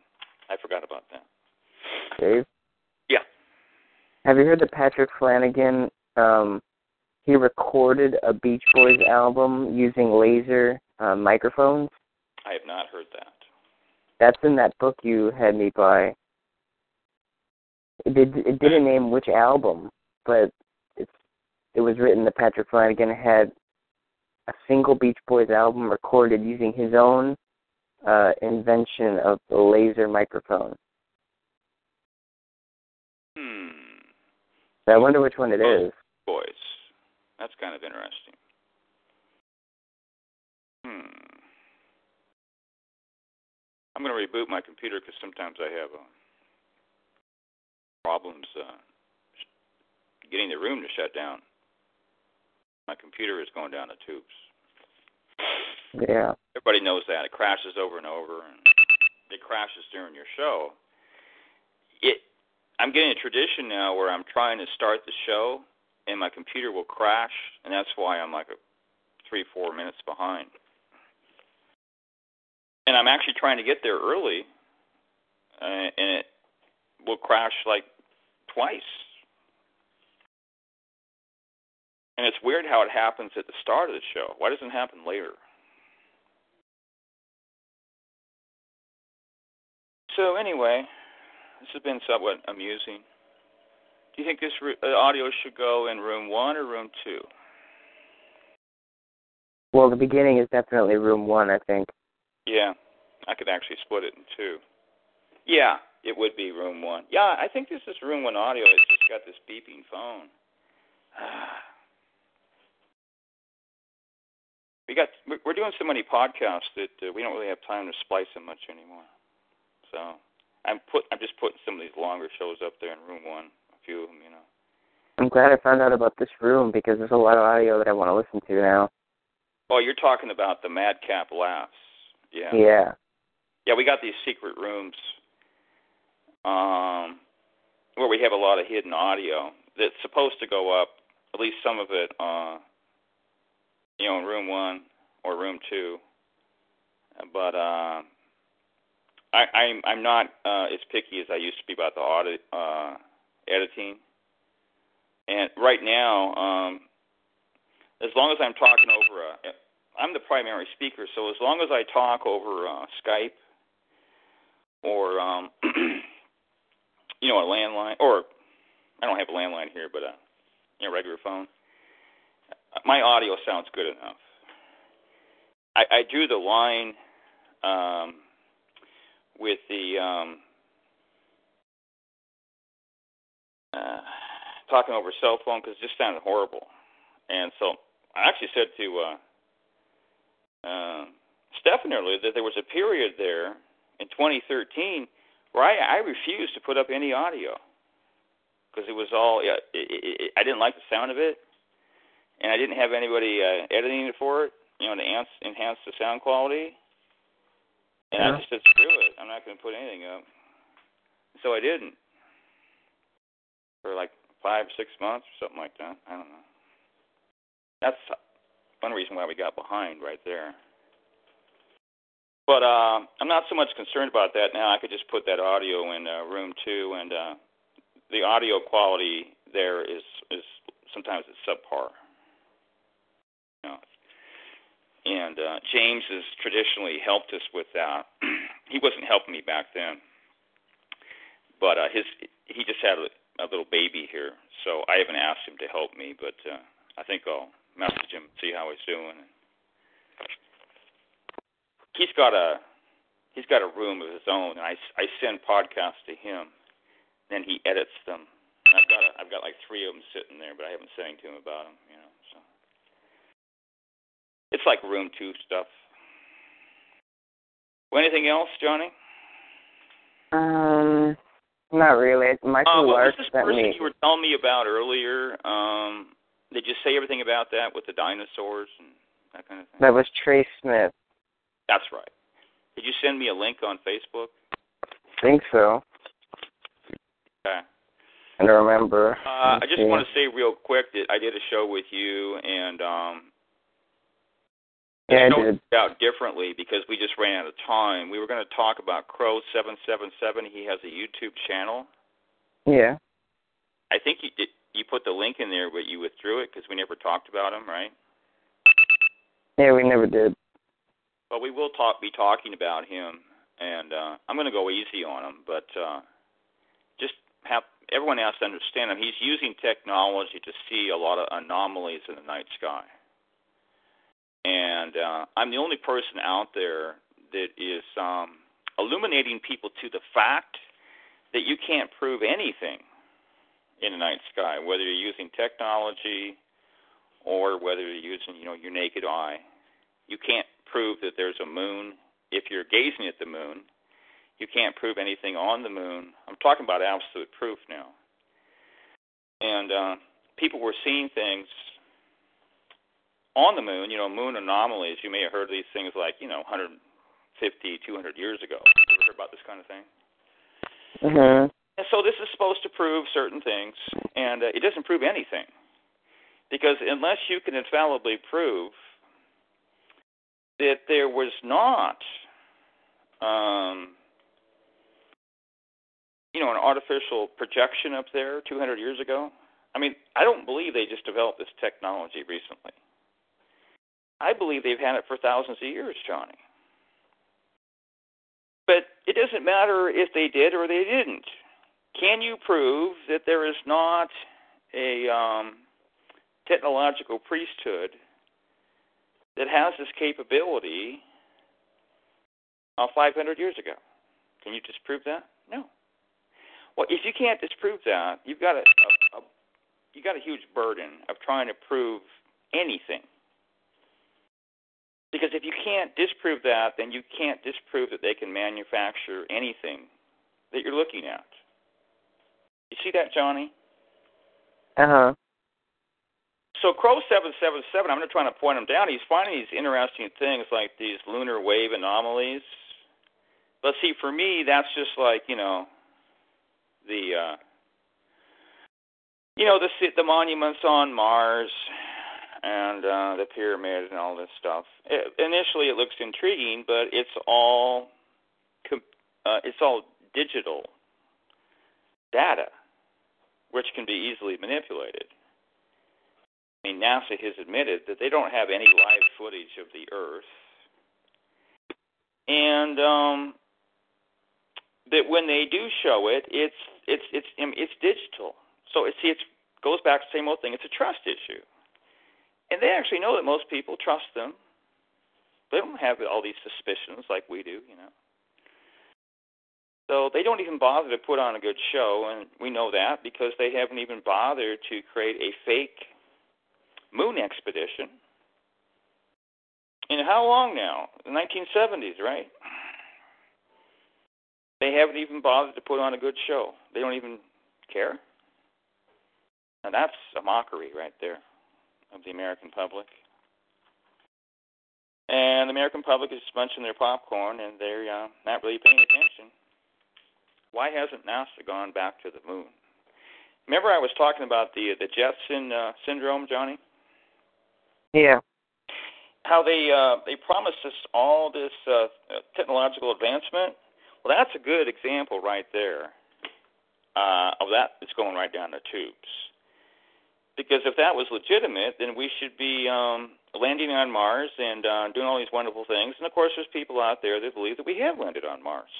I forgot about that. Dave? Yeah. Have you heard that Patrick Flanagan? Um, he recorded a Beach Boys album using laser uh, microphones. I have not heard that. That's in that book you had me buy. It did. It didn't name which album, but it's. It was written that Patrick Flanagan had a single Beach Boys album recorded using his own uh, invention of the laser microphone. Hmm. I wonder which one it is. Boys. That's kind of interesting. Hmm. I'm going to reboot my computer because sometimes I have uh, problems uh, getting the room to shut down. My computer is going down the tubes. Yeah. Everybody knows that it crashes over and over, and it crashes during your show. It. I'm getting a tradition now where I'm trying to start the show, and my computer will crash, and that's why I'm like a three, four minutes behind. And I'm actually trying to get there early, uh, and it will crash like twice. And it's weird how it happens at the start of the show. Why doesn't it happen later? So anyway, this has been somewhat amusing. Do you think this re- uh, audio should go in room one or room two? Well, the beginning is definitely room one, I think. Yeah, I could actually split it in two. Yeah, it would be room one. Yeah, I think this is room one audio. It's just got this beeping phone. we got we're doing so many podcasts that uh, we don't really have time to splice them much anymore. So I'm put I'm just putting some of these longer shows up there in room one. A few of them, you know. I'm glad I found out about this room because there's a lot of audio that I want to listen to now. Oh, you're talking about the Madcap Laughs. Yeah. Yeah. Yeah, we got these secret rooms um, where we have a lot of hidden audio that's supposed to go up, at least some of it, uh, you know, in room one or room two. But uh, I, I'm I'm not uh, as picky as I used to be about the audit uh, editing. And right now, um, as long as I'm talking over a, I'm the primary speaker, so as long as I talk over uh, Skype or um, you know a landline, or I don't have a landline here, but a you know regular phone, my audio sounds good enough. I, I drew the line um, with the um, uh, talking over cell phone because it just sounded horrible, and so I actually said to uh, uh, Stefan earlier that there was a period there in 2013 where I, I refused to put up any audio because it was all yeah, it, it, it, I didn't like the sound of it, and I didn't have anybody uh, editing it for it, you know, to enhance, enhance the sound quality. And yeah. I just said, screw it, I'm not going to put anything up. So I didn't for like five, six months or something like that. I don't know. That's one reason why we got behind right there. But uh, I'm not so much concerned about that now. I could just put that audio in uh, room two, and uh, the audio quality there is is sometimes it's subpar. You know. And uh, James has traditionally helped us with that. he wasn't helping me back then, but uh, his he just had a, a little baby here, so I haven't asked him to help me. But uh, I think I'll message him and see how he's doing he's got a he's got a room of his own, and I I send podcasts to him, then he edits them. And I've got a, I've got like three of them sitting there, but I haven't said anything to him about them, you know. So it's like room two stuff. Well, anything else, Johnny? Um, not really. Michael uh, what Lark was this person me. you were telling me about earlier? Um, did you say everything about that with the dinosaurs and that kind of thing? That was Trey Smith. That's right. Did you send me a link on Facebook? think so. Okay. I remember. Uh, I just see. want to say real quick that I did a show with you, and um, Yeah, I did. out differently because we just ran out of time. We were going to talk about Crow seven seven seven. He has a YouTube channel. Yeah. I think you did. You put the link in there, but you withdrew it because we never talked about him, right? Yeah, we never did. Well, we will talk. Be talking about him, and uh, I'm going to go easy on him, but uh, just have everyone has to understand him. He's using technology to see a lot of anomalies in the night sky, and uh, I'm the only person out there that is um, illuminating people to the fact that you can't prove anything in the night sky, whether you're using technology or whether you're using, you know, your naked eye. You can't prove that there's a moon if you're gazing at the moon. You can't prove anything on the moon. I'm talking about absolute proof now. And uh, people were seeing things on the moon, you know, moon anomalies. You may have heard of these things like, you know, 150, 200 years ago. Ever heard about this kind of thing? Mhm. And so this is supposed to prove certain things, and uh, it doesn't prove anything. Because unless you can infallibly prove that there was not, um, you know, an artificial projection up there 200 years ago, I mean, I don't believe they just developed this technology recently. I believe they've had it for thousands of years, Johnny. But it doesn't matter if they did or they didn't. Can you prove that there is not a um, technological priesthood that has this capability uh, 500 years ago? Can you disprove that? No. Well, if you can't disprove that, you've got a, a, a you got a huge burden of trying to prove anything. Because if you can't disprove that, then you can't disprove that they can manufacture anything that you're looking at. You see that, Johnny? Uh huh. So Crow seven seven seven, I'm going to try to point him down. He's finding these interesting things like these lunar wave anomalies. But see, for me, that's just like you know, the uh, you know the the monuments on Mars and uh, the pyramid and all this stuff. It, initially, it looks intriguing, but it's all uh, it's all digital data, which can be easily manipulated. I mean, NASA has admitted that they don't have any live footage of the Earth, and um, that when they do show it, it's it's it's it's digital. So it see, it goes back to the same old thing. It's a trust issue, and they actually know that most people trust them. They don't have all these suspicions like we do, you know. So they don't even bother to put on a good show, and we know that because they haven't even bothered to create a fake moon expedition. In how long now? The 1970s, right? They haven't even bothered to put on a good show. They don't even care. And that's a mockery right there of the American public. And the American public is munching their popcorn and they're uh, not really paying attention. Why hasn't NASA gone back to the moon? Remember, I was talking about the the Jetson uh, syndrome, Johnny. Yeah. How they uh, they promised us all this uh, technological advancement. Well, that's a good example right there uh, of that that's going right down the tubes. Because if that was legitimate, then we should be um, landing on Mars and uh, doing all these wonderful things. And of course, there's people out there that believe that we have landed on Mars.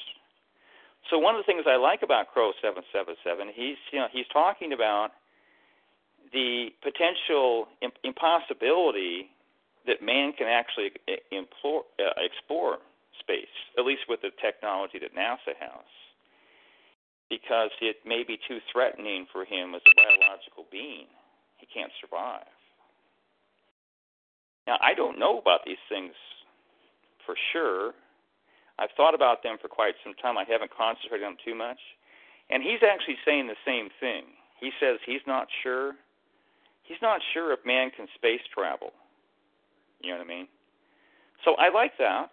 So one of the things I like about Crow 777, he's you know he's talking about the potential impossibility that man can actually implore, uh, explore space, at least with the technology that NASA has, because it may be too threatening for him as a biological being. He can't survive. Now, I don't know about these things for sure. I've thought about them for quite some time. I haven't concentrated on them too much. And he's actually saying the same thing. He says he's not sure. He's not sure if man can space travel. You know what I mean? So I like that,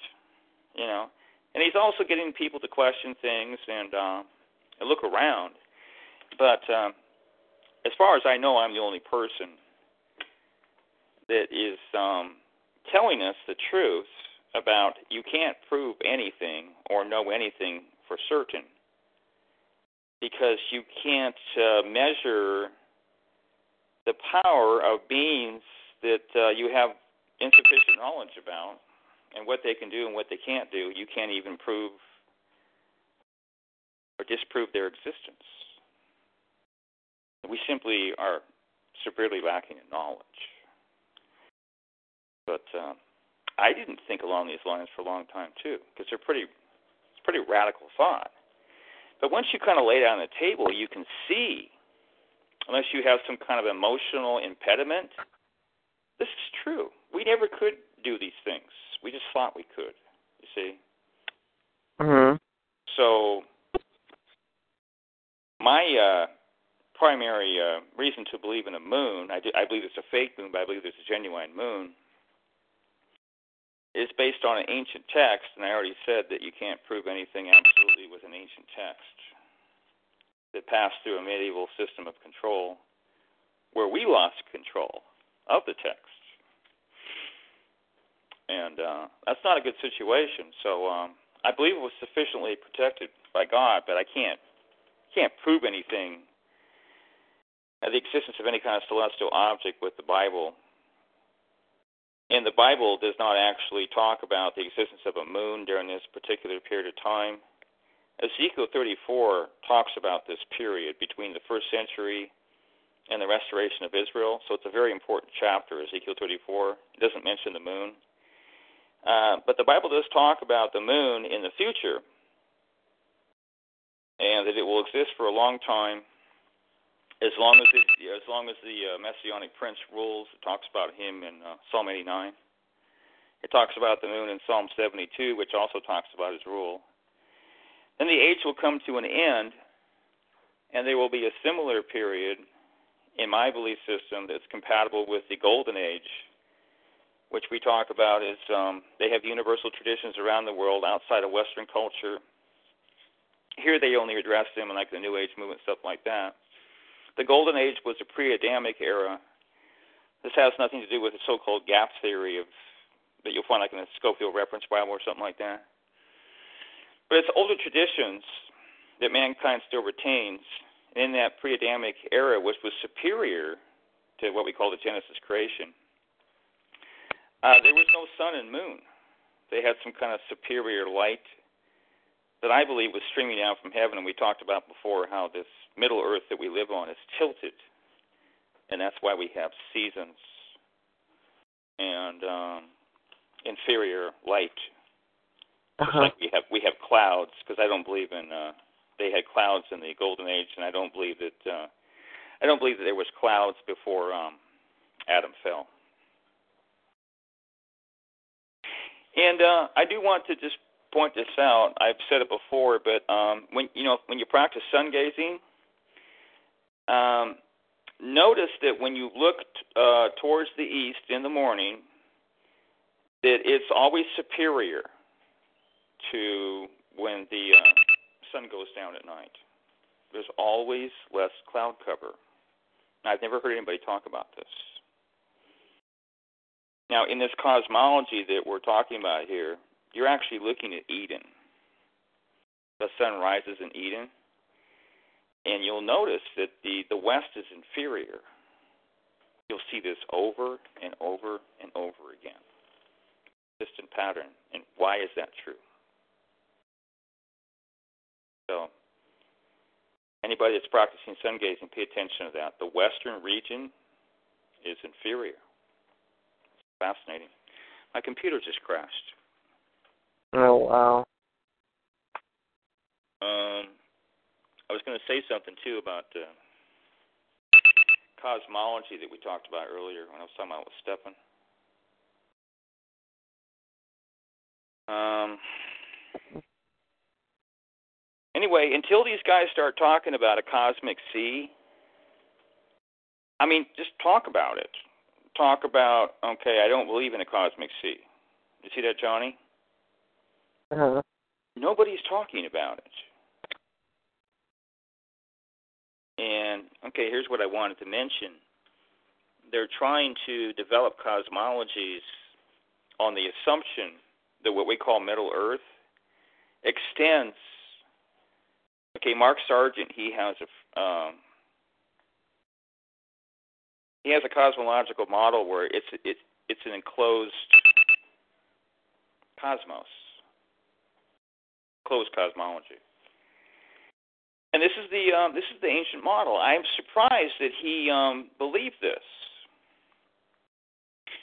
you know. And he's also getting people to question things and uh, look around. But um, as far as I know, I'm the only person that is um, telling us the truth about you can't prove anything or know anything for certain because you can't uh, measure the power of beings that uh, you have insufficient knowledge about and what they can do and what they can't do. You can't even prove or disprove their existence. We simply are severely lacking in knowledge. But uh, I didn't think along these lines for a long time too, because they're pretty, it's pretty radical thought. But once you kind of lay on the table, you can see unless you have some kind of emotional impediment. This is true. We never could do these things. We just thought we could. You see. Mhm. So my uh, primary uh, reason to believe in a moon, I, do, I believe it's a fake moon, but I believe it's a genuine moon, is based on an ancient text, and I already said that you can't prove anything absolutely with an ancient text that passed through a medieval system of control where we lost control of the text. And uh, that's not a good situation. So um, I believe it was sufficiently protected by God, but I can't can't prove anything uh, the existence of any kind of celestial object with the Bible. And the Bible does not actually talk about the existence of a moon during this particular period of time. Ezekiel 34 talks about this period between the first century and the restoration of Israel. So it's a very important chapter, Ezekiel 34. It doesn't mention the moon. Uh, but the Bible does talk about the moon in the future, and that it will exist for a long time, as long as it, as long as the uh, Messianic Prince rules. It talks about him in uh, Psalm 89. It talks about the moon in Psalm 72, which also talks about his rule. Then the age will come to an end, and there will be a similar period in my belief system that's compatible with the golden age which we talk about is um, they have universal traditions around the world outside of Western culture. Here they only address them in like the New Age movement, stuff like that. The Golden Age was a pre-Adamic era. This has nothing to do with the so-called gap theory of that you'll find like in the Scofield Reference Bible or something like that. But it's older traditions that mankind still retains in that pre-Adamic era, which was superior to what we call the Genesis creation uh, there was no sun and moon. They had some kind of superior light that I believe was streaming down from heaven. And we talked about before how this Middle Earth that we live on is tilted, and that's why we have seasons and um, inferior light. Uh-huh. Like we have we have clouds because I don't believe in. Uh, they had clouds in the Golden Age, and I don't believe that. Uh, I don't believe that there was clouds before um, Adam fell. And uh, I do want to just point this out. I've said it before, but um, when you know when you practice sun gazing, um, notice that when you look t- uh, towards the east in the morning, that it's always superior to when the uh, sun goes down at night. There's always less cloud cover. I've never heard anybody talk about this. Now, in this cosmology that we're talking about here, you're actually looking at Eden. The sun rises in Eden, and you'll notice that the, the west is inferior. You'll see this over and over and over again. Consistent pattern. And why is that true? So, anybody that's practicing sun gazing, pay attention to that. The western region is inferior fascinating. My computer just crashed. Oh wow. Um, I was going to say something too about uh, cosmology that we talked about earlier when I was talking about with Stefan. Um. Anyway, until these guys start talking about a cosmic sea, I mean, just talk about it talk about, okay, I don't believe in a cosmic sea. You see that, Johnny? Uh-huh. Nobody's talking about it. And, okay, here's what I wanted to mention. They're trying to develop cosmologies on the assumption that what we call Middle Earth extends. Okay, Mark Sargent, he has a, um, he has a cosmological model where it's it, it's an enclosed cosmos, closed cosmology. And this is the um, this is the ancient model. I'm surprised that he um, believed this,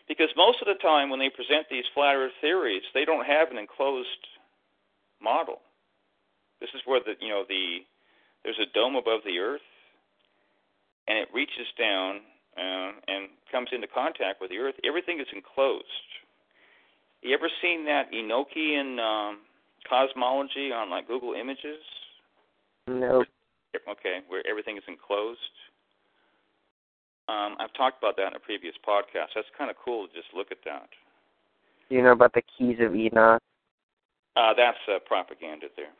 because most of the time when they present these flat Earth theories, they don't have an enclosed model. This is where the you know the there's a dome above the Earth, and it reaches down uh, and comes into contact with the Earth, everything is enclosed. You ever seen that Enochian um, cosmology on like Google Images? Nope. Okay, where everything is enclosed. Um, I've talked about that in a previous podcast. That's kind of cool to just look at that. Do you know about the keys of Enoch? Uh, that's uh, propaganda there.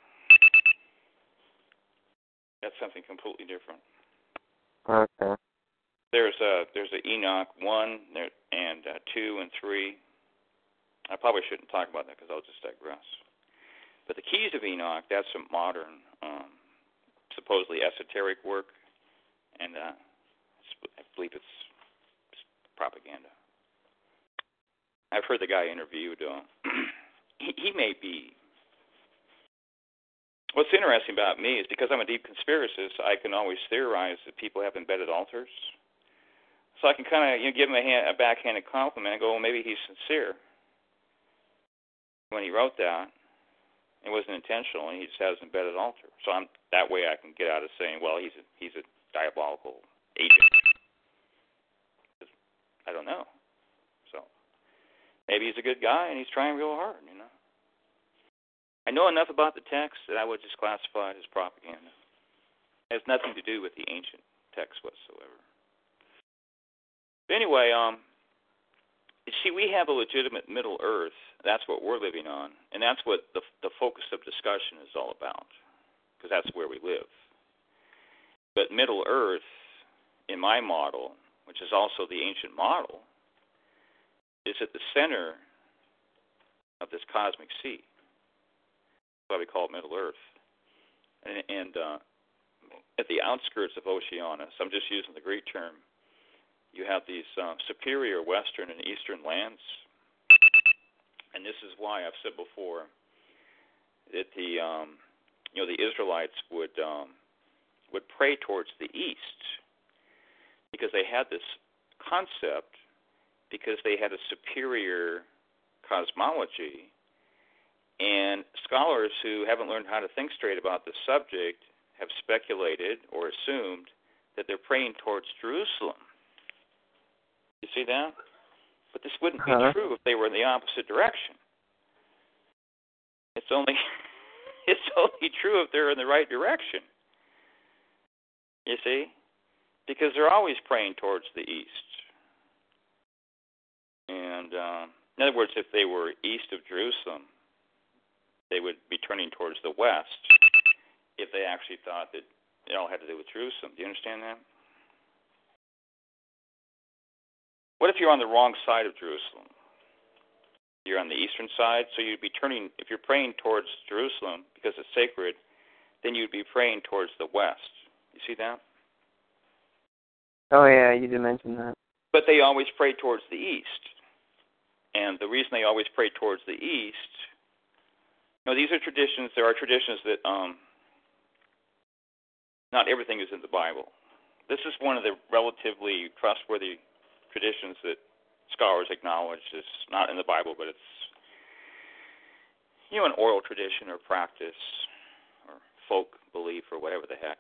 That's something completely different. Okay. There's a there's a Enoch one there and uh, two and three. I probably shouldn't talk about that because I'll just digress. But the keys of Enoch, that's some modern, um, supposedly esoteric work, and uh, I believe it's, it's propaganda. I've heard the guy interviewed. Uh, he, he may be. What's interesting about me is because I'm a deep conspiracist, I can always theorize that people have embedded alters. So I can kind of you know, give him a, hand, a backhanded compliment and go, well, maybe he's sincere when he wrote that. It wasn't intentional, and he just has an embedded alter. So I'm that way I can get out of saying, well, he's a, he's a diabolical agent. I don't know. So maybe he's a good guy and he's trying real hard, you know. I know enough about the text that I would just classify it as propaganda. It has nothing to do with the ancient text whatsoever. Anyway, um, see, we have a legitimate Middle Earth. That's what we're living on, and that's what the the focus of discussion is all about, because that's where we live. But Middle Earth, in my model, which is also the ancient model, is at the center of this cosmic sea. Why we call it Middle Earth. And, and uh, at the outskirts of Oceanus, I'm just using the Greek term, you have these uh, superior western and eastern lands. And this is why I've said before that the um, you know the Israelites would um, would pray towards the east because they had this concept because they had a superior cosmology and scholars who haven't learned how to think straight about the subject have speculated or assumed that they're praying towards Jerusalem. You see that? But this wouldn't uh-huh. be true if they were in the opposite direction. It's only it's only true if they're in the right direction. You see? because they're always praying towards the east. And uh, in other words, if they were east of Jerusalem, they would be turning towards the west if they actually thought that it all had to do with Jerusalem. Do you understand that? What if you're on the wrong side of Jerusalem? You're on the eastern side, so you'd be turning, if you're praying towards Jerusalem because it's sacred, then you'd be praying towards the west. You see that? Oh yeah, you did mention that. But they always pray towards the east. And the reason they always pray towards the east, know, these are traditions. There are traditions that um, not everything is in the Bible. This is one of the relatively trustworthy traditions that scholars acknowledge is not in the Bible, but it's you know an oral tradition or practice or folk belief or whatever the heck.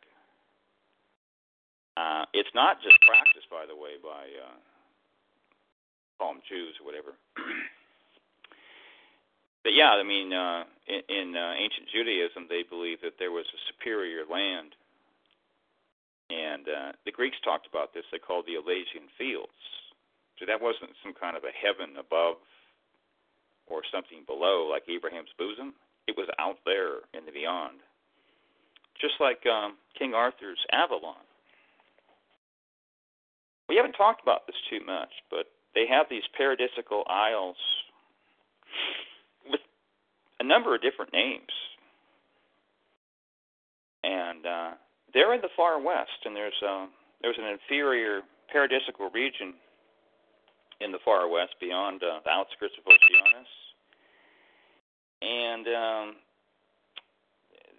Uh, it's not just practiced, by the way, by uh, call them Jews or whatever. but yeah, I mean, uh, in, in uh, ancient Judaism, they believed that there was a superior land, and uh, the Greeks talked about this. They called the Elysian Fields. So that wasn't some kind of a heaven above or something below, like Abraham's bosom. It was out there in the beyond, just like um, King Arthur's Avalon we haven't talked about this too much, but they have these paradisical isles a number of different names. And uh, they're in the far west, and there's uh, there's an inferior paradisical region in the far west beyond uh, the outskirts of Oceanus. And um,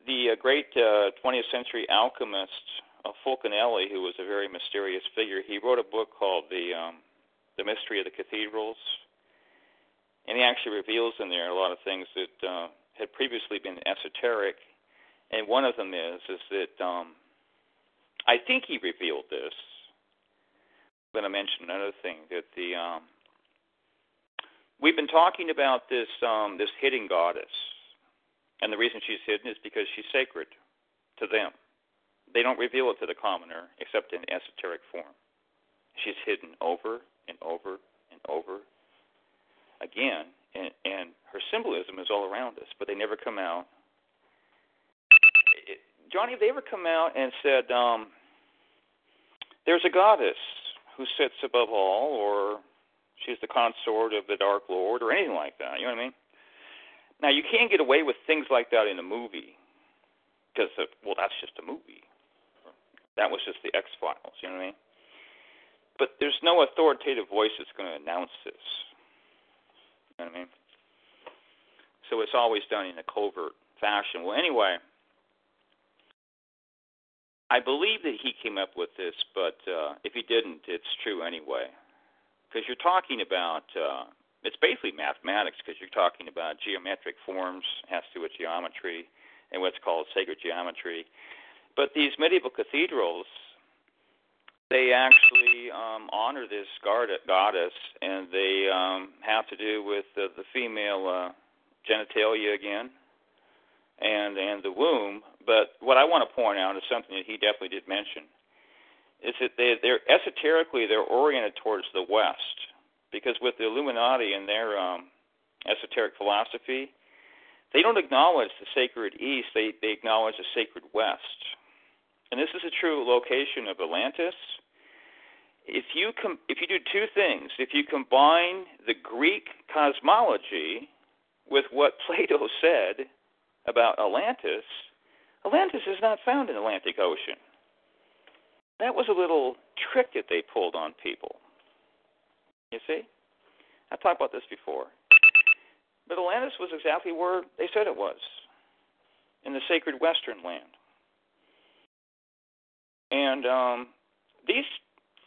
the uh, great uh, 20th century alchemist uh, Fulcanelli, who was a very mysterious figure, he wrote a book called the um, the Mystery of the Cathedrals, and he actually reveals in there a lot of things that uh, had previously been esoteric. And one of them is is that um, I think he revealed this. I'm going to mention another thing that the um, we've been talking about this um, this hidden goddess, and the reason she's hidden is because she's sacred to them. They don't reveal it to the commoner except in esoteric form. She's hidden over and over and over again, and, and her symbolism is all around us, but they never come out. It, Johnny, have they ever come out and said, um, "There's a goddess who sits above all," or "She's the consort of the Dark Lord," or anything like that? You know what I mean? Now you can't get away with things like that in a movie because, well, that's just a movie. That was just the X Files. You know what I mean? But there's no authoritative voice that's going to announce this. You know what I mean? So it's always done in a covert fashion. Well, anyway, I believe that he came up with this, but uh, if he didn't, it's true anyway. Because you're talking about, uh, it's basically mathematics because you're talking about geometric forms, has to do with geometry, and what's called sacred geometry. But these medieval cathedrals, they actually um, honor this goddess, and they um, have to do with the, the female uh, genitalia again, and and the womb. But what I want to point out is something that he definitely did mention, is that they, they're esoterically they're oriented towards the West, because with the Illuminati and their um, esoteric philosophy, they don't acknowledge the sacred East; they they acknowledge the sacred West and this is a true location of Atlantis. If you com- if you do two things, if you combine the Greek cosmology with what Plato said about Atlantis, Atlantis is not found in the Atlantic Ocean. That was a little trick that they pulled on people. You see? I've talked about this before. But Atlantis was exactly where they said it was in the sacred Western land. And um, these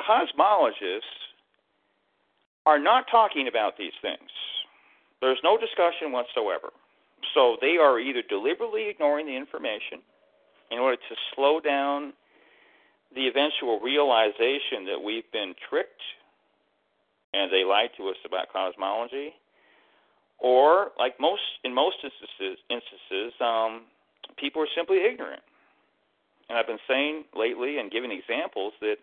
cosmologists are not talking about these things. There's no discussion whatsoever. So they are either deliberately ignoring the information in order to slow down the eventual realization that we've been tricked and they lied to us about cosmology, or like most in most instances, instances um, people are simply ignorant. And I've been saying lately and giving examples that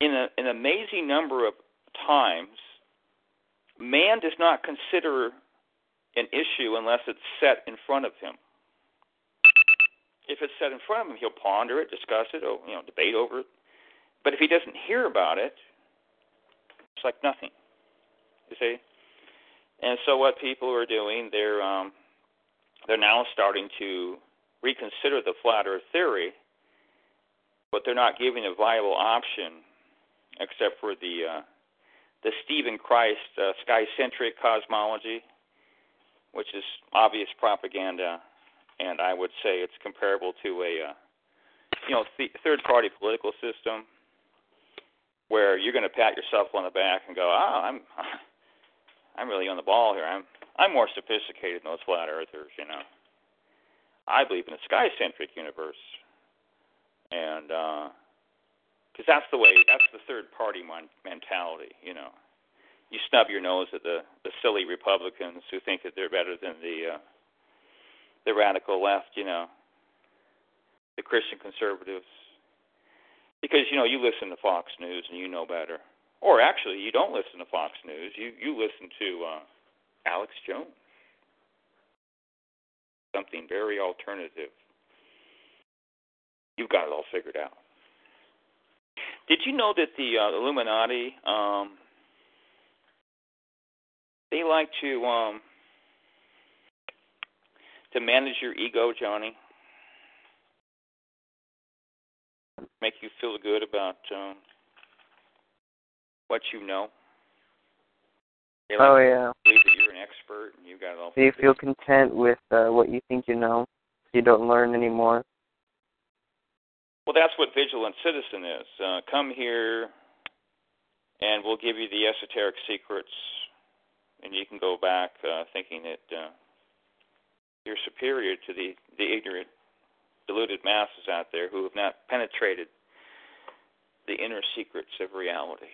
in a, an amazing number of times, man does not consider an issue unless it's set in front of him. If it's set in front of him, he'll ponder it, discuss it, or you know, debate over it. But if he doesn't hear about it, it's like nothing. You see? And so what people are doing, they're um, they're now starting to reconsider the flat Earth theory, but they're not giving a viable option except for the uh, the Stephen Christ uh, sky-centric cosmology, which is obvious propaganda, and I would say it's comparable to a uh, you know th- third-party political system where you're going to pat yourself on the back and go, "Ah, oh, I'm I'm really on the ball here. I'm I'm more sophisticated than those flat earthers, you know." I believe in a sky-centric universe, and because uh, that's the way that's the third-party mon- mentality. You know, you snub your nose at the the silly Republicans who think that they're better than the uh, the radical left. You know, the Christian conservatives, because you know you listen to Fox News and you know better, or actually you don't listen to Fox News. You you listen to uh, Alex Jones something very alternative. You've got it all figured out. Did you know that the uh, Illuminati um, they like to um, to manage your ego, Johnny? Make you feel good about um, what you know. Like oh yeah. Believe that you're an expert and you got it all. Do you feel content with uh, what you think you know? You don't learn anymore. Well, that's what Vigilant Citizen is. Uh, come here, and we'll give you the esoteric secrets, and you can go back uh, thinking that uh, you're superior to the the ignorant, deluded masses out there who have not penetrated the inner secrets of reality.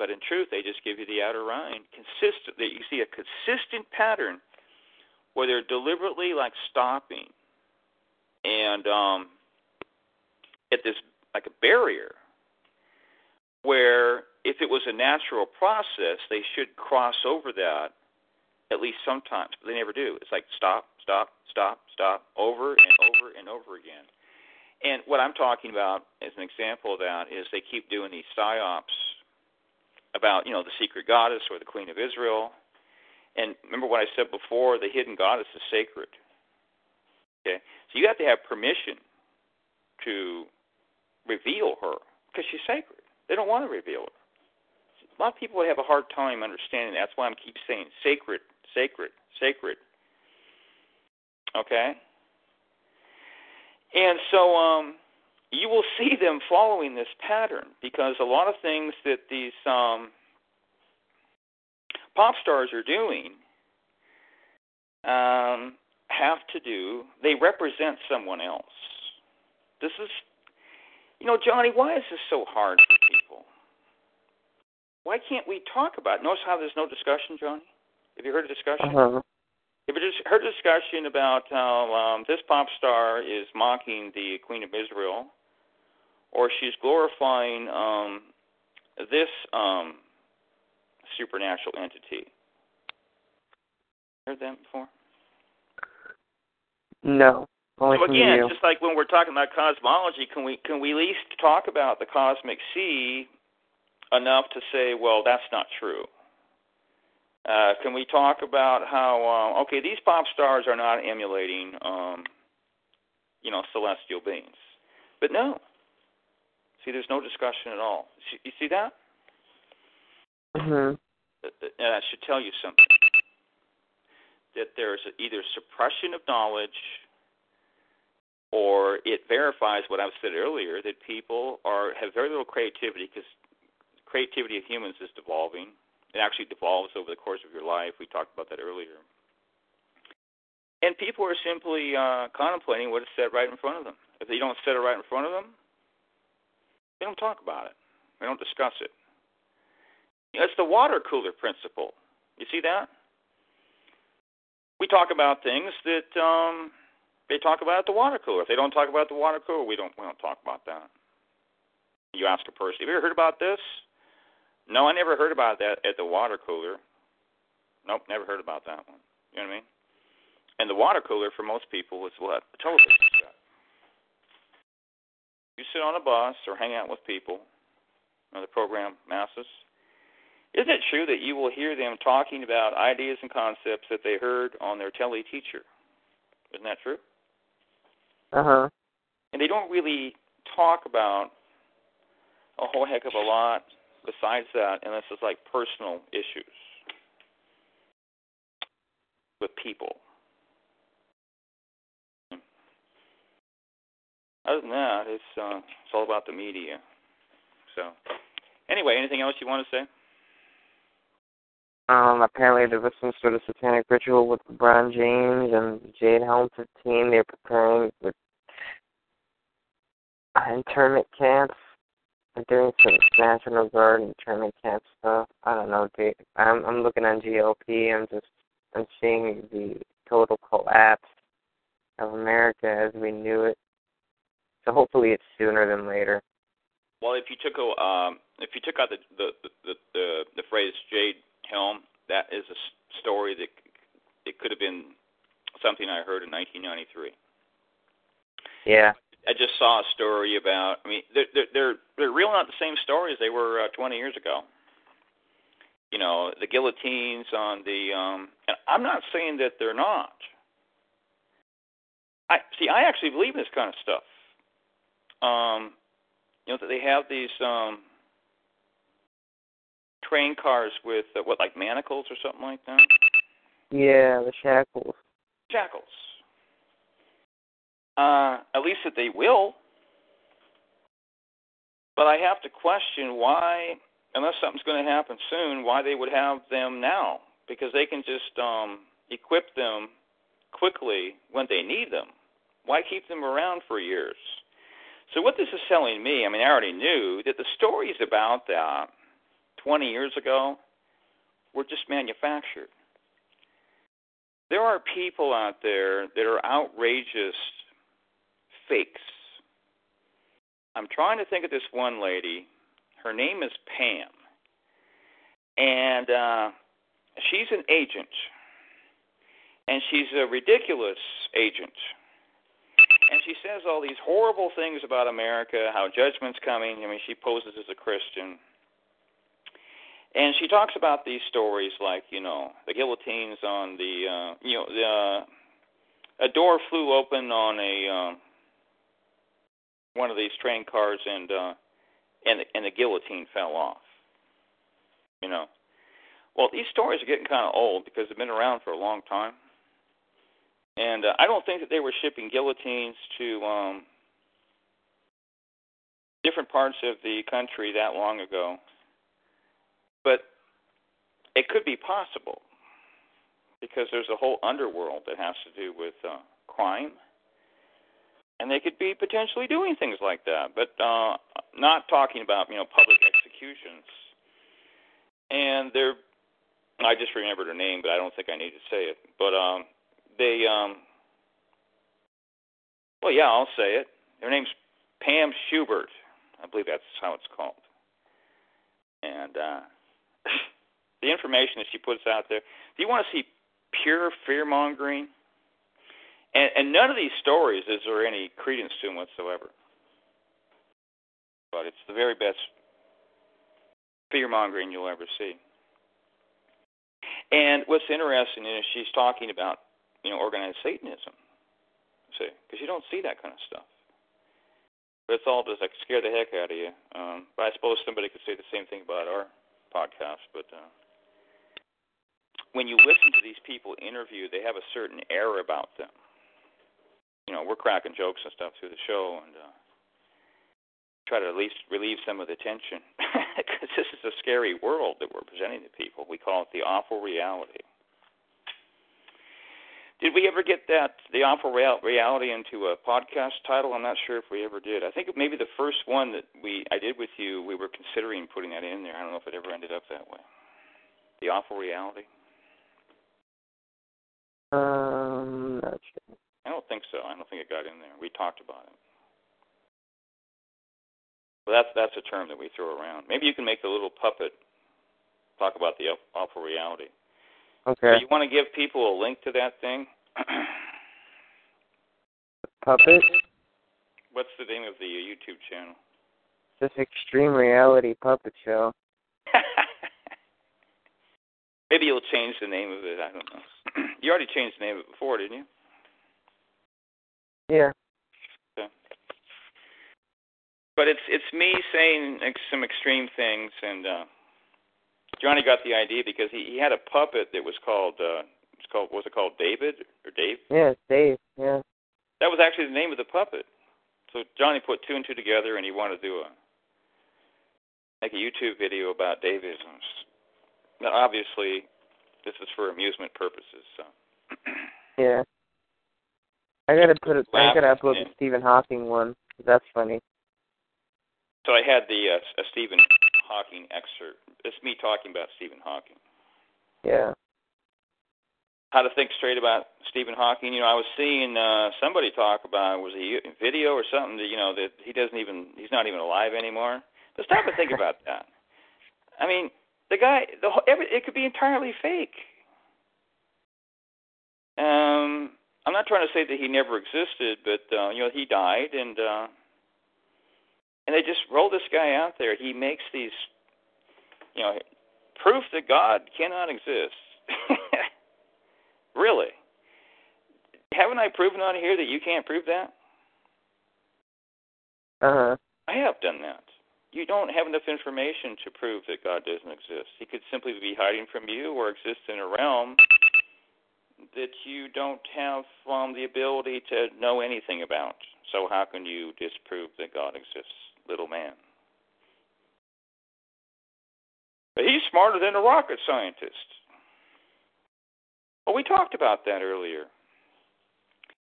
But in truth, they just give you the outer rind. Consistent, that you see a consistent pattern where they're deliberately like stopping and um, at this like a barrier where if it was a natural process, they should cross over that at least sometimes, but they never do. It's like stop, stop, stop, stop, over and over and over again. And what I'm talking about as an example of that is they keep doing these psyops about, you know, the secret goddess or the queen of Israel. And remember what I said before, the hidden goddess is sacred. Okay? So you have to have permission to reveal her because she's sacred. They don't want to reveal her. A lot of people have a hard time understanding. That's why I keep saying sacred, sacred, sacred. Okay? And so um, you will see them following this pattern because a lot of things that these um, pop stars are doing um, have to do, they represent someone else. This is, you know, Johnny, why is this so hard for people? Why can't we talk about it? Notice how there's no discussion, Johnny? Have you heard a discussion? Uh-huh. Have you just heard a discussion about how um, this pop star is mocking the Queen of Israel, or she's glorifying um, this um, supernatural entity? Heard that before? No. Only so again, just like when we're talking about cosmology, can we can we at least talk about the cosmic sea enough to say, well, that's not true? Uh, can we talk about how uh, okay, these pop stars are not emulating, um, you know, celestial beings? But no. See, there's no discussion at all. You see that? Mhm. Uh, that should tell you something. That there's either suppression of knowledge, or it verifies what I've said earlier that people are have very little creativity because creativity of humans is devolving it actually devolves over the course of your life. We talked about that earlier. And people are simply uh, contemplating what is set right in front of them. If they don't set it right in front of them, they don't talk about it. They don't discuss it. It's the water cooler principle. You see that? We talk about things that um, they talk about at the water cooler. If they don't talk about the water cooler, we don't we don't talk about that. You ask a person, "Have you ever heard about this?" No, I never heard about that at the water cooler. Nope, never heard about that one. You know what I mean? And the water cooler for most people is what? A television set. You sit on a bus or hang out with people, you know, the program masses. Isn't it true that you will hear them talking about ideas and concepts that they heard on their tele teacher? Isn't that true? Uh huh. And they don't really talk about a whole heck of a lot besides that, this is like personal issues with people. Other than that, it's uh, it's all about the media. So, anyway, anything else you want to say? Um, apparently there was some sort of satanic ritual with LeBron James and Jade Helms' team. They're preparing with internment camps I'm doing some National Guard training camp stuff. I don't know, dude. I'm I'm looking on GLP. I'm just I'm seeing the total collapse of America as we knew it. So hopefully it's sooner than later. Well, if you took a, um, if you took out the the the the, the phrase Jade Helm, that is a story that it could have been something I heard in 1993. Yeah. I just saw a story about. I mean, they're they're they're real not the same story as they were uh, 20 years ago. You know, the guillotines on the. um And I'm not saying that they're not. I see. I actually believe in this kind of stuff. Um, you know that they have these um train cars with uh, what, like manacles or something like that. Yeah, the shackles. Shackles. Uh, at least that they will. But I have to question why, unless something's going to happen soon, why they would have them now. Because they can just um, equip them quickly when they need them. Why keep them around for years? So what this is telling me, I mean, I already knew that the stories about that 20 years ago were just manufactured. There are people out there that are outrageous fakes. I'm trying to think of this one lady. Her name is Pam. And uh, she's an agent. And she's a ridiculous agent and she says all these horrible things about America, how judgment's coming. I mean, she poses as a Christian. And she talks about these stories like, you know, the guillotines on the, uh, you know, the, uh, a door flew open on a, um, one of these train cars and, uh, and, and the guillotine fell off. You know. Well, these stories are getting kind of old because they've been around for a long time. And uh, I don't think that they were shipping guillotines to um, different parts of the country that long ago. But it could be possible because there's a whole underworld that has to do with uh, crime. And they could be potentially doing things like that, but uh, not talking about you know public executions. And they're, I just remembered her name, but I don't think I need to say it. But um, they um well yeah i'll say it. Their name's pam schuffert i believe that's how it's called. And uh the information that she puts out there do you want to see pure fear mongering and, and none of these stories is there any credence to them whatsoever. But it's the very best fear mongering you'll ever see. And what's interesting is she's talking about you know, organized Satanism. See, because you don't see that kind of stuff. But it's all just like scare the heck out of you. Um, but I suppose somebody could say the same thing about our podcast. But uh, when you listen to these people interview, they have a certain air about them. You know, we're cracking jokes and stuff through the show, and uh, try to at least relieve some of the tension because this is a scary world that we're presenting to people. We call it the awful reality. Did we ever get that the awful reality into a podcast title? I'm not sure if we ever did. I think maybe the first one that we I did with you, we were considering putting that in there. I don't know if it ever ended up that way. The awful reality. Um, not sure. I don't think so. I don't think it got in there. We talked about it. Well, that's that's a term that we throw around. Maybe you can make the little puppet talk about the awful reality. Okay. So you want to give people a link to that thing? Puppet? What's the name of the YouTube channel? This Extreme Reality Puppet Show. Maybe you'll change the name of it. I don't know. you already changed the name of it before, didn't you? Yeah. Okay. But it's it's me saying some extreme things and uh Johnny got the idea because he, he had a puppet that was called uh it's called was it called David or Dave? Yeah, Dave. Yeah. That was actually the name of the puppet. So Johnny put two and two together, and he wanted to do a make a YouTube video about David. Now, obviously, this is for amusement purposes. So. yeah. I gotta put it. I gotta upload the Stephen Hawking one. That's funny. So I had the uh, a Stephen Hawking excerpt. It's me talking about Stephen Hawking. Yeah. How to think straight about Stephen Hawking. You know, I was seeing uh somebody talk about was a video or something that you know that he doesn't even he's not even alive anymore. But stop and think about that. I mean, the guy, the every, it could be entirely fake. Um, I'm not trying to say that he never existed, but uh, you know, he died, and uh, and they just roll this guy out there. He makes these, you know, proof that God cannot exist. really? Haven't I proven on here that you can't prove that? Uh huh. I have done that. You don't have enough information to prove that God doesn't exist. He could simply be hiding from you or exist in a realm that you don't have um, the ability to know anything about. So how can you disprove that God exists? Little man. But he's smarter than a rocket scientist. Well, we talked about that earlier.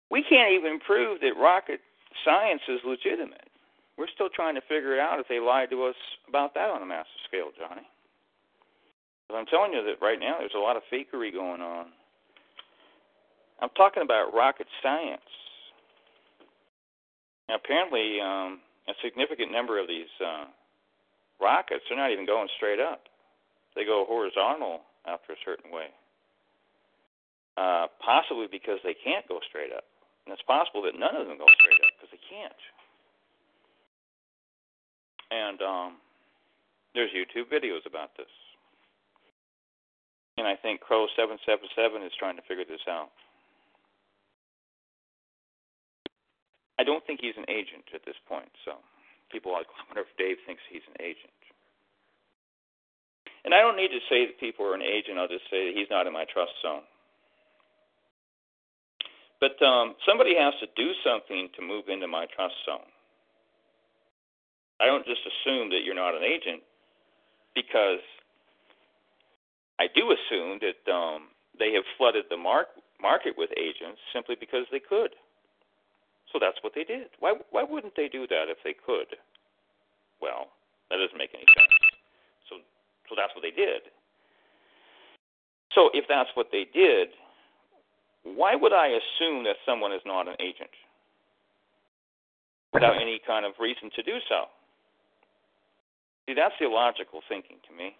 We can't even prove that rocket science is legitimate. we're still trying to figure it out if they lied to us about that on a massive scale, Johnny. But I'm telling you that right now there's a lot of fakery going on. I'm talking about rocket science. Now, apparently, um, a significant number of these uh, rockets are not even going straight up; they go horizontal after a certain way. Uh, possibly because they can't go straight up, and it's possible that none of them go straight up because they can't. And um, there's YouTube videos about this, and I think Crow seven seven seven is trying to figure this out. I don't think he's an agent at this point. So people are like, I wonder if Dave thinks he's an agent. And I don't need to say that people are an agent. I'll just say that he's not in my trust zone. But um, somebody has to do something to move into my trust zone. I don't just assume that you're not an agent because I do assume that um, they have flooded the mark- market with agents simply because they could. So that's what they did. Why why wouldn't they do that if they could? Well, that doesn't make any sense. So so that's what they did. So if that's what they did, why would I assume that someone is not an agent without any kind of reason to do so? See, that's illogical thinking to me.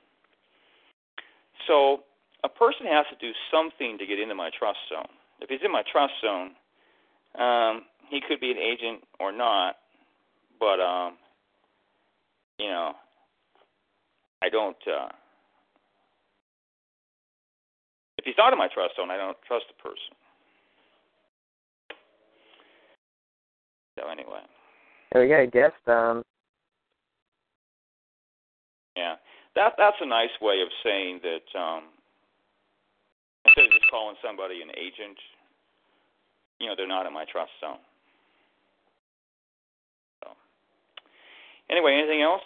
So a person has to do something to get into my trust zone. If he's in my trust zone, um, he could be an agent or not, but um, you know, I don't. Uh, if he's not in my trust zone, I don't trust the person. So anyway. Oh yeah, I guess. Um. Yeah, that that's a nice way of saying that. Um, instead of just calling somebody an agent, you know, they're not in my trust zone. Anyway, anything else?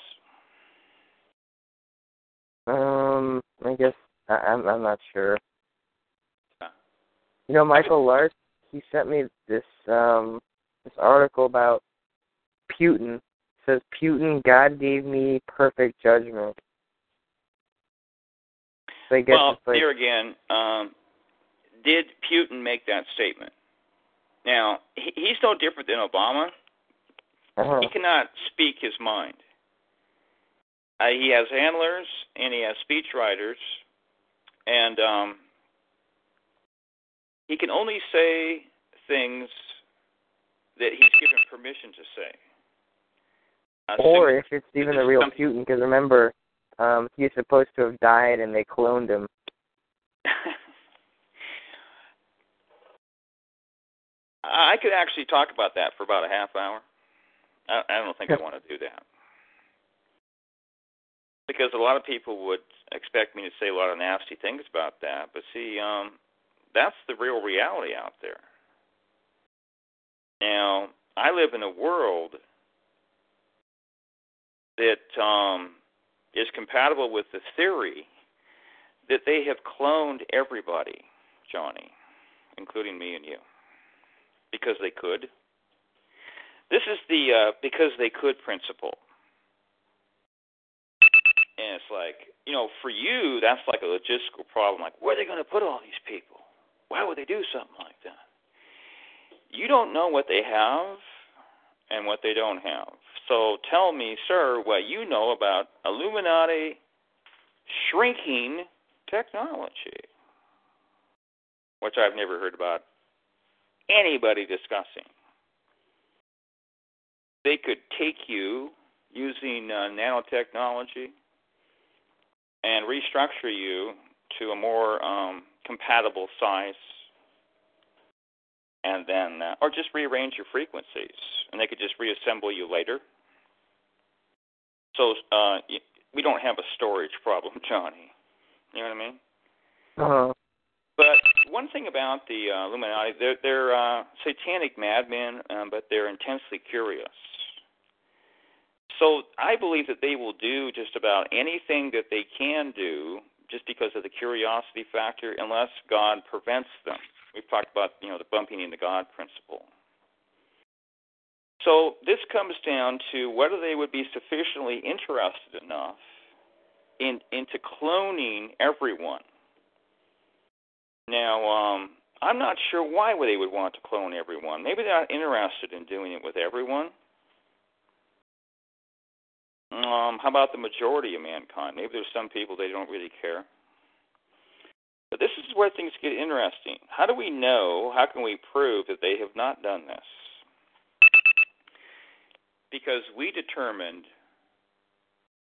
Um, I guess I, I'm I'm not sure. You know, Michael Lars, he sent me this um this article about Putin. It says Putin, God gave me perfect judgment. So I guess well, like, here again, um, did Putin make that statement? Now, he, he's no different than Obama uh-huh. He cannot speak his mind. Uh, he has handlers and he has speechwriters, and um, he can only say things that he's given permission to say. Uh, or if it's even the real Putin, because remember, um, he's supposed to have died and they cloned him. I could actually talk about that for about a half hour. I, I don't think I want to do that because a lot of people would expect me to say a lot of nasty things about that. But see, um, that's the real reality out there. Now, I live in a world that um, is compatible with the theory that they have cloned everybody, Johnny, including me and you, because they could. This is the uh, because they could principle. And it's like, you know, for you, that's like a logistical problem. Like, where are they going to put all these people? Why would they do something like that? You don't know what they have and what they don't have. So tell me, sir, what you know about Illuminati shrinking technology, which I've never heard about anybody discussing they could take you using uh, nanotechnology and restructure you to a more um, compatible size, and then, uh, or just rearrange your frequencies, and they could just reassemble you later. So uh, we don't have a storage problem, Johnny. You know what I mean? Uh huh. But one thing about the uh, Illuminati, they're, they're uh, satanic madmen, um, but they're intensely curious. So I believe that they will do just about anything that they can do just because of the curiosity factor, unless God prevents them. We've talked about you know the bumping into God principle. So this comes down to whether they would be sufficiently interested enough in into cloning everyone. Now, um, I'm not sure why they would want to clone everyone. Maybe they're not interested in doing it with everyone. Um, how about the majority of mankind? Maybe there's some people they don't really care. But this is where things get interesting. How do we know? How can we prove that they have not done this? Because we determined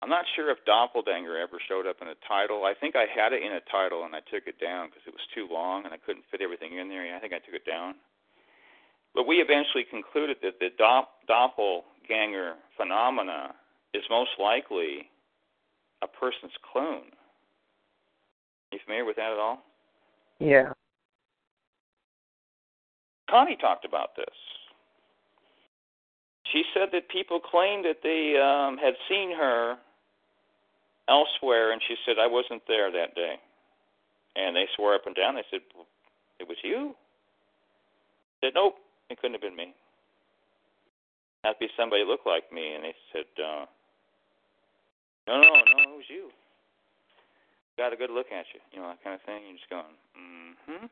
I'm not sure if doppelganger ever showed up in a title. I think I had it in a title and I took it down because it was too long and I couldn't fit everything in there. I think I took it down. But we eventually concluded that the doppelganger phenomena is most likely a person's clone. You familiar with that at all? Yeah. Connie talked about this. She said that people claimed that they um, had seen her elsewhere, and she said, I wasn't there that day. And they swore up and down. They said, It was you? I said, Nope, it couldn't have been me. Had to be somebody who looked like me. And they said, uh, No, no, no, it was you. Got a good look at you, you know, that kind of thing. You're just going, Mm hmm.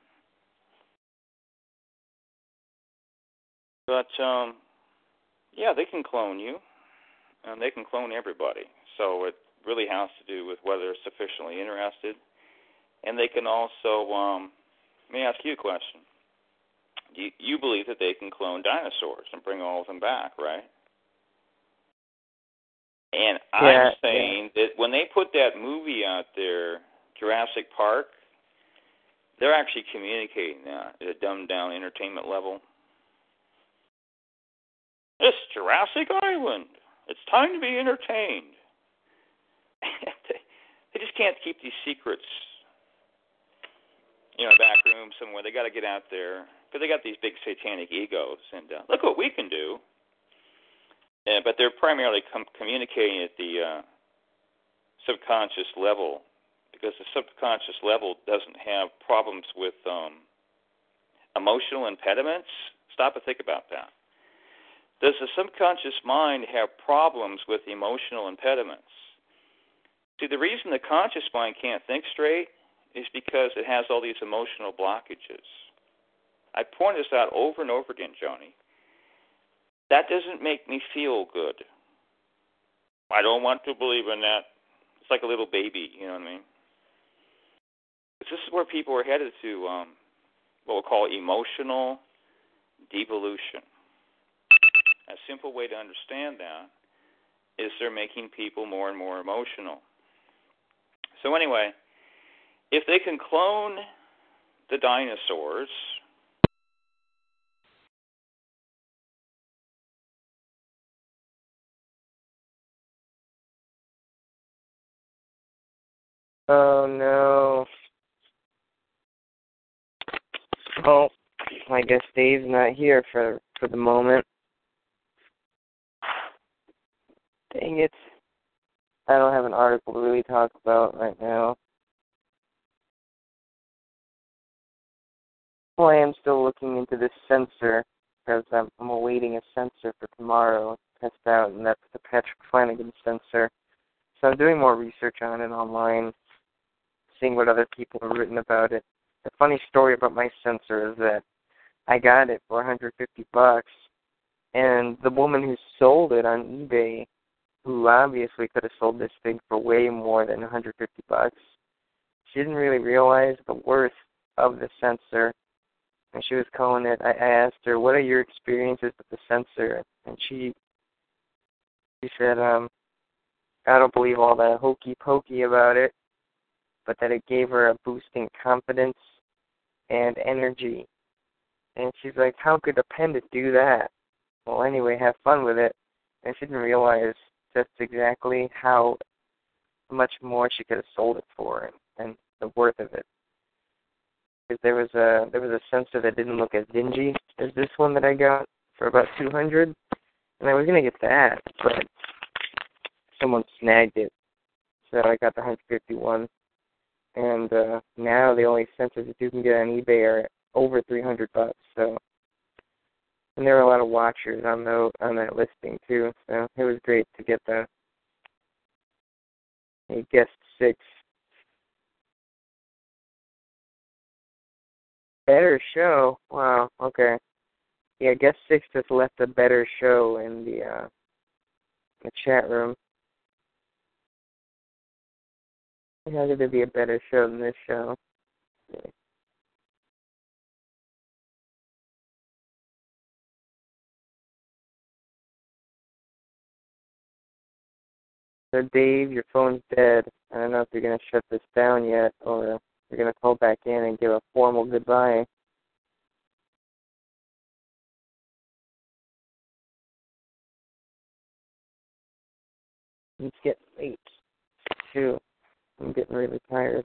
But, um, yeah, they can clone you, and they can clone everybody. So it really has to do with whether they're sufficiently interested. And they can also, um, let me ask you a question. You, you believe that they can clone dinosaurs and bring all of them back, right? And yeah, I'm saying yeah. that when they put that movie out there, Jurassic Park, they're actually communicating that at a dumbed down entertainment level. It's Jurassic Island. It's time to be entertained. they just can't keep these secrets, you know, back room somewhere. They got to get out there because they got these big satanic egos, and uh, look what we can do. Uh, but they're primarily com- communicating at the uh, subconscious level because the subconscious level doesn't have problems with um, emotional impediments. Stop and think about that. Does the subconscious mind have problems with emotional impediments? See, the reason the conscious mind can't think straight is because it has all these emotional blockages. I point this out over and over again, Johnny. That doesn't make me feel good. I don't want to believe in that. It's like a little baby, you know what I mean? This is where people are headed to um, what we'll call emotional devolution. A simple way to understand that is they're making people more and more emotional. So anyway, if they can clone the dinosaurs, Oh no. Oh, I guess Dave's not here for for the moment. Dang it. I don't have an article to really talk about right now. Well, I am still looking into this sensor because I'm, I'm awaiting a sensor for tomorrow to test out, and that's the Patrick Flanagan sensor. So I'm doing more research on it online, seeing what other people have written about it. The funny story about my sensor is that I got it for 150 bucks, and the woman who sold it on eBay who obviously could have sold this thing for way more than 150 bucks. She didn't really realize the worth of the sensor, and she was calling it. I asked her, "What are your experiences with the sensor?" And she she said, "Um, I don't believe all the hokey pokey about it, but that it gave her a boost in confidence and energy." And she's like, "How could a pendant do that?" Well, anyway, have fun with it. And she didn't realize just exactly how much more she could have sold it for and, and the worth of it. Because there was a there was a sensor that didn't look as dingy as this one that I got for about two hundred, and I was gonna get that, but someone snagged it, so I got the hundred fifty one. And uh now the only sensors that you can get on eBay are over three hundred bucks. So and there were a lot of watchers on the on that listing too. So it was great to get the a guest six. Better show. Wow. Okay. Yeah, guest six just left a better show in the uh the chat room. How could there be a better show than this show? So Dave, your phone's dead. I don't know if you're gonna shut this down yet, or you're gonna call back in and give a formal goodbye. It's getting late, too. I'm getting really tired.